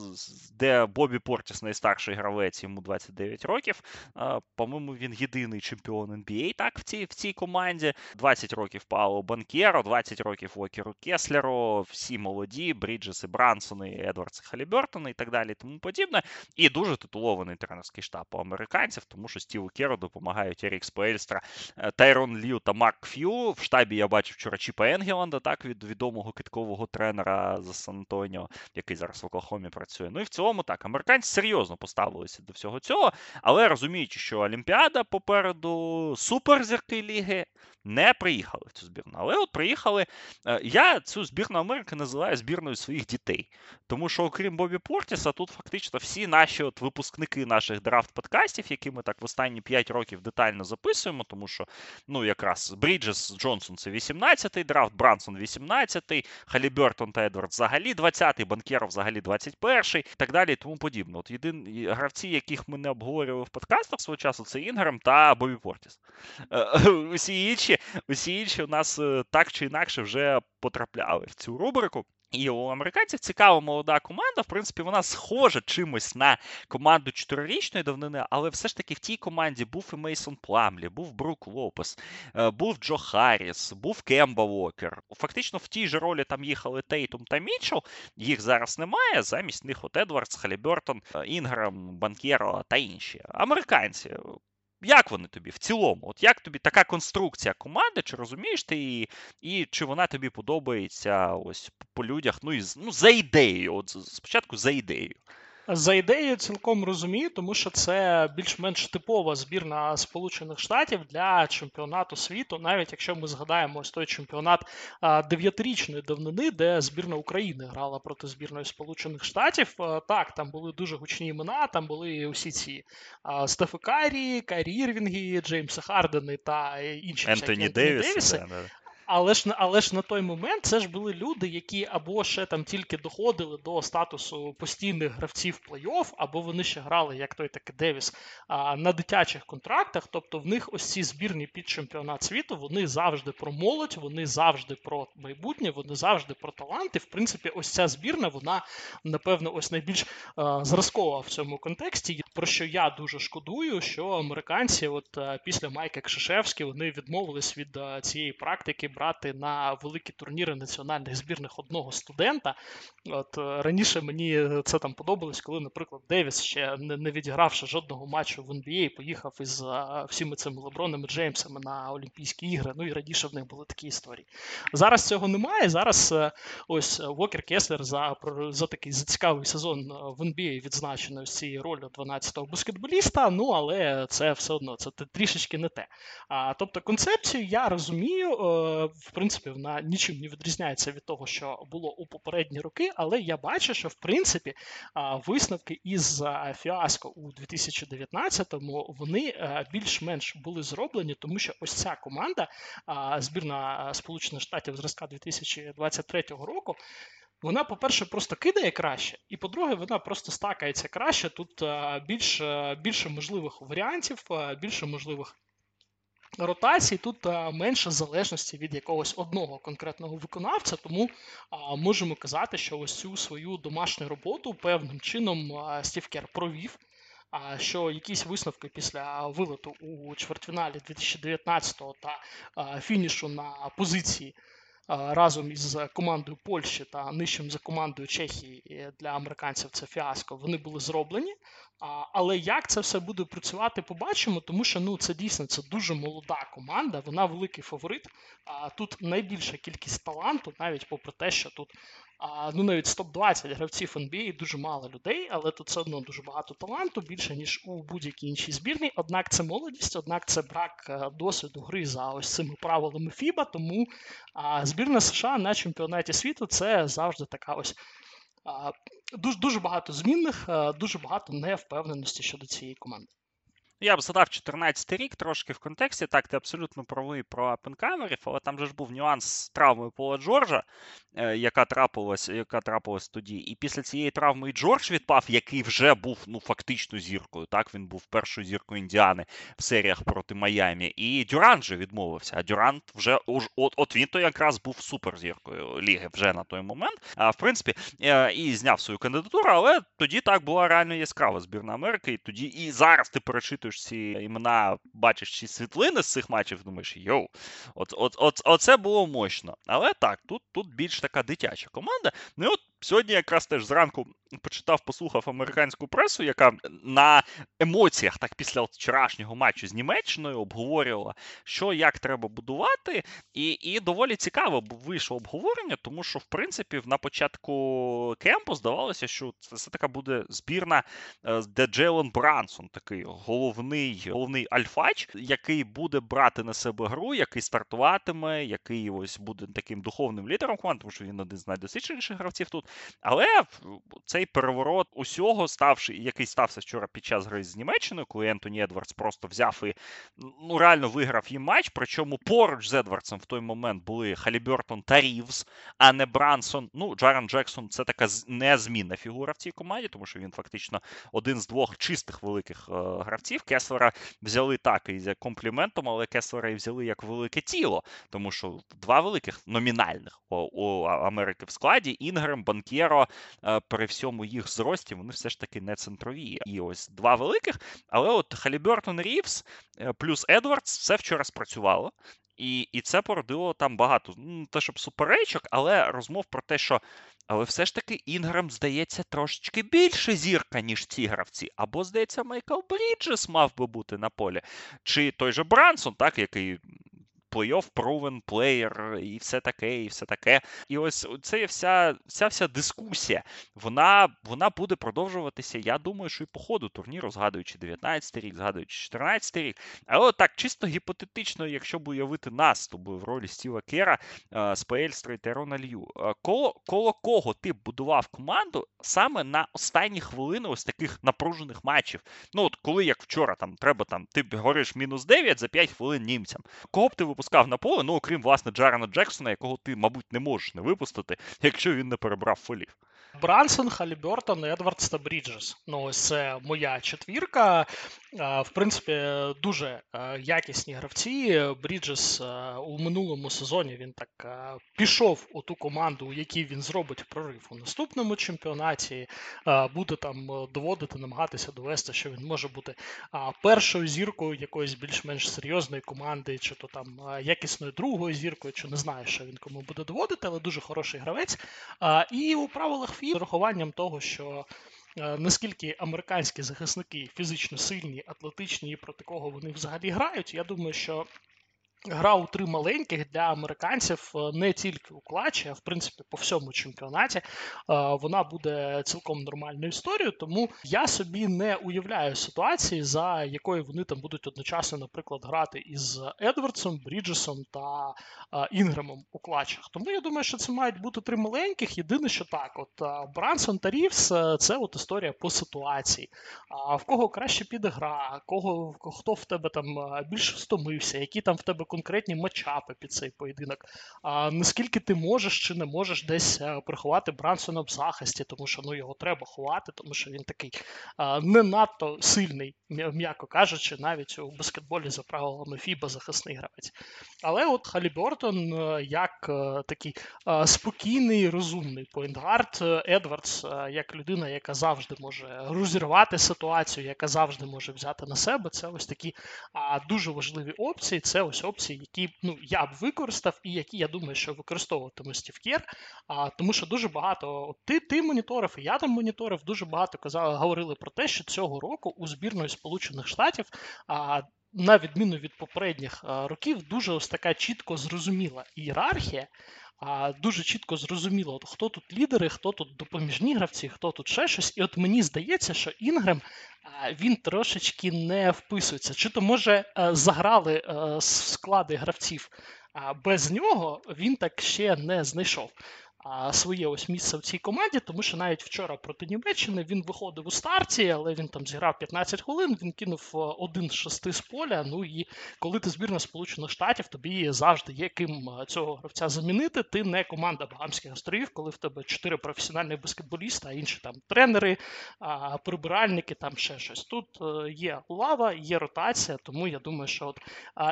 де Бобі Портіс найстарший гравець, йому 29 років. Е, по-моєму, він єдиний чемпіон NBA так в цій в цій команді. 20 років Пауло Банкєро, 20 років Вокеру Кеслеру, всі молоді, Бріджеси, Брансони, Едвардс, Халібертони і так далі, і тому подібне. І дуже титулований тренерський штаб у американців, тому що Стіву Керу допомагають Ерік Спельстра, е, Тайрон Лью та Марк Ф'ю. В штабі я бачив вчора Чіпа Енгеланда, так, від відомого киткового тренера з Сан-Антоніо, який зараз в Оклахомі працює. Ну і в цілому так, американці серйозно поставилися до всього цього, але розуміючи, що Олімпіада попереду складу суперзірки ліги не приїхали в цю збірну. Але от приїхали. Е, я цю збірну Америки називаю збірною своїх дітей. Тому що, окрім Бобі Портіса, тут фактично всі наші от випускники наших драфт-подкастів, які ми так в останні 5 років детально записуємо, тому що ну якраз Бріджес Джонсон це 18-й драфт, Брансон 18-й, Халібертон та Едвард взагалі 20-й, Банкєров взагалі 21-й і так далі і тому подібне. От єдині гравці, яких ми не обговорювали в подкастах свого часу, це Інграм та Бобі Портіс. Е, усі інші усі інші у нас е, так чи інакше вже потрапляли в цю рубрику. І у американців цікава молода команда. В принципі, вона схожа чимось на команду чотирирічної давнини, але все ж таки в тій команді був і Мейсон Пламлі, був Брук Лопес, е, був Джо Харріс, був Кемба Уокер. Фактично в тій же ролі там їхали Тейтум та Мітчелл. Їх зараз немає. Замість них от Едвардс, Халібертон, е, Інграм, Банкєро та інші. Американці як вони тобі в цілому? От як тобі така конструкція команди, чи розумієш ти її, і чи вона тобі подобається ось по людях? Ну і ну, за ідеєю. От спочатку за ідеєю. За ідеєю цілком розумію, тому що це більш-менш типова збірна Сполучених Штатів для чемпіонату світу, навіть якщо ми згадаємо ось той чемпіонат дев'ятирічної давнини, де збірна України грала проти збірної Сполучених Штатів. Так, там були дуже гучні імена, там були усі ці Стефи Карі, Карі Ірвінги, Джеймса Хардени та інші Ентоні Девіси. Да, да. Але ж але ж на той момент це ж були люди, які або ще там тільки доходили до статусу постійних гравців плей-офф, або вони ще грали, як той таки Девіс, на дитячих контрактах. Тобто в них ось ці збірні під чемпіонат світу, вони завжди про молодь, вони завжди про майбутнє, вони завжди про таланти. В принципі, ось ця збірна, вона напевно ось найбільш зразкова в цьому контексті. Про що я дуже шкодую, що американці, от після Майка Кшишевські, вони відмовились від цієї практики брати на великі турніри національних збірних одного студента. От е, Раніше мені це там подобалось, коли, наприклад, Девіс, ще не, відігравши жодного матчу в NBA, поїхав із е, всіми цими Лебронами Джеймсами на Олімпійські ігри. Ну і раніше в них були такі історії. Зараз цього немає. Зараз е, ось Вокер Кеслер за за такий за цікавий сезон в NBA відзначено з цією ролью 12-го баскетболіста. Ну але це все одно це трішечки не те. А, Тобто концепцію я розумію в принципі, вона нічим не відрізняється від того, що було у попередні роки, але я бачу, що в принципі висновки із фіаско у 2019-му вони більш-менш були зроблені, тому що ось ця команда, збірна Сполучених Штатів зразка 2023 року. Вона, по-перше, просто кидає краще, і по-друге, вона просто стакається краще. Тут більше більше можливих варіантів, більше можливих ротацій тут менше залежності від якогось одного конкретного виконавця, тому можемо казати, що ось цю свою домашню роботу певним чином а, Стів Кер провів. А що якісь висновки після вилету у чвертьфіналі 2019 та фінішу на позиції разом із командою Польщі та нижчим за командою Чехії для американців це фіаско. Вони були зроблені. Але як це все буде працювати, побачимо, тому що ну це дійсно це дуже молода команда, вона великий фаворит. Тут найбільша кількість таланту, навіть попри те, що тут ну навіть з топ-20 гравців NBA дуже мало людей, але тут все одно дуже багато таланту, більше ніж у будь-якій іншій збірній. Однак це молодість, однак це брак е, досвіду гри за ось цими правилами FIBA, Тому збірна США на чемпіонаті світу це завжди така ось дуже дуже багато змінних, дуже багато невпевненості щодо цієї команди. Я б задав 14 рік трошки в контексті. Так, ти абсолютно правий про апенкамерів, але там же ж був нюанс з травмою Пола Джорджа, е, яка трапилась яка трапилась тоді. І після цієї травми і Джордж відпав, який вже був ну, фактично зіркою. Так, він був першою зіркою Індіани в серіях проти Майамі. І Дюрант же відмовився. А Дюрант вже от, от він то якраз був суперзіркою ліги вже на той момент. А в принципі, е, і зняв свою кандидатуру, але тоді так була реально яскрава збірна Америки. І тоді і зараз ти перечитуєш ці імена, бачиш ці світлини з цих матчів, думаєш, йоу, от, от, от, оце було мощно. Але так, тут тут більш така дитяча команда. Ну і от Сьогодні якраз теж зранку почитав, послухав американську пресу, яка на емоціях, так після вчорашнього матчу з Німеччиною, обговорювала, що як треба будувати, і і доволі цікаво вийшло обговорення, тому що, в принципі, на початку кемпу здавалося, що це така буде збірна, е, де Джейлен Брансон, такий головний головний альфач, який буде брати на себе гру, який стартуватиме, який ось буде таким духовним лідером команди, тому що він один з найдосвідченіших гравців тут. Але цей переворот усього ставши, який стався вчора під час гри з Німеччиною, коли Ентоні Едвардс просто взяв і ну реально виграв їм матч. Причому поруч з Едвардсом в той момент були Халібертон та Рівз, а не Брансон. Ну, Джаран Джексон це така незмінна фігура в цій команді, тому що він фактично один з двох чистих великих е, гравців. Кеслера взяли так і за компліментом, але Кеслера і взяли як велике тіло, тому що два великих номінальних у, Америки в складі Інгрем, Банкєро, е, при всьому їх зрості, вони все ж таки не центрові. І ось два великих. Але от Халібертон Рівс е, плюс Едвардс все вчора спрацювало. І і це породило там багато ну, те, щоб суперечок, але розмов про те, що але все ж таки Інграм, здається, трошечки більше зірка, ніж ці гравці. Або, здається, Майкл Бріджес мав би бути на полі. Чи той же Брансон, так, який плей-офф proven плеєр, і все таке, і все таке. І ось це вся вся вся дискусія, вона вона буде продовжуватися. Я думаю, що і по ходу турніру, згадуючи 19 рік, згадуючи 14 рік. Але так, чисто гіпотетично, якщо б уявити нас з тобою в ролі Стіва Кера, Спеельстра і Терона Лью, коло, коло кого ти б будував команду саме на останні хвилини ось таких напружених матчів. Ну, от коли як вчора, там треба там, ти говориш мінус 9 за 5 хвилин німцям. Кого б ти випускав? Випускав на поле, ну окрім власне Джарана Джексона, якого ти, мабуть, не можеш не випустити, якщо він не перебрав фолів. Брансон, Халібертон, Едвардс та Бріджес. Ну, ось це моя четвірка. В принципі, дуже якісні гравці. Бріджес у минулому сезоні він так пішов у ту команду, у якій він зробить прорив у наступному чемпіонаті. Буде там доводити, намагатися довести, що він може бути першою зіркою якоїсь більш-менш серйозної команди, чи то там якісною другою зіркою, чи не знаю, що він кому буде доводити, але дуже хороший гравець. І у правилах з урахуванням того, що е, наскільки американські захисники фізично сильні, атлетичні і про такого вони взагалі грають, я думаю, що Гра у три маленьких для американців е, не тільки у клатчі, а в принципі по всьому чемпіонаті е, вона буде цілком нормальною історією. Тому я собі не уявляю ситуації, за якою вони там будуть одночасно, наприклад, грати із Едвардсом, Бріджесом та е, Інгремом у клатчах. Тому я думаю, що це мають бути три маленьких. Єдине, що так, от Брансон та Рівс це от історія по ситуації. А в кого краще піде гра, кого хто в тебе там більше стомився, які там в тебе конкретні матчапи під цей поєдинок. А наскільки ти можеш чи не можеш десь е, приховати Брансона в захисті, тому що ну його треба ховати, тому що він такий а, не надто сильний, м'яко кажучи, навіть у баскетболі за правилами Фіба захисний гравець. Але от Халібертон е, як е, такий спокійний, розумний point guard, Едвардс, як людина, яка завжди може розірвати ситуацію, яка завжди може взяти на себе, це ось такі дуже важливі опції. Це ось опції гравці, які ну я б використав, і які я думаю, що використовуватиме Стів Кер. А тому, що дуже багато ти ти моніторив, і я там моніторив, дуже багато казали, говорили про те, що цього року у збірної Сполучених Штатів а, на відміну від попередніх років, дуже ось така чітко зрозуміла ієрархія. А дуже чітко зрозуміло, хто тут лідери, хто тут допоміжні гравці, хто тут ще щось. І от мені здається, що Інгрем він трошечки не вписується. Чи то може заграли склади гравців без нього, він так ще не знайшов своє ось місце в цій команді, тому що навіть вчора проти Німеччини він виходив у старті, але він там зіграв 15 хвилин, він кинув е, один з шести з поля. Ну і коли ти збірна Сполучених Штатів, тобі завжди є ким е, цього гравця замінити. Ти не команда Багамських островів, коли в тебе чотири професіональні баскетболіста, а інші там тренери, прибиральники, там ще щось. Тут е, є лава, є ротація, тому я думаю, що от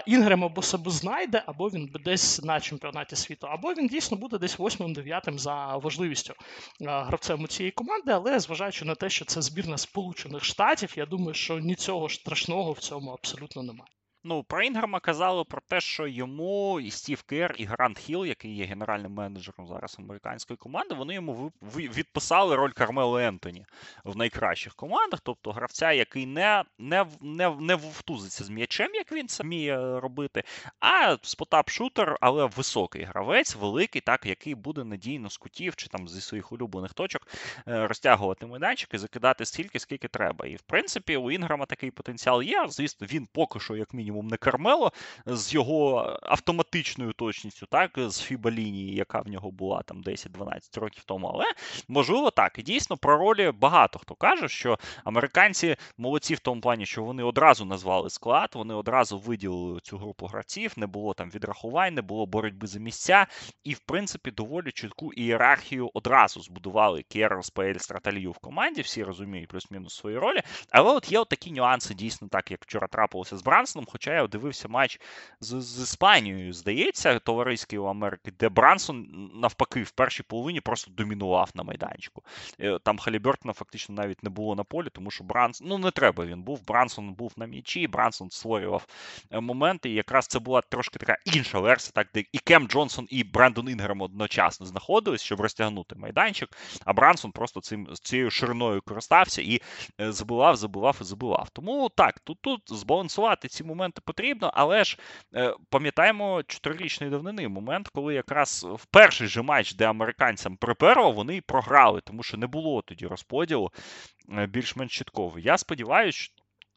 Інгрем або себе знайде, або він десь на чемпіонаті світу, або він дійсно буде десь 8-9 п'ятим за важливістю гравцем у цієї команди, але зважаючи на те, що це збірна Сполучених Штатів, я думаю, що нічого страшного в цьому абсолютно немає. Ну, про Інграма казали про те, що йому і Стів Кер, і Грант Хілл, який є генеральним менеджером зараз американської команди, вони йому відписали роль Кармело Ентоні в найкращих командах, тобто гравця, який не не, не, не втузиться з м'ячем, як він це вміє робити, а спотап-шутер, але високий гравець, великий, так, який буде надійно з кутів чи там зі своїх улюблених точок е, розтягувати майданчик і закидати стільки, скільки треба. І в принципі у Інграма такий потенціал є. Звісно, він поки що, як мінімум мінімум не Кармело з його автоматичною точністю, так, з Фіба-лінії, яка в нього була там 10-12 років тому. Але можливо так. І дійсно про ролі багато хто каже, що американці молодці в тому плані, що вони одразу назвали склад, вони одразу виділили цю групу гравців, не було там відрахувань, не було боротьби за місця, і в принципі доволі чітку ієрархію одразу збудували Керл, Спейль, Страталію в команді. Всі розуміють плюс-мінус свої ролі. Але от є от такі нюанси, дійсно, так як вчора трапилося з Брансоном. Хоча я дивився матч з, з Іспанією, здається, товариський у Америки, де Брансон навпаки в першій половині просто домінував на майданчику. Е, там Халібертона фактично навіть не було на полі, тому що Брансон, ну не треба він був. Брансон був на м'ячі, Брансон створював е, моменти. І якраз це була трошки така інша версія, так де і Кем Джонсон, і Брендон Інгрем одночасно знаходились, щоб розтягнути майданчик. А Брансон просто цим цією шириною користався і е, забивав, забивав і забивав. Тому так, тут тут збалансувати ці моменти моменти потрібно, але ж е, пам'ятаємо чотирирічної давнини момент, коли якраз в перший же матч, де американцям приперло, вони програли, тому що не було тоді розподілу е, більш-менш чіткого. Я сподіваюся,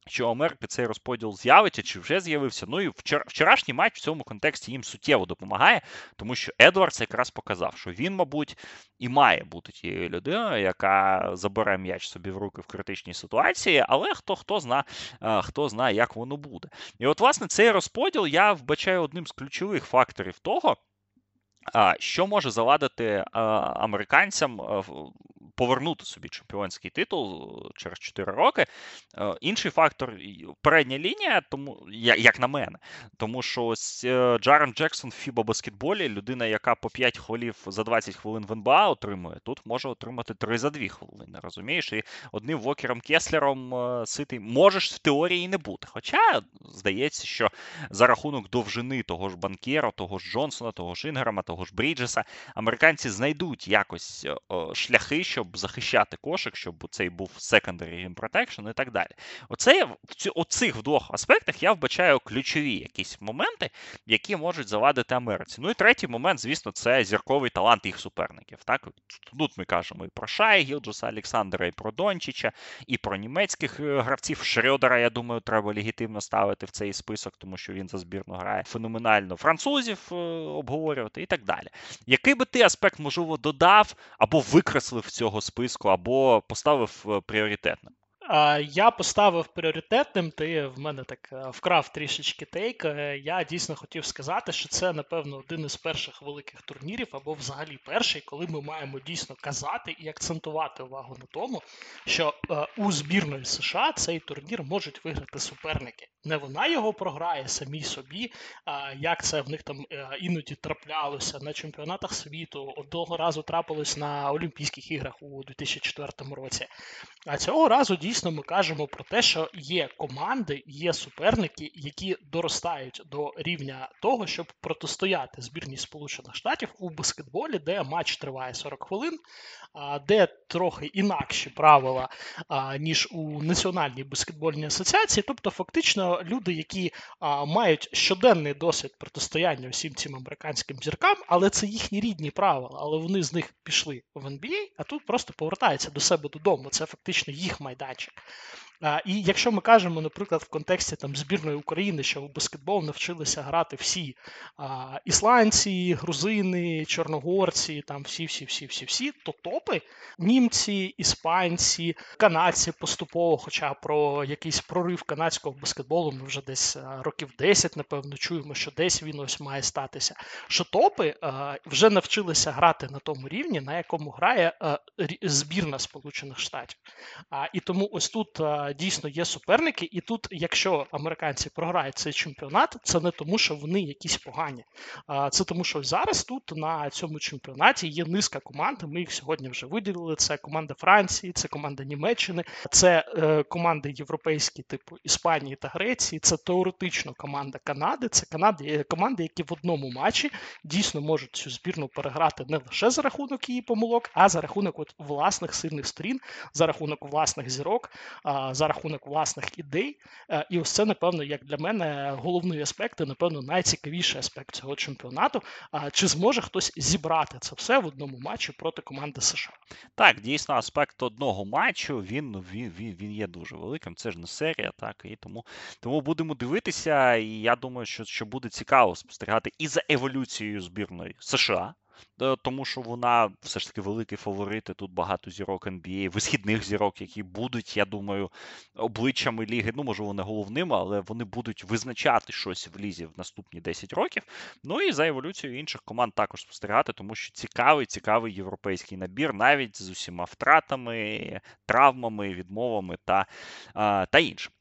що у Америки цей розподіл з'явиться чи вже з'явився. Ну і вчорашній матч в цьому контексті їм суттєво допомагає, тому що Едвардс якраз показав, що він, мабуть, і має бути тією людиною, яка забере м'яч собі в руки в критичній ситуації, але хто хто зна, хто знає, як воно буде. І от, власне, цей розподіл я вбачаю одним з ключових факторів того. Що може завадити американцям повернути собі чемпіонський титул е, через 4 роки. Е, інший фактор передня лінія, тому як на мене, тому що ось е, Джарен Джексон в Фіба баскетболі, людина, яка по 5 хвилів за 20 хвилин в НБА отримує, тут може отримати 3 за 2 хвилини. Розумієш? І одним Вокером Кеслером ситий можеш в теорії не бути. Хоча здається, що за рахунок довжини того ж Банкєра, того ж Джонсона, того ж Інграма, того ж Бріджеса, американці знайдуть якось шляхи, щоб щоб захищати кошик, щоб цей був secondary rim protection і так далі. Оце в оцих двох аспектах я вбачаю ключові якісь моменти, які можуть завадити Америці. Ну і третій момент, звісно, це зірковий талант їх суперників. Так? Тут ми кажемо і про Шая, Гілджуса Олександра, і про Дончича, і про німецьких е, гравців. Шрёдера, я думаю, треба легітимно ставити в цей список, тому що він за збірну грає феноменально французів е, обговорювати і так далі. Який би ти аспект, можливо, додав або викреслив цього? Списку, або поставив е, пріоритетним? Я поставив пріоритетним, ти в мене так е, вкрав трішечки тейк. Е, я дійсно хотів сказати, що це, напевно, один із перших великих турнірів, або взагалі перший, коли ми маємо дійсно казати і акцентувати увагу на тому, що у збірної США цей турнір можуть виграти суперники. Не вона його програє самій собі, як це в них там іноді траплялося на чемпіонатах світу. Одного разу трапилось на Олімпійських іграх у 2004 році. А цього разу дійсно дійсно ми кажемо про те, що є команди, є суперники, які доростають до рівня того, щоб протистояти збірній Сполучених Штатів у баскетболі, де матч триває 40 хвилин, де трохи інакші правила, ніж у Національній баскетбольній асоціації. Тобто, фактично, люди, які мають щоденний досвід протистояння всім цим американським зіркам, але це їхні рідні правила, але вони з них пішли в NBA, а тут просто повертаються до себе додому. Це фактично їх майданчик. magic. І якщо ми кажемо, наприклад, в контексті там збірної України, що в баскетбол навчилися грати всі а, ісландці, грузини, чорногорці, там всі-всі-всі-всі-всі, то топи німці, іспанці, канадці поступово, хоча про якийсь прорив канадського баскетболу ми вже десь років 10, напевно, чуємо, що десь він ось має статися. Що топи а, вже навчилися грати на тому рівні, на якому грає а, збірна Сполучених Штатів. А, І тому ось тут дійсно є суперники, і тут, якщо американці програють цей чемпіонат, це не тому, що вони якісь погані. Це тому, що зараз тут на цьому чемпіонаті є низка команд. Ми їх сьогодні вже виділили. Це команда Франції, це команда Німеччини, це е, команди європейські, типу Іспанії та Греції. Це теоретично команда Канади. Це Канади, е, команди, які в одному матчі дійсно можуть цю збірну переграти не лише за рахунок її помилок, а за рахунок от власних сильних сторін, за рахунок власних зірок за рахунок власних ідей. Е, і ось це, напевно, як для мене головний аспект, і, напевно, найцікавіший аспект цього чемпіонату. Чи зможе хтось зібрати це все в одному матчі проти команди США? Так, дійсно, аспект одного матчу він він, він, він є дуже великим. Це ж не серія, так і тому тому будемо дивитися. І я думаю, що, що буде цікаво спостерігати і за еволюцією збірної США. Е, тому що вона все ж таки великий фаворит. і Тут багато зірок NBA, висхідних зірок, які будуть, я думаю, обличчями ліги. Ну, може, вони головними, але вони будуть визначати щось в лізі в наступні 10 років. Ну і за еволюцією інших команд також спостерігати, тому що цікавий, цікавий європейський набір, навіть з усіма втратами, травмами, відмовами та, та іншим.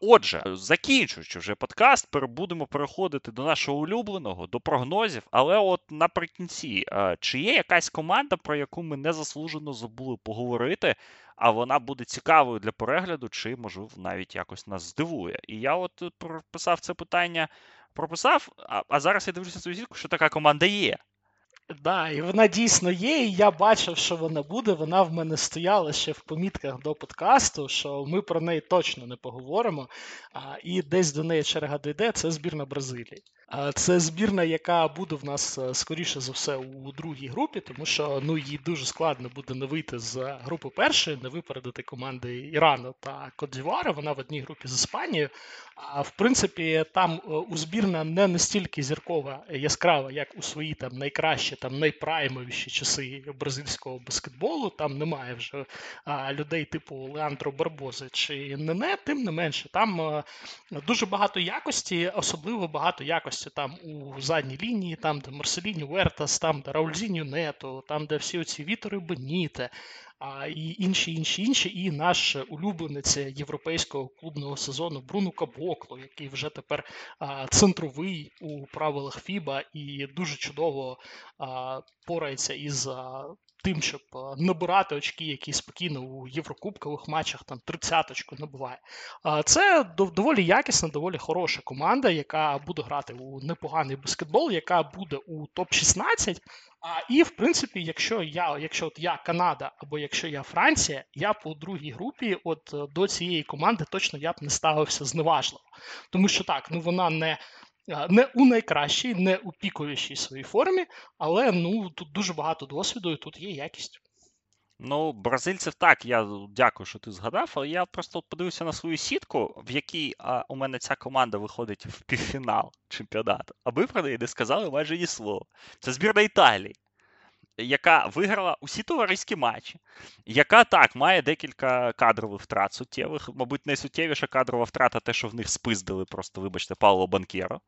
Отже, закінчуючи вже подкаст, будемо переходити до нашого улюбленого, до прогнозів. Але от наприкінці, чи є якась команда, про яку ми незаслужено забули поговорити, а вона буде цікавою для перегляду, чи, можливо, навіть якось нас здивує. І я от прописав це питання, прописав, а, зараз я дивлюся свою сітку, що така команда є. Да, і вона дійсно є, і я бачив, що вона буде. Вона в мене стояла ще в помітках до подкасту, що ми про неї точно не поговоримо. А, І десь до неї черга дійде, це збірна Бразилії. Це збірна, яка буде в нас е, скоріше за все у другій групі, тому що ну їй дуже складно буде не вийти з групи першої, не випередити команди Ірану та Кодзівара. Вона в одній групі з Іспанією. А в принципі, там е, у збірна не настільки зіркова яскрава, як у свої там найкращі, там найпраймовіші часи бразильського баскетболу. Там немає вже а, людей типу Леандро Барбози чи Нене, тим не менше, там е, дуже багато якості, особливо багато якості там у задній лінії, там де Марселіні Вертас, там де Раульзіню Нето, там де всі оці Вітори Беніте а і інші, інші, інші, і наш улюбленець європейського клубного сезону Бруно Кабокло, який вже тепер а, центровий у правилах Фіба. І дуже чудово а, порається із тим, щоб набирати очки, які спокійно у єврокубкових матчах там тридцяточку набуває. Це доволі якісна, доволі хороша команда, яка буде грати у непоганий баскетбол, яка буде у топ-16. А і в принципі, якщо я, якщо от я Канада або якщо я Франція, я по другій групі, от е, до цієї команди точно я б не ставився зневажливо. Тому що так, ну вона не не у найкращій, не у піковішій своїй формі, але ну тут дуже багато досвіду, і тут є якість. Ну, бразильців так, я дякую, що ти згадав, але я просто подивився на свою сітку, в якій а, у мене ця команда виходить в півфінал чемпіонату. А ви про неї не сказали майже ні слова. Це збірна Італії яка виграла усі товариські матчі, яка так має декілька кадрових втрат суттєвих. Мабуть, найсуттєвіша кадрова втрата, те, що в них спиздили просто, вибачте, Павло Банкєро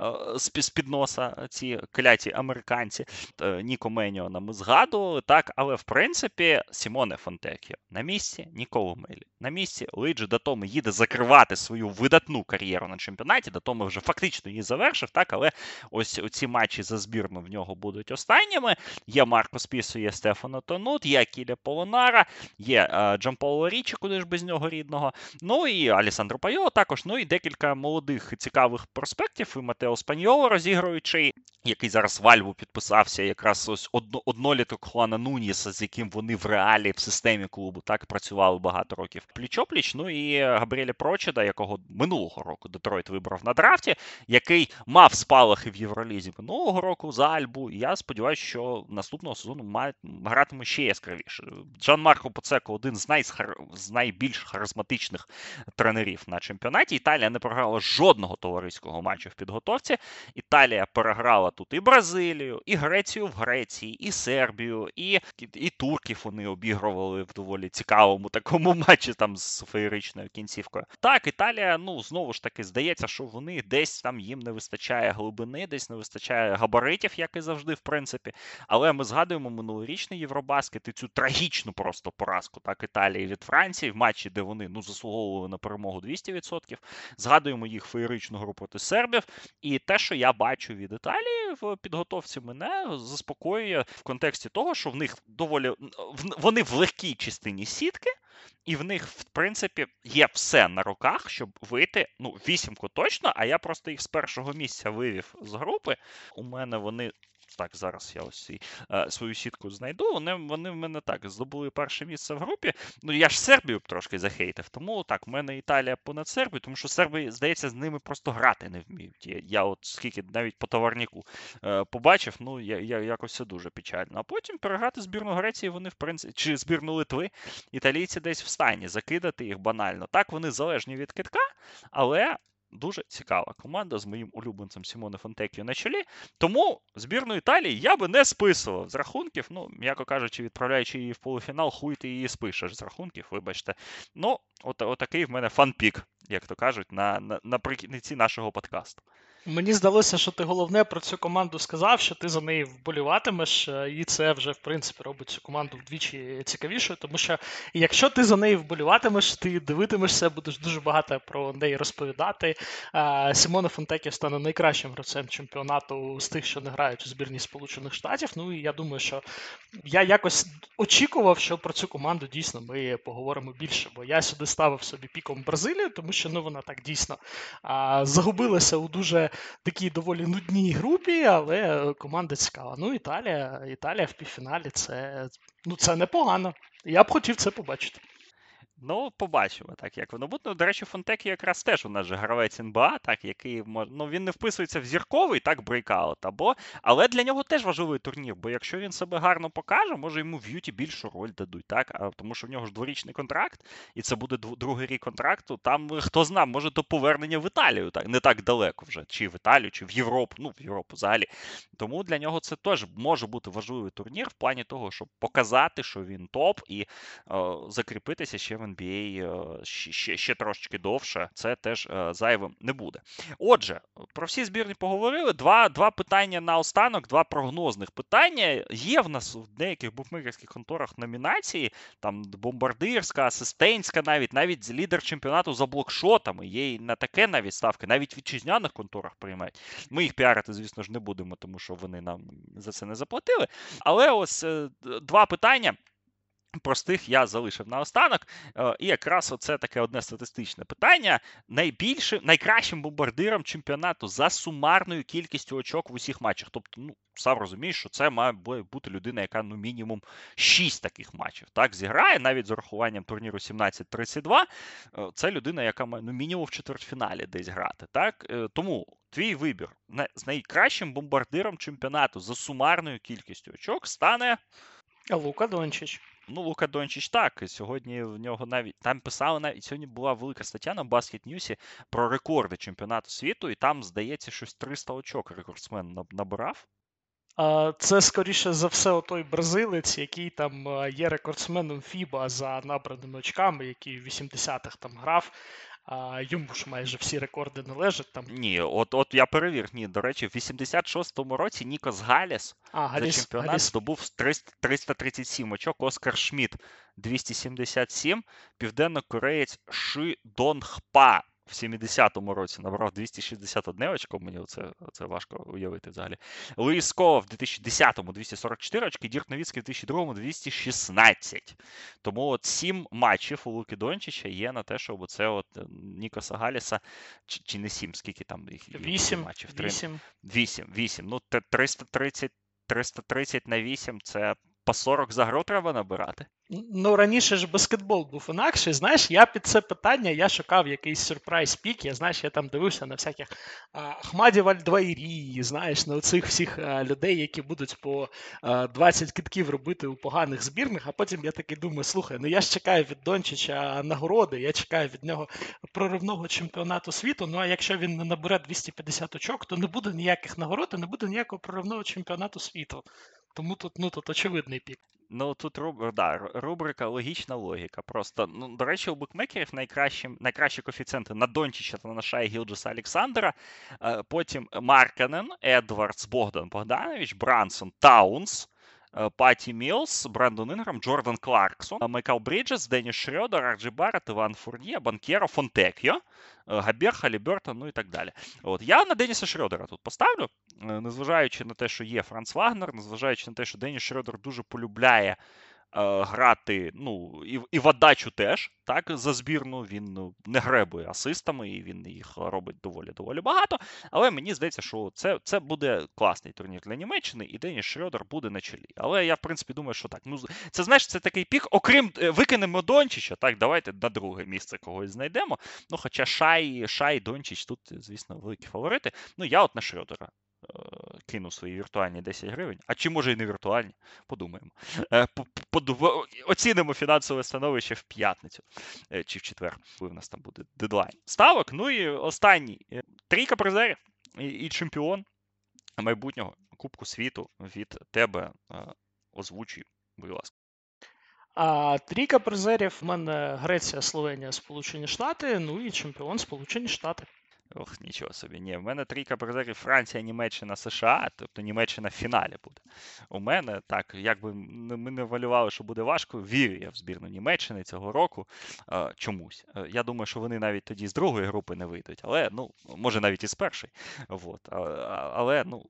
е, з під носа ці кляті американці. Е, Ніко Меніона ми згадували, так, але в принципі Сімоне Фонтекіо на місці Ніколу Мелі. На місці Лейджі Датоми їде закривати свою видатну кар'єру на чемпіонаті. Датоми вже фактично її завершив, так, але ось ці матчі за збірну в нього будуть останніми. Є Марко Спісу, є Стефано Тонут, є Кіля Полонара, є е, Джамполо Річі, куди ж без нього рідного. Ну і Алісандро Пайо також. Ну і декілька молодих цікавих проспектів. І Матео Спаньоло розігруючий, який зараз в Альву підписався, якраз ось одно, одноліток Хуана Нуніса, з яким вони в реалі в системі клубу так працювали багато років пліч-опліч. Ну і Габріеля Прочеда, якого минулого року Детройт вибрав на драфті, який мав спалахи в Євролізі минулого року за Альбу. І я сподіваюся, що наступного сезону має гратиме ще яскравіше. Джан Марко Поцеко один з, найсхар... з найбільш харизматичних тренерів на чемпіонаті. Італія не програла жодного товариського матчу в підготовці. Італія переграла тут і Бразилію, і Грецію в Греції, і Сербію, і і турків вони обігрували в доволі цікавому такому матчі там з феєричною кінцівкою. Так, Італія, ну знову ж таки, здається, що вони десь там їм не вистачає глибини, десь не вистачає габаритів, як і завжди, в принципі. Але ми згадуємо минулорічний Євробаскет і цю трагічну просто поразку так Італії від Франції в матчі, де вони ну заслуговували на перемогу 200%. Згадуємо їх феєричну гру проти сербів. І те, що я бачу від Італії в підготовці, мене заспокоює в контексті того, що в них доволі вони в легкій частині сітки. І в них, в принципі, є все на руках, щоб вийти. Ну, вісімку точно, а я просто їх з першого місця вивів з групи. У мене вони так, зараз я ось е, свою сітку знайду. Вони вони в мене так здобули перше місце в групі. Ну я ж Сербію трошки захейтив, тому так, в мене Італія понад Сербію, тому що Серби, здається, з ними просто грати не вміють. Я, я от скільки навіть по товарнику е, побачив, ну я, я якось це дуже печально. А потім переграти збірну Греції, вони, в принципі, чи збірну Литви, італійці десь в стані закидати їх банально. Так, вони залежні від китка, але дуже цікава команда з моїм улюбленцем Сімоне Фонтекіо на чолі. Тому збірну Італії я би не списував з рахунків. Ну, м'яко кажучи, відправляючи її в полуфінал, хуй ти її спишеш з рахунків, вибачте. Ну, от, отакий в мене fun pick, як то кажуть, на, на, наприкінці нашого подкасту. Мені здалося, що ти головне про цю команду сказав, що ти за неї вболіватимеш, е, і це вже в принципі робить цю команду вдвічі цікавішою. Тому що якщо ти за неї вболіватимеш, ти дивитимешся, будеш дуже багато про неї розповідати. Е, Сімоне Фонтекі стане найкращим гравцем чемпіонату з тих, що не грають у збірні Сполучених Штатів. Ну і я думаю, що я якось очікував, що про цю команду дійсно ми поговоримо більше. Бо я сюди ставив собі піком Бразилію, тому що ну вона так дійсно загубилася у дуже такій доволі нудній групі, але команда цікава. Ну, Італія, Італія в півфіналі це ну, це непогано. Я б хотів це побачити. Ну, побачимо, так як воно буде. Ну, до речі, Фонтекіо якраз теж у нас же гравець НБА, так, який ну, він не вписується в зірковий так, breakout, або, але для нього теж важливий турнір, бо якщо він себе гарно покаже, може йому в Юті більшу роль дадуть, так? А, тому що в нього ж дворічний контракт, і це буде другий рік контракту. Там хто знає, може до повернення в Італію, так, не так далеко вже, чи в Італію, чи в Європу, ну, в Європу взагалі. Тому для нього це теж може бути важливий турнір в плані того, щоб показати, що він топ, і о, закріпитися ще в NBA е, ще ще трошечки довше, це теж е, зайвим не буде. Отже, про всі збірні поговорили. Два два питання на останок, два прогнозних питання. Є в нас в деяких букмекерських конторах номінації, там бомбардирська, асистентська, навіть навіть лідер чемпіонату за блокшотами. Є і на таке навіть ставки, навіть в вітчизняних конторах приймають. Ми їх піарити, звісно ж, не будемо, тому що вони нам за це не заплатили. Але ось е, два питання. Простих я залишив наостанок. Е, і якраз оце таке одне статистичне питання. Найбільшим, найкращим бомбардиром чемпіонату за сумарною кількістю очок в усіх матчах. Тобто, ну, сам розумієш, що це має бути людина, яка ну мінімум 6 таких матчів так зіграє, навіть з урахуванням турніру 17-32. Е, це людина, яка має ну, мінімум в четвертьфіналі десь грати. Так? Е, тому твій вибір з найкращим бомбардиром чемпіонату за сумарною кількістю очок стане. Лука Дончич. Ну, Лука Дончич так. Сьогодні в нього навіть там писали навіть сьогодні була велика стаття на Basket News про рекорди чемпіонату світу, і там, здається, щось 300 очок рекордсмен набирав. Це, скоріше за все, той бразилець, який там є рекордсменом Фіба за набраними очками, який в 80-х там грав а йому ж майже всі рекорди належать там. Ні, от от я перевір. Ні, до речі, в 86-му році Нікос Галіс а, Галіс, за чемпіонат Галіс. здобув 300, 337 очок, Оскар Шмідт 277, південно-кореєць Ши Донгпа в 70-му році набрав 261 очко, мені це, це важко уявити взагалі. Луїс Кова в 2010-му 244 очки, Дірк Новіцький в 2002-му 216. Тому от 7 матчів у Луки Дончича є на те, щоб це от е, Нікоса Галіса, чи, чи не 7, скільки там їх 8 матчів? 8. 8, 8. Ну, 330 330 на 8 це по 40 за гру треба набирати. Ну, раніше ж баскетбол був інакший. Знаєш, я під це питання я шукав якийсь сюрприз пік. Я знаєш, я там дивився на всяких Ахмадів Альдвайрі, знаєш, на цих всіх а, людей, які будуть по а, 20 китків робити у поганих збірних. А потім я такий думаю, слухай, ну я ж чекаю від Дончича нагороди, я чекаю від нього проривного чемпіонату світу. Ну а якщо він не набере 250 очок, то не буде ніяких нагород, і не буде ніякого проривного чемпіонату світу. Тому тут ну тут очевидний пік. Ну тут да, рубрика логічна логіка. Просто ну до речі, у букмекерів найкращі найкращі коефіцієнти на Дончича та на Шая Гілджеса Олександра. Е, потім Марканен, Едвардс, Богдан Богданович, Брансон, Таунс. Е, Паті Мілс, Брендон Інграм, Джордан Кларксон, Майкл Бріджес, Деніс Шрёдер, Арджі Барретт, Іван Фурнє, Банкєро, Фонтекьо, Габер, Халібертон, ну і так далі. От Я на Деніса Шрёдера тут поставлю, е, незважаючи на те, що є Франц Вагнер, незважаючи на те, що Деніс Шрёдер дуже полюбляє Е, грати, ну, і і в отдачу теж, так, за збірну. Він ну, не гребує асистами, і він їх робить доволі-доволі багато. Але мені здається, що це це буде класний турнір для Німеччини, і Деніс Шрёдер буде на чолі. Але я, в принципі, думаю, що так. Ну, Це знаєш, це такий пік, окрім е, викинемо Дончича, так, давайте на друге місце когось знайдемо. Ну, Хоча Шай, Шай, Дончич тут, звісно, великі фаворити. Ну, я от на Шрёдера Е, кину свої віртуальні 10 гривень, а чи може і не віртуальні, подумаємо. Е, оцінимо фінансове становище в п'ятницю е, чи в четвер, коли в нас там буде дедлайн. Ставок. Ну і останній трійка призерів і чемпіон майбутнього Кубку світу від тебе озвучую, будь ласка. А трійка призерів в мене Греція, Словенія, Сполучені Штати, ну і чемпіон Сполучені Штати. Ох, нічого собі. Ні, в мене трійка призерів Франція, Німеччина, США, тобто Німеччина в фіналі буде. У мене так, якби ми не валювали, що буде важко, вірю я в збірну Німеччини цього року е, чомусь. Я думаю, що вони навіть тоді з другої групи не вийдуть, але ну, може навіть і з першої. Вот. Але ну,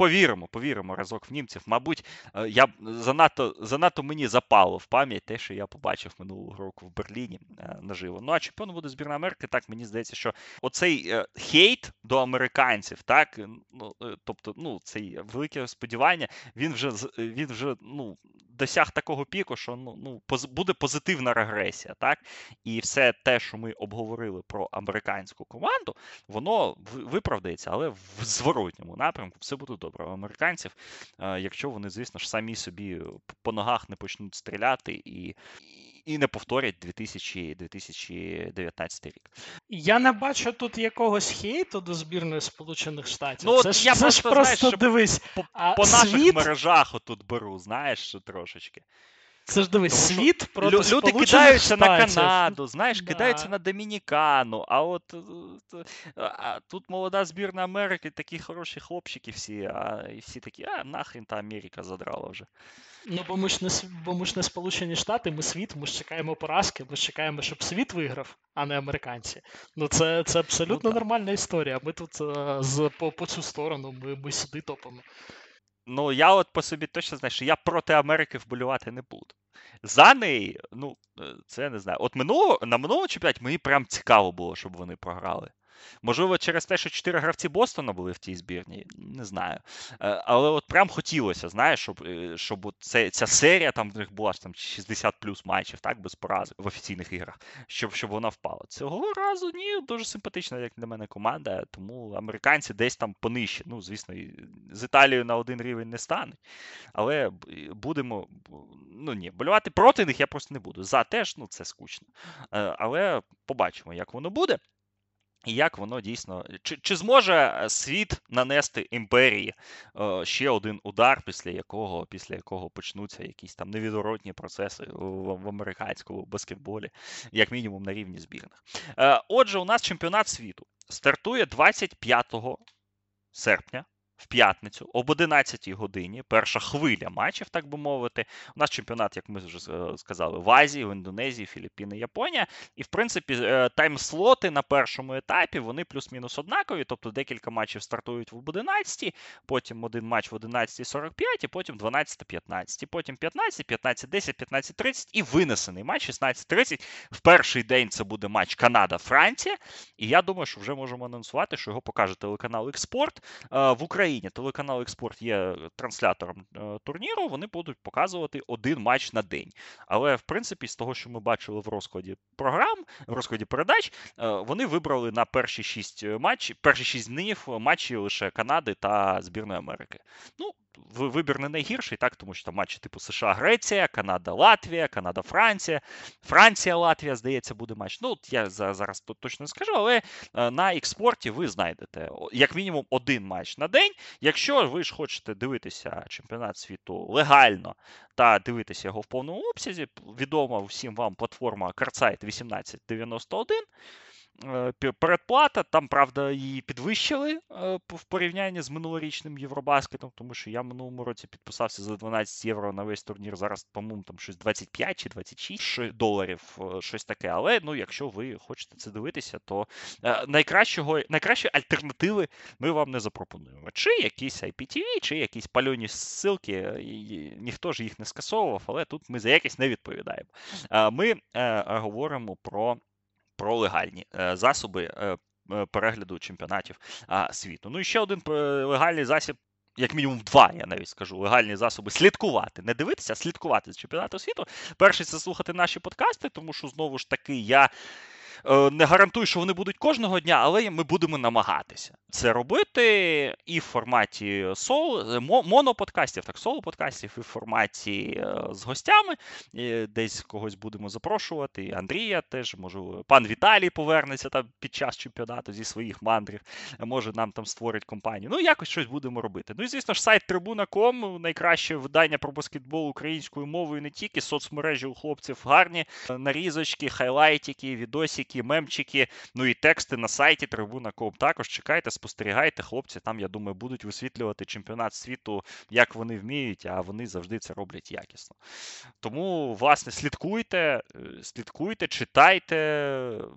повіримо, повіримо разок в німців. Мабуть, е, я занадто занадто мені запало в пам'ять те, що я побачив минулого року в Берліні е, наживо. Ну а чемпіон буде збірна Америки, так мені здається, що оцей е, хейт до американців, так ну тобто, ну цей велике сподівання, він вже він вже ну досяг такого піку, що ну ну буде позитивна регресія, так і все те, що ми обговорили про американську команду, воно виправдається, але в зворотньому напрямку все буде добре. У американців, якщо вони, звісно ж, самі собі по ногах не почнуть стріляти і. І не повторять 2000, 2019 рік. Я не бачу тут якогось хейту до збірної Сполучених Штатів. Ну, це ж, я це просто, ж просто знаєш, дивись. По, по наших світ... мережах отут беру, знаєш, трошечки. Це ж дивись, світ проти Люди кидаються Штатів. на Канаду, знаєш, да. кидаються на Домінікану, а от е, а, тут молода збірна Америки, такі хороші хлопчики всі, а і всі такі, а нахрен та Америка задрала вже. Ну, бо ми ж не бо ми ж не Сполучені Штати, ми світ, ми ж чекаємо поразки, ми ж чекаємо, щоб світ виграв, а не американці. Ну це це абсолютно ну, нормальна історія. Ми тут е, з по, по цю сторону, ми, ми сюди топимо. Ну, я от по собі точно знаю, що я проти Америки вболювати не буду. За неї, ну, це я не знаю. От минулого, на минулому чемпіонаті мені прям цікаво було, щоб вони програли. Можливо, через те, що чотири гравці Бостона були в тій збірні, не знаю. Е, але от прям хотілося, знаєш, щоб е, щоб це, ця серія там в них була там 60 плюс матчів, так, без порази в офіційних іграх, щоб щоб вона впала. Цього разу ні, дуже симпатична, як для мене, команда, тому американці десь там понижче. Ну, звісно, з Італією на один рівень не стануть. Але будемо. Ну ні, болювати проти них я просто не буду. За теж, ну це скучно. Е, але побачимо, як воно буде. І як воно дійсно чи чи зможе е, світ нанести імперії е, ще один удар, після якого після якого почнуться якісь там невідворотні процеси в, в американському баскетболі, як мінімум на рівні збірних? Е, отже, у нас чемпіонат світу стартує 25 серпня в п'ятницю об 11 годині. Перша хвиля матчів, так би мовити. У нас чемпіонат, як ми вже сказали, в Азії, в Індонезії, Філіппіни, Японія. І в принципі, е, таймслоти на першому етапі вони плюс-мінус однакові. Тобто декілька матчів стартують в 11, потім один матч в 11.45, і потім 12.15, потім 15, 15.10, 15.30 і винесений матч 16.30. В перший день це буде матч Канада-Франція. І я думаю, що вже можемо анонсувати, що його покаже телеканал Експорт. Е, в Україні телеканал Експорт є транслятором е, турніру. Вони будуть показувати один матч на день. Але в принципі, з того, що ми бачили в розкладі програм, в розкладі передач, е, вони вибрали на перші шість матчів, перші шість днів матчі лише Канади та збірної Америки. Ну, вибір не найгірший, так, тому що там матчі типу США, Греція, Канада, Латвія, Канада, Франція, Франція, Латвія, здається, буде матч. Ну, я зараз точно не скажу, але е, на експорті ви знайдете як мінімум один матч на день. Якщо ви ж хочете дивитися чемпіонат світу легально та дивитися його в повному обсязі, відома всім вам платформа CardSite 1891. Е, передплата. Там, правда, її підвищили е, в порівнянні з минулорічним Євробаскетом, тому що я минулому році підписався за 12 євро на весь турнір. Зараз, по-моєму, там щось 25 чи 26 доларів, е, щось таке. Але ну, якщо ви хочете це дивитися, то найкращого, найкращої альтернативи ми вам не запропонуємо. Чи якісь IPTV, чи якісь пальоні ссилки, ніхто ж їх не скасовував, але тут ми за якість не відповідаємо. Ми говоримо про про легальні е, засоби е, е, перегляду чемпіонатів світу. Ну і ще один легальний засіб. Як мінімум два, я навіть скажу, легальні засоби слідкувати, не дивитися, а слідкувати з чемпіонату світу. Перший це слухати наші подкасти, тому що знову ж таки я не гарантую, що вони будуть кожного дня, але ми будемо намагатися це робити і в форматі сол, моноподкастів, так соло-подкастів, і в форматі е, з гостями. Десь когось будемо запрошувати. Андрія теж, може, пан Віталій повернеться там під час чемпіонату зі своїх мандрів, може нам там створить компанію. Ну, якось щось будемо робити. Ну і звісно ж, сайт Tribuna.com, найкраще видання про баскетбол українською мовою не тільки соцмережі у хлопців гарні нарізочки, хайлайтики, відосики які мемчики, ну і тексти на сайті Трибуна.com також чекайте, спостерігайте, хлопці. Там, я думаю, будуть висвітлювати чемпіонат світу, як вони вміють, а вони завжди це роблять якісно. Тому, власне, слідкуйте, е, слідкуйте, читайте.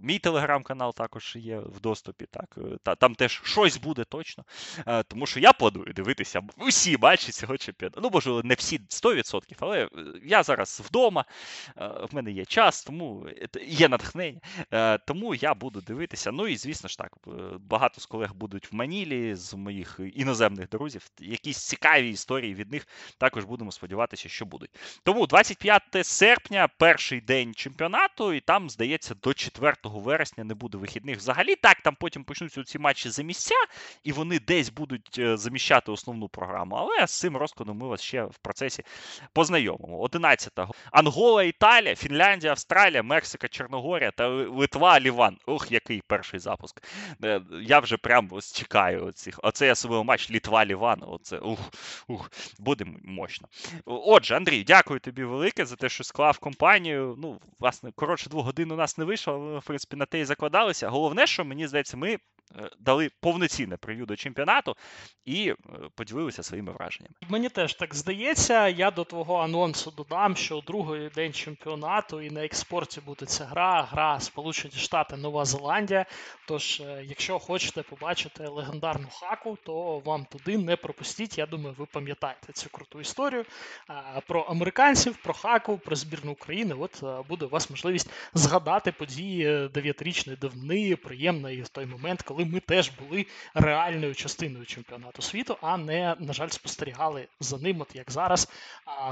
Мій телеграм-канал також є в доступі. Так, е, Там теж щось буде точно. Е, тому що я планую дивитися усі матчі цього чемпіонату. Ну, можливо, не всі 100%, але я зараз вдома, в мене є час, тому є натхнення. Е, тому я буду дивитися. Ну і звісно ж так, е, багато з колег будуть в Манілі, з моїх іноземних друзів. Якісь цікаві історії від них також будемо сподіватися, що будуть. Тому 25 серпня, перший день чемпіонату, і там, здається, до 4 вересня не буде вихідних взагалі. Так, там потім почнуться ці матчі за місця, і вони десь будуть е, заміщати основну програму. Але з цим розкладом ми вас ще в процесі познайомимо. 11-го Ангола, Італія, Фінляндія, Австралія, Мексика, Чорногорія та Литва. Литва, Ліван. Ох, який перший запуск. Е, я вже прям ось чекаю цих. Оце я собі матч Літва, Ліван. Оце ух, ух, буде мощно. Отже, Андрій, дякую тобі велике за те, що склав компанію. Ну, власне, коротше, двох годин у нас не вийшло, але, в принципі, на те і закладалися. Головне, що мені здається, ми дали повноцінне прев'ю до чемпіонату і е, поділилися своїми враженнями. Мені теж так здається. Я до твого анонсу додам, що другий день чемпіонату і на експорті буде ця гра, гра Сполучені Штати, Нова Зеландія. Тож, е, якщо хочете побачити легендарну хаку, то вам туди не пропустіть. Я думаю, ви пам'ятаєте цю круту історію про американців, про хаку, про збірну України. От буде у вас можливість згадати події дев'ятирічної давни, приємної в той момент, коли коли ми теж були реальною частиною чемпіонату світу, а не, на жаль, спостерігали за ним, от як зараз,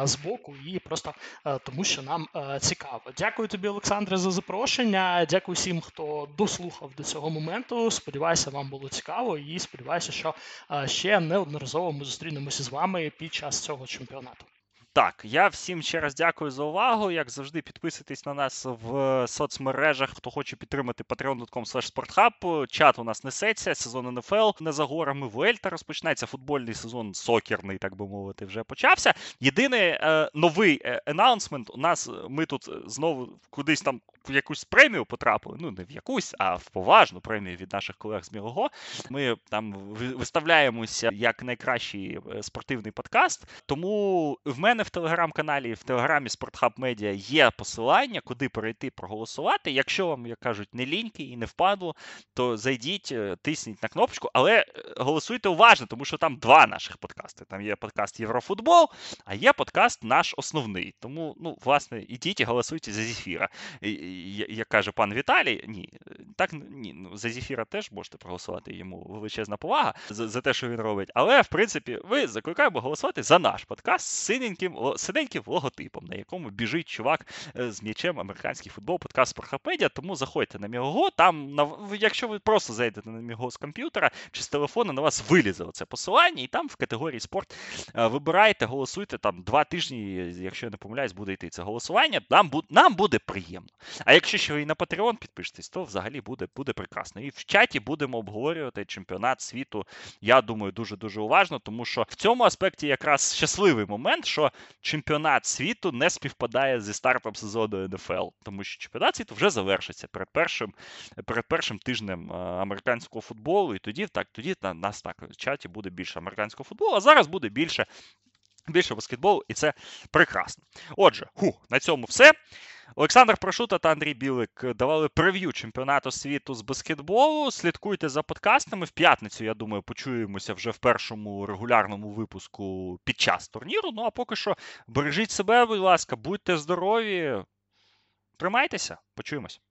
з боку, і просто е, тому, що нам е, цікаво. Дякую тобі, Олександре, за запрошення. Дякую всім, хто дослухав до цього моменту. Сподіваюся, вам було цікаво, і сподіваюся, що е, ще неодноразово ми зустрінемося з вами під час цього чемпіонату. Так, я всім ще раз дякую за увагу. Як завжди, підписуйтесь на нас в соцмережах. Хто хоче підтримати patreon.com. Чат у нас несеться, сезон НФЛ не за горами Вельта розпочинається. Футбольний сезон сокерний, так би мовити, вже почався. Єдиний е, новий анонсмент У нас ми тут знову кудись там в якусь премію потрапили. Ну, не в якусь, а в поважну премію від наших колег з Мілого. Ми там виставляємося як найкращий е, спортивний подкаст. Тому в мене в телеграм-каналі, в телеграмі Спортхаб Медіа є посилання, куди перейти проголосувати. Якщо вам, як кажуть, не ліньки і не впадло, то зайдіть, е, тисніть на кнопочку, але е, голосуйте уважно, тому що там два наших подкасти. Там є подкаст Єврофутбол, а є подкаст наш основний. Тому, ну, власне, ідіть і голосуйте за Зефіра. Як каже пан Віталій, ні, так ні, ну за Зефіра теж можете проголосувати йому величезна повага за, за те, що він робить. Але в принципі, ви закликаємо голосувати за наш подкаст з синеньким, синеньким логотипом, на якому біжить чувак е, з м'ячем американський футбол, подкаст Спорхапедія. Тому заходьте на Мігого. Там, якщо ви просто зайдете на Міго з комп'ютера чи з телефону, на вас вилізе оце посилання, і там в категорії спорт е, вибирайте, голосуйте там два тижні, якщо я не помиляюсь, буде йти це голосування. Нам нам буде приємно. А якщо ще ви і на Patreon підпишетесь, то взагалі буде буде прекрасно. І в чаті будемо обговорювати чемпіонат світу. Я думаю, дуже дуже уважно, тому що в цьому аспекті якраз щасливий момент, що чемпіонат світу не співпадає зі стартом сезону НФЛ, тому що чемпіонат світу вже завершиться перед першим перед першим тижнем е, американського футболу. І тоді так, тоді на нас так в чаті буде більше американського футболу, а зараз буде більше. Більше баскетболу, і це прекрасно. Отже, ху, на цьому все. Олександр Прошута та Андрій Білик давали прев'ю чемпіонату світу з баскетболу. Слідкуйте за подкастами. В п'ятницю, я думаю, почуємося вже в першому регулярному випуску під час турніру. Ну а поки що бережіть себе, будь ласка, будьте здорові. Тримайтеся, почуємось.